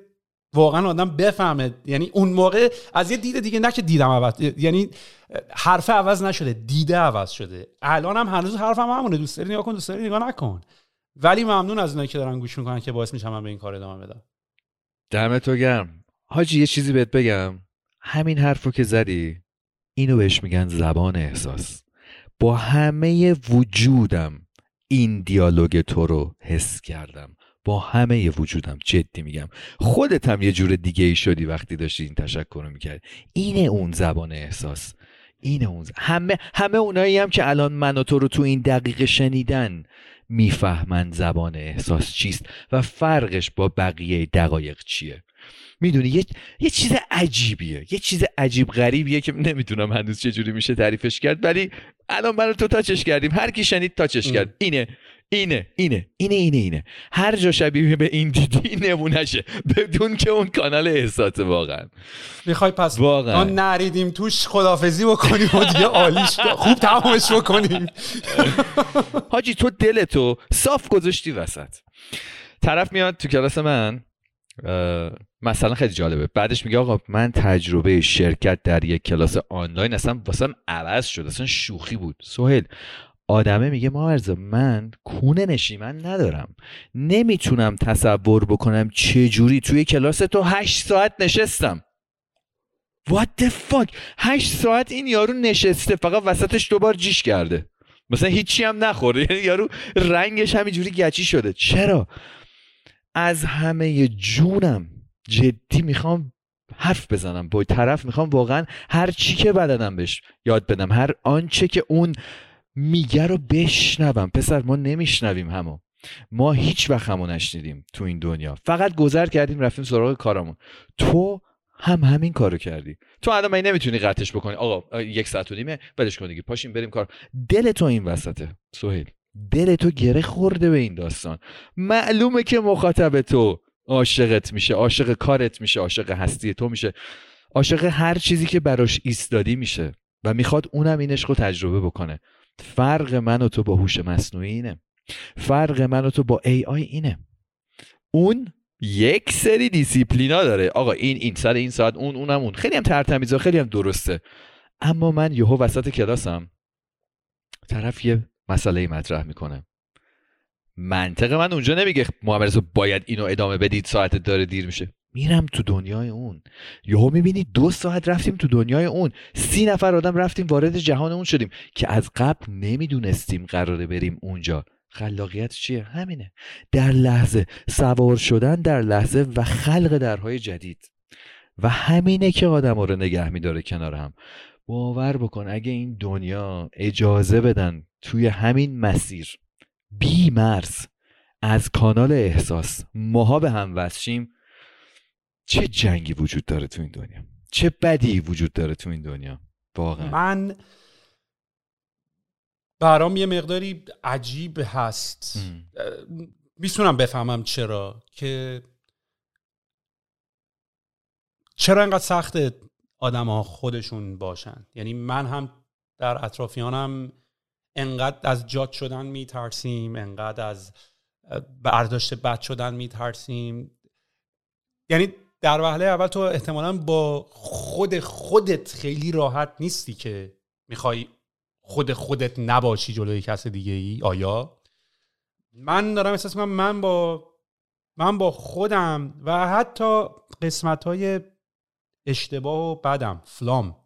واقعا آدم بفهمه. یعنی اون موقع از یه دید دیگه نه که دیدم عوض یعنی حرف عوض نشده دیده عوض شده. الان هم هنوز حرفم همونه. دوست داری نگاه کن دوست داری نگاه نکن. ولی ممنون از اونایی که دارن گوش می‌کنن که باعث میشم من به این کار ادامه بدم. دمت تو گرم. حاجی یه چیزی بهت بگم. همین حرفو که زدی اینو بهش میگن زبان احساس. با همه وجودم این دیالوگ تو رو حس کردم. با همه وجودم جدی میگم. خودت هم یه جور دیگه ای شدی وقتی داشتی این تشکر رو می‌کرد اینه اون زبان احساس. اینه اون همه همه اونایی هم که الان من و تو رو تو این دقیقه شنیدن می‌فهمن زبان احساس چیست و فرقش با بقیه دقایق چیه. می‌دونی یه،, یه چیز عجیبیه یه چیز عجیب غریبیه که نمی‌دونم هنوز چجوری میشه تعریفش کرد ولی الان منو تو تاچش کردیم. هر کی شنید تاچش کرد. اینه اینه اینه اینه اینه اینه. هر جا شبیه به این دیدی نمونشه بدون که اون کانال احساس واقعا. می‌خوای پس واقعا. نریدیم توش خدافزی بکنیم و دیگه عالیش خوب تمامش بکنیم. حاجی تو دلتو صاف گذاشتی وسط. طرف میاد تو کلاس من. مثلا خیلی جالبه. بعدش میگه آقا من تجربه شرکت در یک کلاس آنلاین اصلا واسم عوض شد اصلا شوخی بود. سهل آدمه میگه مارزا من کونه نشیمن ندارم. نمی‌تونم تصور بکنم چه جوری توی کلاس تو هشت ساعت نشستم. What the fuck هشت ساعت این یارو نشسته فقط وسطش دوبار جیش کرده. مثلا هیچی هم نخورده. یعنی یارو رنگش همینجوری گچی شده. چرا؟ از همه جونم جدی می‌خوام حرف بزنم. با طرف می‌خوام واقعا هر چی که بلدم بهش یاد بدم. هر آنچه که اون میگه رو بشنوم. پسر ما نمیشنویم همو. ما هیچ وقت همو نشنیدیم تو این دنیا. فقط گذر کردیم رفتیم سراغ کارمون. تو هم همین کارو کردی. تو الان من نمی‌تونی قطعش بکنی؟ آقا یک ساعت و نیمه ولش کن دیگه. پاشیم بریم کار. دل تو این وسطه سهیل. دل تو گره خورده به این داستان. معلومه که مخاطب تو عاشقت میشه عاشق کارت میشه عاشق هستی تو میشه. عاشق هر چیزی که براش ایستادی میشه و می‌خواد اونم این عشق رو تجربه بکنه. فرق من و تو با هوش مصنوعی اینه. فرق من و تو با ای آی اینه. اون یک سری دیسیپلینا داره. آقا این این سر این ساعت اون اونم اون. خیلی هم ترتمیزه خیلی هم درسته. اما من یهو وسط کلاسم طرف یه مسئله مطرح می‌کنه. منطق من اونجا نمیگه محمد باید اینو ادامه بدید ساعت داره دیر میشه. میرم تو دنیای اون. یهو می‌بینی دو ساعت رفتیم تو دنیای اون. سی نفر آدم رفتیم وارد جهان اون شدیم که از قبل نمی‌دونستیم قراره بریم اونجا. خلاقیت چیه؟ همینه. در لحظه سوار شدن در لحظه و خلق درهای جدید. و همینه که آدم رو نگه میداره کنار هم. باور بکن اگه این دنیا اجازه بدن توی همین مسیر بی مرز از کانال احساس ماها به هم وصشیم چه جنگی وجود داره تو این دنیا؟ چه بدی وجود داره تو این دنیا؟ واقعا. من برام یه مقداری عجیب هست. می‌تونم بفهمم چرا که چرا انقدر سخت آدم ها خودشون باشن؟ یعنی من هم در اطرافیانم انقدر از جات شدن میترسیم انقدر از برداشت بد شدن میترسیم. یعنی در وهله اول تو احتمالا با خود خودت خیلی راحت نیستی که می‌خوای خود خودت نباشی جلوی کس دیگه ای آیا؟ من دارم احساس می‌کنم من با من با خودم و حتی قسمت های اشتباه و بدم. فلام.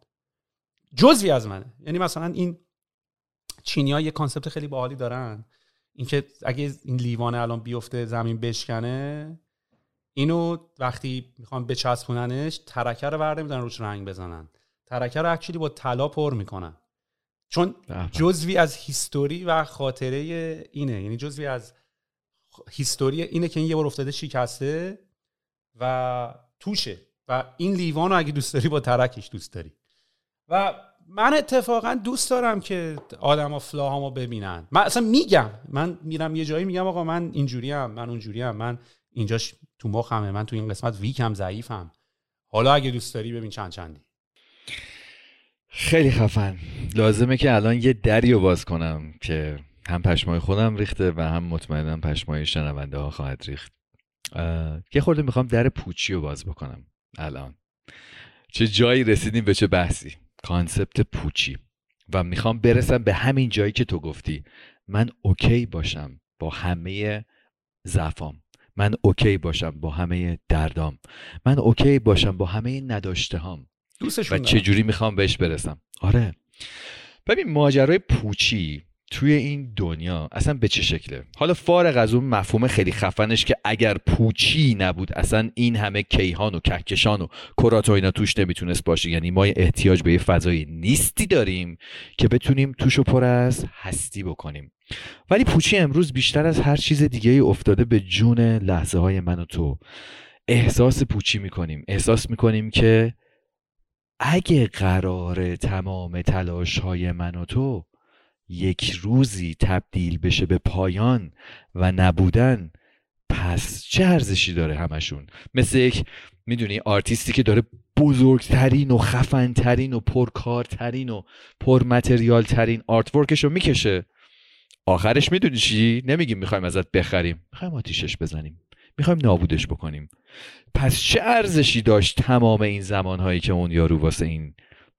جزوی از منه. یعنی مثلا این چینی ها یه concept خیلی باحالی دارن. اینکه اگه این لیوانه الان بیفته زمین بشکنه اینو وقتی می‌خوان بچسبوننش ترکه رو ورنمیدارن روش رنگ بزنن. ترکه رو actually با طلا پر می‌کنن. چون جزوی از history و خاطره اینه. یعنی جزوی از history اینه که این یه بار افتاده شکسته و توشه. و این لیوان رو اگه دوست داری با ترکش دوست داری. و من اتفاقا دوست دارم که آدما فلاهامو ببینن. من اصلا میگم من میرم یه جایی میگم آقا من اینجوری هم من اونجوری هم من اینجاش تو مخمه من تو این قسمت ویکم ضعیفم. حالا اگه دوست داری ببین چند چندی. خیلی خفن. لازمه که الان یه دری رو باز کنم که هم پشمای خودم ریخته و هم مطمئنم پشمای شنونده ها خواهد ریخت. یه خورده می‌خوام در پوچی رو باز بکنم. الان. چه جایی رسیدیم به چه بحثی؟ concept پوچی. و می‌خوام برسم به همین جایی که تو گفتی. من OK باشم با همه ضعفام. من OK باشم با همه دردام. من OK باشم با همه نداشته هام و چجوری می‌خوام بهش برسم؟ آره. ببین ماجرای پوچی توی این دنیا اصلا به چه شکله؟ حالا فارغ از اون مفهوم خیلی خفنش که اگر پوچی نبود اصلا این همه کیهان و کهکشان و کرات و اینا توش نمی‌تونست باشه. یعنی ما احتیاج به یه فضای نیستی داریم که بتونیم توشو پر از هستی بکنیم. ولی پوچی امروز بیشتر از هر چیز دیگه ای افتاده به جون لحظه های من و تو. احساس پوچی می‌کنیم. احساس می‌کنیم که اگه قرار تمام تلاش های من و تو یک روزی تبدیل بشه به پایان و نبودن پس چه ارزشی داره همشون؟ مثل یک می‌دونی آرتیستی که داره بزرگترین و خفنترین و پرکارترین و پر material ترین artwork ش رو می‌کشه. آخرش می‌دونی چی؟ نمیگیم می‌خوایم ازت بخریم. می‌خوایم آتیشش بزنیم. می‌خوایم نابودش بکنیم. پس چه ارزشی داشت تمام این زمانهایی که اون یارو واسه این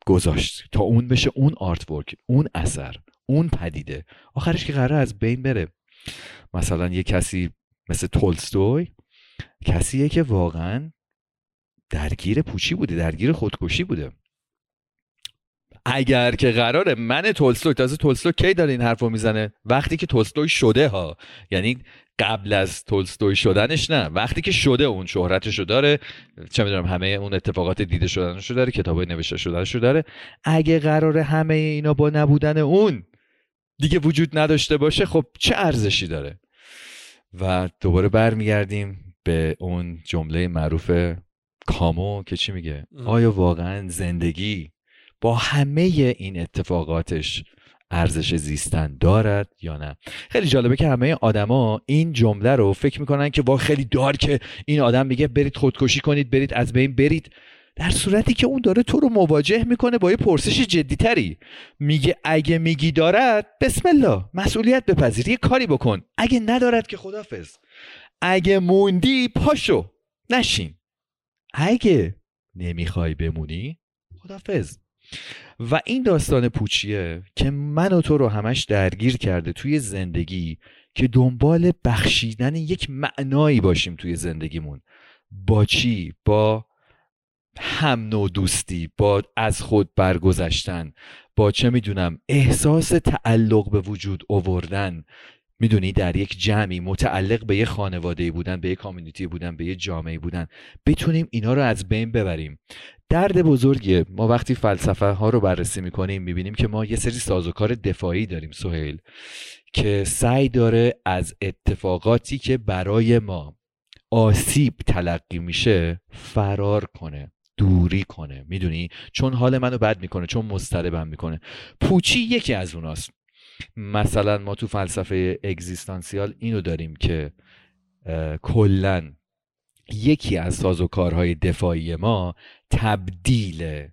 گذاشت تا اون بشه اون artwork اون اثر؟ اون پدیده. آخرش که قرار از بین بره. مثلا یه کسی مثل تولستوی کسیه که واقعا درگیر پوچی بوده درگیر خودکشی بوده. اگر که قراره من تولستوی تازه تولستوی کی داره این حرف رو می‌زنه؟ وقتی که تولستوی شده ها. یعنی قبل از تولستوی شدنش نه. وقتی که شده اون شهرتشو داره چه می‌دونم همه اون اتفاقات دیده شدنشو داره کتابای نوشته شدنشو داره. اگه قراره همه اینا با نبودن اون دیگه وجود نداشته باشه خب چه ارزشی داره؟ و دوباره برمیگردیم به اون جمله معروف کامو که چی میگه؟ آیا واقعا زندگی با همه این اتفاقاتش ارزش زیستن دارد یا نه؟ خیلی جالبه که همه آدما این جمله رو فکر می‌کنن که با خیلی دار که این آدم میگه برید خودکشی کنید برید از بین برید. در صورتی که اون داره تو رو مواجه می‌کنه با یه پرسش جدیتری. میگه اگه میگی دارد بسم الله مسئولیت بپذیر یه کاری بکن. اگه ندارد که خدافز اگه موندی پاشو نشین. اگه نمی‌خوای بمونی خدافز و این داستان پوچیه که من و تو رو همش درگیر کرده توی زندگی که دنبال بخشیدن یک معنایی باشیم توی زندگیمون. با چی؟ با هم نوع دوستی با از خود برگذشتن با چه می‌دونم احساس تعلق به وجود آوردن. می‌دونی در یک جمعی متعلق به یه خانواده بودن به یه کامیونیتی بودن به یه جامعه بودن. بتونیم اینا رو از بین ببریم. درد بزرگیه. ما وقتی فلسفه ها رو بررسی می‌کنیم می‌بینیم که ما یه سری سازوکار دفاعی داریم سهیل که سعی داره از اتفاقاتی که برای ما آسیب تلقی میشه فرار کنه. دوری کنه. می‌دونی؟ چون حال منو بد می‌کنه چون مضطربم می‌کنه. پوچی یکی از اوناست. مثلا ما تو فلسفه اگزیستانسیال اینو داریم که کلا یکی از سازوکارهای دفاعی ما تبدیل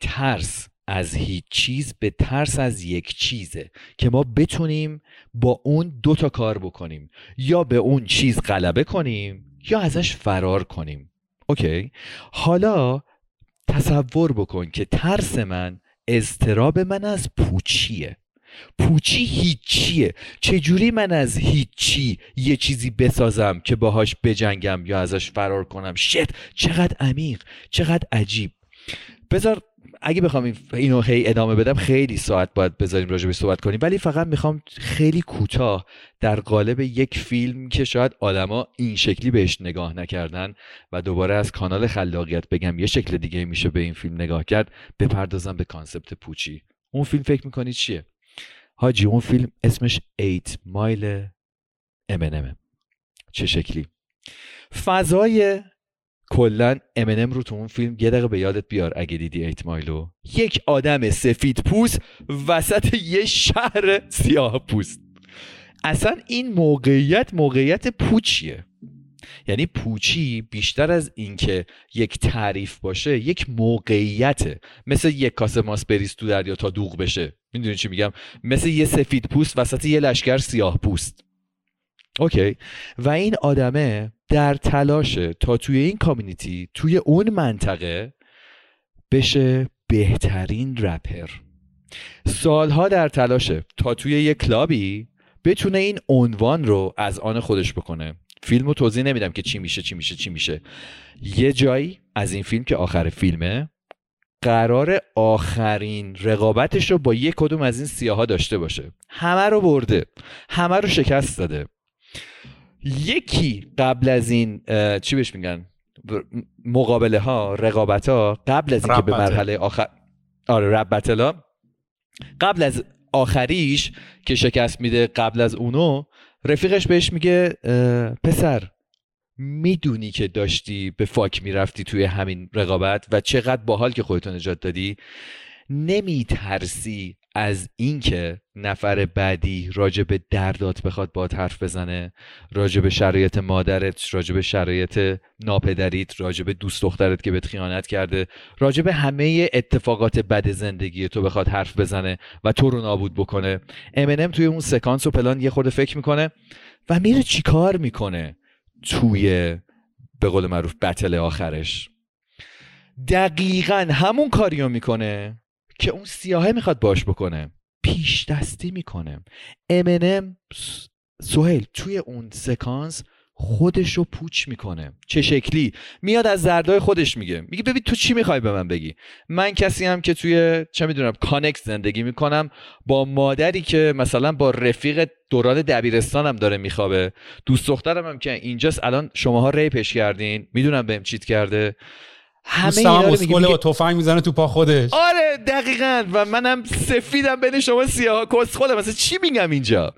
ترس از هیچ چیز به ترس از یک چیزه که ما بتونیم با اون دو تا کار بکنیم. یا به اون چیز غلبه کنیم یا ازش فرار کنیم. اوکی. حالا تصور بکن که ترس من اضطراب من از پوچیه. پوچی هیچیه. چجوری من از هیچی یه چیزی بسازم که باهاش بجنگم یا ازش فرار کنم؟ شت چقدر عمیق چقدر عجیب. بذار اگه بخوام اینو هی ادامه بدم خیلی ساعت باید بذاریم راجع به صحبت کنیم. ولی فقط می‌خوام خیلی کوتاه در قالب یک فیلم که شاید آدما این شکلی بهش نگاه نکردن و دوباره از کانال خلاقیت بگم یه شکل دیگه میشه به این فیلم نگاه کرد بپردازم به کانسپت پوچی. اون فیلم فکر می‌کنی چیه؟ حاجی اون فیلم اسمش 8 مایل امنمه چه شکلی؟ فضای کلا امنم رو تو اون فیلم یه دقیقه به یادت بیار اگه دیدی 8 مایلو. یک آدم سفید پوست وسط یه شهر سیاه پوست. اصلا این موقعیت موقعیت پوچیه. یعنی پوچی بیشتر از اینکه یک تعریف باشه یک موقعیته. مثل یک کاسه ماس بریز تو دریا تا دوغ بشه. می‌دونی چی میگم؟ مثل یه سفید پوست وسط یه لشکر سیاه پوست. OK. و این آدمه در تلاشه تا توی این community توی اون منطقه بشه بهترین رپر سالها در تلاشه تا توی یه club ی بتونه این عنوان رو از آن خودش بکنه. فیلم رو توضیح نمیدم که چی میشه چی میشه چی میشه. یه جایی از این فیلم که آخر فیلمه قرار آخرین رقابتش رو با یک کدوم از این سیاها داشته باشه. همه رو برده. همه رو شکست داده. یکی قبل از این چی بهش میگن؟ مقابله ها رقابت ها قبل از اینکه به مرحله آخر آره رب ها. قبل از آخریش که شکست میده قبل از اونو رفیقش بهش میگه پسر می‌دونی که داشتی به فاک می‌رفتی توی همین رقابت و چقدر باحال که خودتو نجات دادی؟ نمیترسی از اینکه نفر بعدی راجع به دردات بخواد با حرف بزنه راجع به شرایط مادرت راجع شرایط ناپدریت راجع به دوست دخترت که بهت خیانت کرده راجع به همه اتفاقات بد زندگی تو بخواد حرف بزنه و تو رو نابود بکنه. امنم توی اون سکانس و پلان یه خورده فکر می‌کنه و میره چیکار می‌کنه توی به قول معروف بتل آخرش. دقیقا همون کاریو می‌کنه. که اون سیاهه می‌خواد باش بکنه. پیش دستی می‌کنه. امینم سوهل توی اون سکانس خودش رو پوچ می‌کنه. چه شکلی؟ میاد از دردای خودش میگه. میگه ببین تو چی می‌خوای به من بگی؟ من کسی هم که توی چه می‌دونم کانکس زندگی می‌کنم. با مادری که مثلا با رفیق دوران دبیرستانم داره میخوابه. دوست دخترم هم که اینجاست الان شماها rape ش کردین. می‌دونم بهم cheat کرده. همه اینا رو میگه با تفنگ می‌زنه تو پا خودش. آره دقیقا. و منم سفیدم بین شما سیاه کس خودم. مثلا چی میگم اینجا؟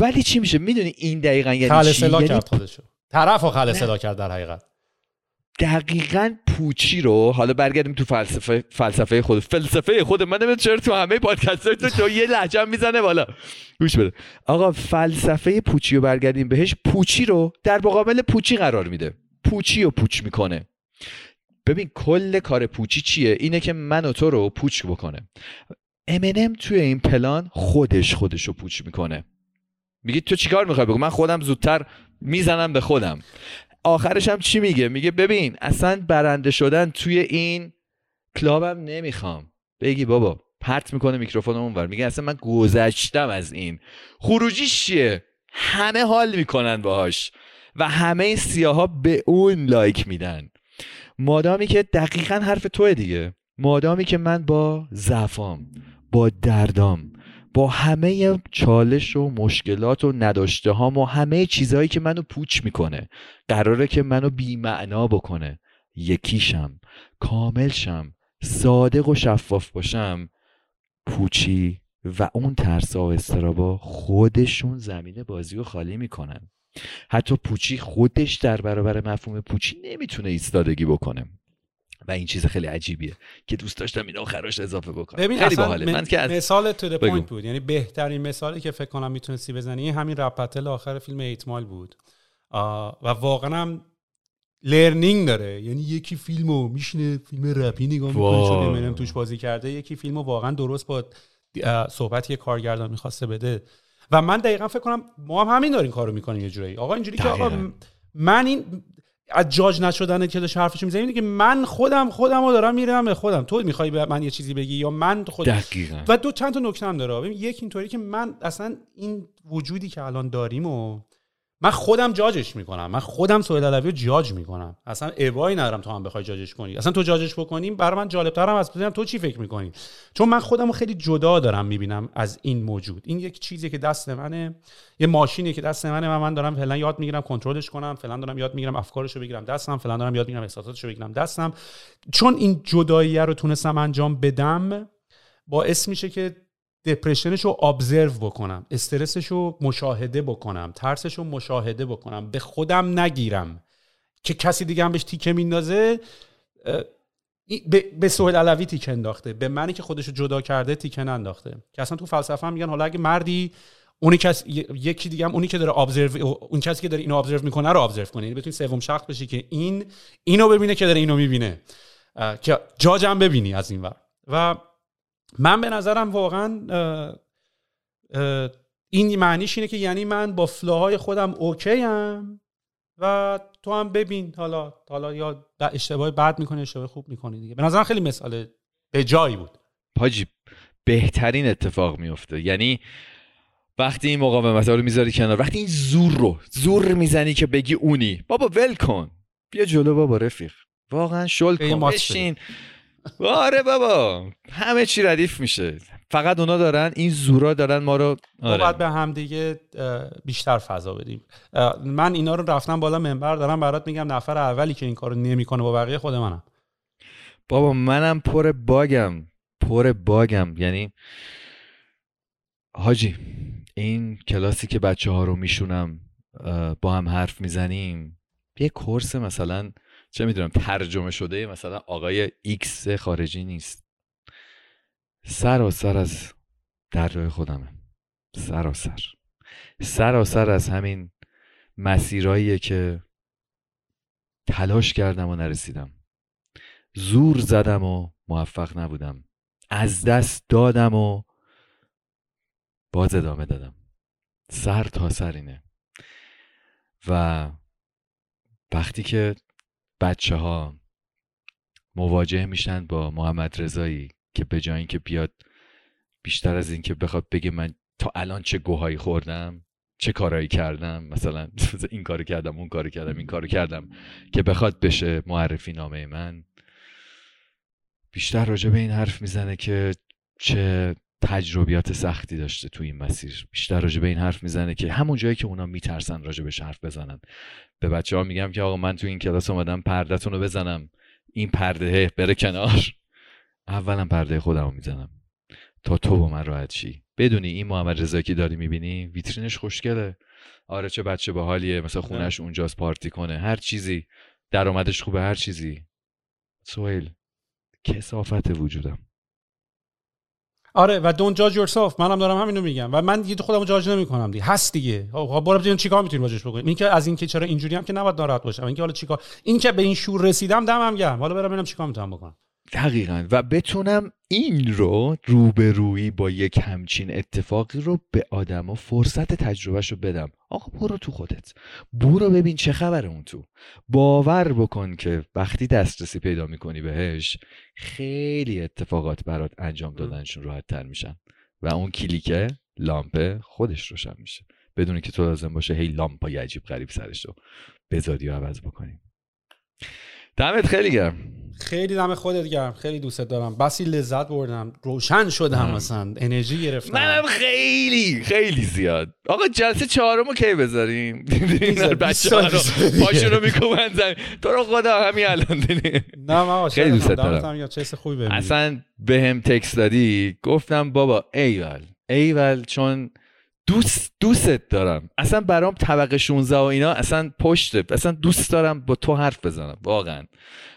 ولی چی میشه؟ می‌دونی این دقیقا یعنی چی؟ یعنی... کرد خودشو. طرف و خلصلا کرد در حقیقت. دقیقا پوچی رو حالا برگردیم تو فلسفه فلسفه خود فلسفه خود. من نمی‌دونم چرا تو همه پادکست تو تو یه لحجه می‌زنه بالا. گوش بده. آقا فلسفه پوچی رو برگردیم بهش. پوچی رو در مقابل پوچی قرار میده. پوچی رو پوچ می‌کنه. ببین کل کار پوچی چیه؟ اینه که من و تو رو پوچ بکنه. امنم توی این پلان خودش خودش رو پوچ می‌کنه. میگه تو چیکار می‌خوای بگو؟ من خودم زودتر می‌زنم به خودم. آخرش هم چی میگه؟ میگه ببین اصلا برنده شدن توی این کلابم نمی‌خوام. بگی بابا پرت می‌کنه میکروفون اونور میگه اصلا من گذشتم از این. خروجیش چیه؟ همه حال می‌کنن باهاش. و همه سیاها به اون لایک میدن. مادامی که دقیقا حرف توه دیگه. مادامی که من با ضعفام با دردام با همه چالش و مشکلات و نداشته هام و همه چیزهایی که منو پوچ می‌کنه قراره که منو بیمعنا بکنه. یکیشم کاملشم صادق و شفاف باشم پوچی و اون ترسا و استرسا خودشون زمین بازی رو خالی می‌کنن. حتی پوچی خودش در برابر مفهوم پوچی نمی‌تونه ایستادگی بکنه. و این چیز خیلی عجیبیه که دوست داشتم این آخرش اضافه بکنم. ببین خیلی باحاله. من که مثال تو point بود. یعنی بهترین مثالی که فکر کنم می‌تونستی بزنی همین rap battle آخر فیلم 8 Mile بود. و واقعا هم learning داره. یعنی یکی فیلمو میشینه فیلم رپی نگاه می‌کنه توش بازی کرده. یکی فیلمو واقعا درست با صحبتی که کارگردان می‌خواسته بده. و من دقیقا فکر کنم ما هم همین داریم کارو می‌کنیم یه جورایی. آقا اینجوری که آقا من این از جاج نشدن که داشت حرفش می‌زنی که من خودم خودم رو دارم میرم به خودم. تو می‌خوای به من یه چیزی بگی یا من خود دقیقاً. و دو چند تا نکته هم داره. یک اینطوری که من اصلا این وجودی که الان داریم و من خودم جاجش می‌کنم. من خودم سهیل علوی رو جاج می‌کنم. اصلا ابایی ندارم تو هم بخوای جاجش کنی. اصلا تو جاجش بکنیم برای من جالبتر هم از تو چی فکر می‌کنی؟ چون من خودم رو خیلی جدا دارم می‌بینم از این موجود. این یک چیزی که دست منه. یه ماشینی که دست منه. و من دارم فعلا یاد می‌گیرم کنترلش کنم. فعلا دارم یاد می‌گیرم افکارش رو بگیرم دستم. فعلا دارم یاد می‌گیرم احساساتش رو بگیرم دستم. چون این جدایی رو تونستم انجام بدم باعث میشه که دپرشنش رو ابزرو بکنم استرسش رو مشاهده بکنم ترسش رو مشاهده بکنم به خودم نگیرم که کسی دیگه هم بهش تیکه میندازه به, سهیل علوی تیکه انداخته به منی که خودش رو جدا کرده تیکه ننداخته. که اصلا تو فلسفه هم میگن حالا اگه مردی اونی کس یکی دیگه هم اونی که داره ابزرو اون کسی که داره اینو ابزرو می‌کنه رو ابزرو کنه. یعنی بتونی سوم شخص بشی که این اینو ببینه که داره اینو می‌بینه. که جاجم ببینی از این ور. و من به نظرم واقعا اه، اه، این معنیش اینه که یعنی من با فلاهای خودم اوکی ام و تو هم ببین حالا حالا یا اشتباه بد می‌کنی اشتباه خوب می‌کنی دیگه. به نظرم خیلی مثال به جایی بود. حاجی بهترین اتفاق میفته یعنی وقتی این مقاومت رو می‌ذاری کنار وقتی این زور رو زور می‌زنی که بگی اونی بابا ول کن. بیا جلو بابا رفیق. واقعا شل کن. بشین. آره بابا. همه چی ردیف میشه. فقط اونا دارن این زورا دارن ما رو آره. باید به هم دیگه بیشتر فضا بدیم. من اینا رو رفتم بالا منبر دارم برات میگم نفر اولی که این کارو نمی‌کنه با بقیه خود منم. بابا منم پر bug م. پر bug م. یعنی حاجی این کلاسی که بچه ها رو میشونم با هم حرف می‌زنیم یه course مثلا چه می‌دونم ترجمه شده مثلا آقای X خارجی نیست. سراسر از دردای خودمه. سراسر. سراسر از همین مسیرهاییه که تلاش کردم و نرسیدم. زور زدم و موفق نبودم. از دست دادم و باز ادامه دادم. سر تا سر اینه. و وقتی که بچه ها مواجه میشن با محمد رضایی که به جای اینکه بیاد بیشتر از اینکه بخواد بگه من تا الان چه گوهایی خوردم چه کارایی کردم مثلا این کارو کردم اون کارو کردم این کارو کردم که بخواد بشه معرفی نامه من بیشتر راجع به این حرف می‌زنه که چه تجربیات سختی داشته تو این مسیر. بیشتر راجع به این حرف می‌زنه که همون جایی که اونا میترسن راجع بهش حرف بزنن. به بچه ها میگم که آقا من تو این کلاس اومدم پردهتون رو بزنم. این پرده بره کنار. اولا پرده خودم رو می‌زنم. تا تو با من راحت شی. بدونی این محمد رضایی که داری می‌بینی ویترینش خوشگله. آره چه بچه باحالیه مثلا خونش اونجاست پارتی کنه. هر چیزی. درآمدش خوبه هر چیزی. سویل کسافت وجودم. آره و don't judge yourself. منم دارم همینو میگم. و من دیگه خودمو جاج نمی‌کنم دیگه. هست دیگه. خب برو ببینیم چیکار می‌تونیم راجش بکنیم. این که از اینکه چرا اینجوری هم که نباید ناراحت باشم. اینکه حالا چیکار این که به این شور رسیدم دمم گرم. حالا برم ببینم چیکار می‌تونم بکنم. دقیقا. و بتونم این رو روبرویی با یک همچین اتفاقی رو به آدما فرصت تجربهش رو بدم. آقا برو تو خودت. برو ببین چه خبره اون تو. باور بکن که وقتی دسترسی پیدا می‌کنی بهش خیلی اتفاقات برات انجام دادنشون راحت تر میشن. و اون کلیکه لامپه خودش روشن میشه. بدون که تو لازم باشه هی لامپای عجیب غریب سرش رو بذاری و عوض بکنی. دمت خیلی گرم. خیلی دم خودت گرم. خیلی دوستت دارم. بسی لذت بردم. روشن شدم مثلا. انرژی گرفتم. منم خیلی خیلی زیاد. آقا جلسه چهارمو کی بذاریم؟ بچه رو. پاشون رو می‌کنن زمین. تو رو خدا همین الان دیدی. نه من عاشقتم. خیلی دوستت دمت دارم. خوبی بهم. اصلا به هم تکست دادی. گفتم بابا ایول. ایول چون دوست دوستت دارم. اصلا برام طبقه 16 و اینا اصلا پشته اصلا دوست دارم با تو حرف بزنم. واقعا.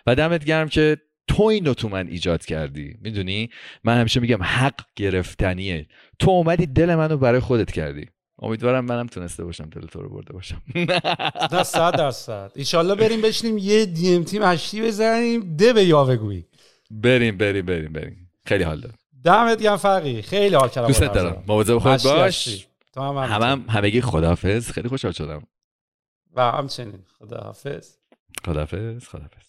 و دمت گرم که تو اینو تو من ایجاد کردی. می‌دونی؟ من همیشه میگم حق گرفتنیه. تو اومدی دل منو برای خودت کردی. امیدوارم منم تونسته باشم دل تو رو برده باشم. نه صد درصد. ایشالله بریم بشینیم یه دی ام تی مشتی بزنیم. ده به یاوهگویی. بریم بریم بریم بریم. خیلی حال داد دمت گرم فرقی خیلی حال کردم. دوستت با دارم. مواظب هستی، باش. تو هم همم همگی خداحافظ. خیلی خوشحال شدم. و همچنین خداحافظ. خدافظ خدافظ